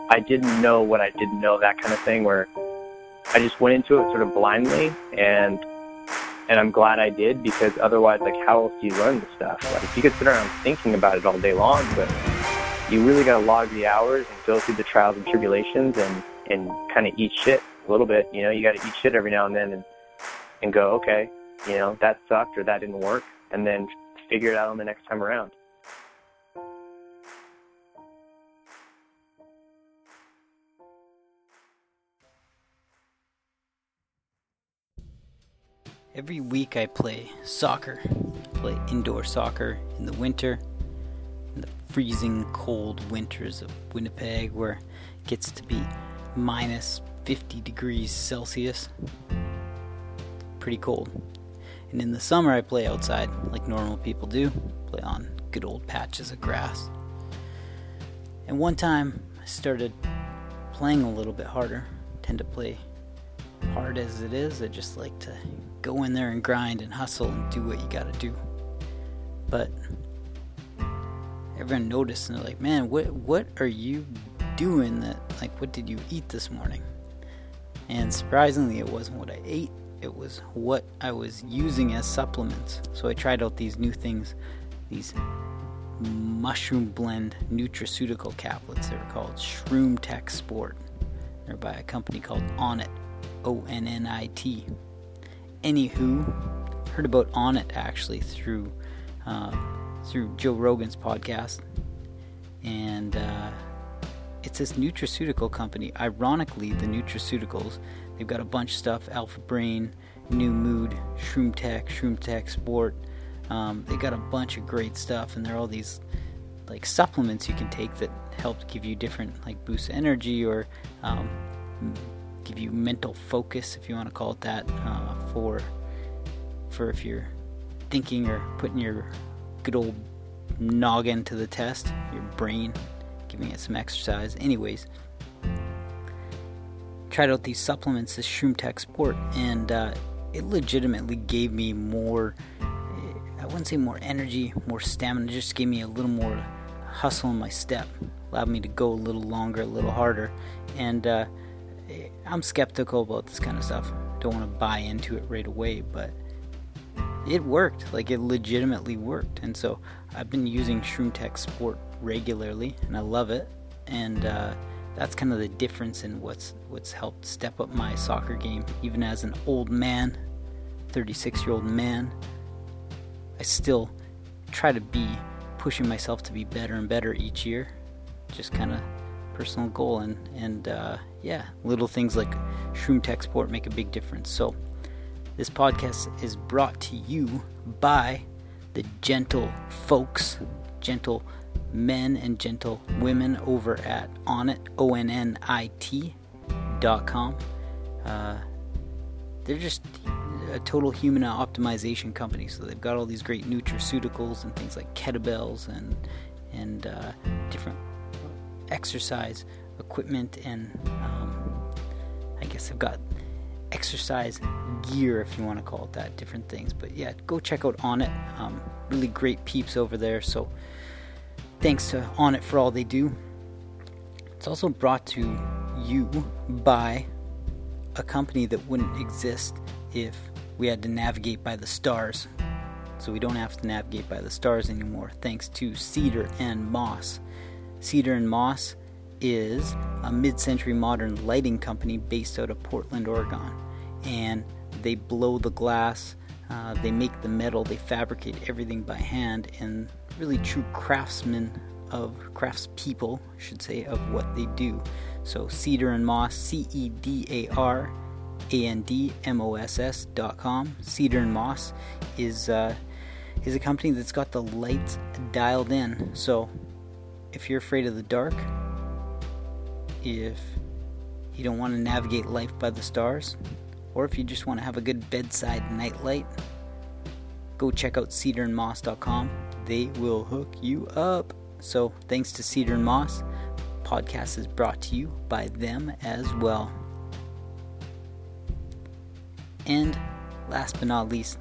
I didn't know what I didn't know, that kind of thing where I just went into it sort of blindly and and I'm glad I did because otherwise like how else do you learn this stuff? Like you could sit around thinking about it all day long, but you really gotta log the hours and go through the trials and tribulations and and kind of eat shit a little bit. You know, you got to eat shit every now and then and and go, okay, you know, that sucked or that didn't work, and then figure it out on the next time around. Every week I play soccer. I play indoor soccer in the winter, in the freezing cold winters of Winnipeg, where it gets to be minus 50 degrees Celsius. Pretty cold. And in the summer I play outside like normal people do, play on good old patches of grass. And one time I started playing a little bit harder. I tend to play hard as it is, I just like to go in there and grind and hustle and do what you gotta do. But everyone noticed and they're like, man, what what are you doing that like what did you eat this morning? And surprisingly it wasn't what I ate, it was what I was using as supplements. So I tried out these new things, these mushroom blend nutraceutical caplets. They were called Shroom Tech Sport. They're by a company called Onnit, O N N I T. Anywho, heard about Onnit actually through uh, through Joe Rogan's podcast, and uh, it's this nutraceutical company. Ironically, the nutraceuticals they've got a bunch of stuff: Alpha Brain, New Mood, Shroom Tech, Shroom Tech Sport. Um, they got a bunch of great stuff, and they're all these like supplements you can take that help give you different like boost energy or um, give you mental focus, if you want to call it that, uh, for for if you're thinking or putting your good old noggin to the test, your brain, giving it some exercise. Anyways, tried out these supplements, this Shroom Tech Sport, and uh, it legitimately gave me more. I wouldn't say more energy, more stamina. Just gave me a little more hustle in my step, allowed me to go a little longer, a little harder, and. Uh, I'm skeptical about this kind of stuff. Don't want to buy into it right away, but it worked. Like it legitimately worked. And so I've been using Shroom Tech Sport regularly, and I love it. And uh, that's kind of the difference in what's what's helped step up my soccer game. Even as an old man, 36 year old man, I still try to be pushing myself to be better and better each year. Just kind of personal goal and and uh, yeah little things like shroom tech sport make a big difference. So this podcast is brought to you by the gentle folks gentle men and gentle women over at onnit o-n-n-i-t dot com. Uh, they're just a total human optimization company. So they've got all these great nutraceuticals and things like kettlebells and and uh, different exercise equipment and um, I guess I've got exercise gear if you want to call it that different things. But yeah go check out Onnit um, really great peeps over there so thanks to Onnit for all they do. It's also brought to you by a company that wouldn't exist if we had to navigate by the stars. So we don't have to navigate by the stars anymore thanks to cedar and moss Cedar and Moss is a mid century modern lighting company based out of Portland, Oregon. And they blow the glass, uh, they make the metal, they fabricate everything by hand, and really true craftsmen of craftspeople, I should say, of what they do. So Cedar and Moss, C E D A R A N D M O S S dot com. Cedar and Moss is uh, is a company that's got the lights dialed in. So if you're afraid of the dark, if you don't want to navigate life by the stars, or if you just want to have a good bedside nightlight, go check out cedarandmoss.com. They will hook you up. So, thanks to Cedar and Moss, podcast is brought to you by them as well. And last but not least,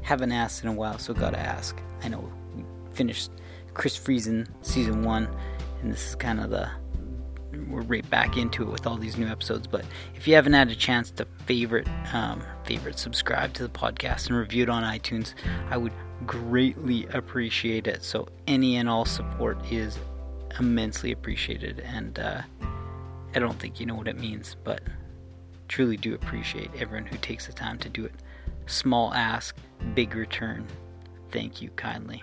haven't asked in a while, so gotta ask. I know we finished Chris Friesen season one, and this is kind of the we're right back into it with all these new episodes. But if you haven't had a chance to favorite, um, favorite, subscribe to the podcast and review it on iTunes, I would greatly appreciate it. So any and all support is immensely appreciated, and uh, I don't think you know what it means, but truly do appreciate everyone who takes the time to do it. Small ask, big return. Thank you kindly.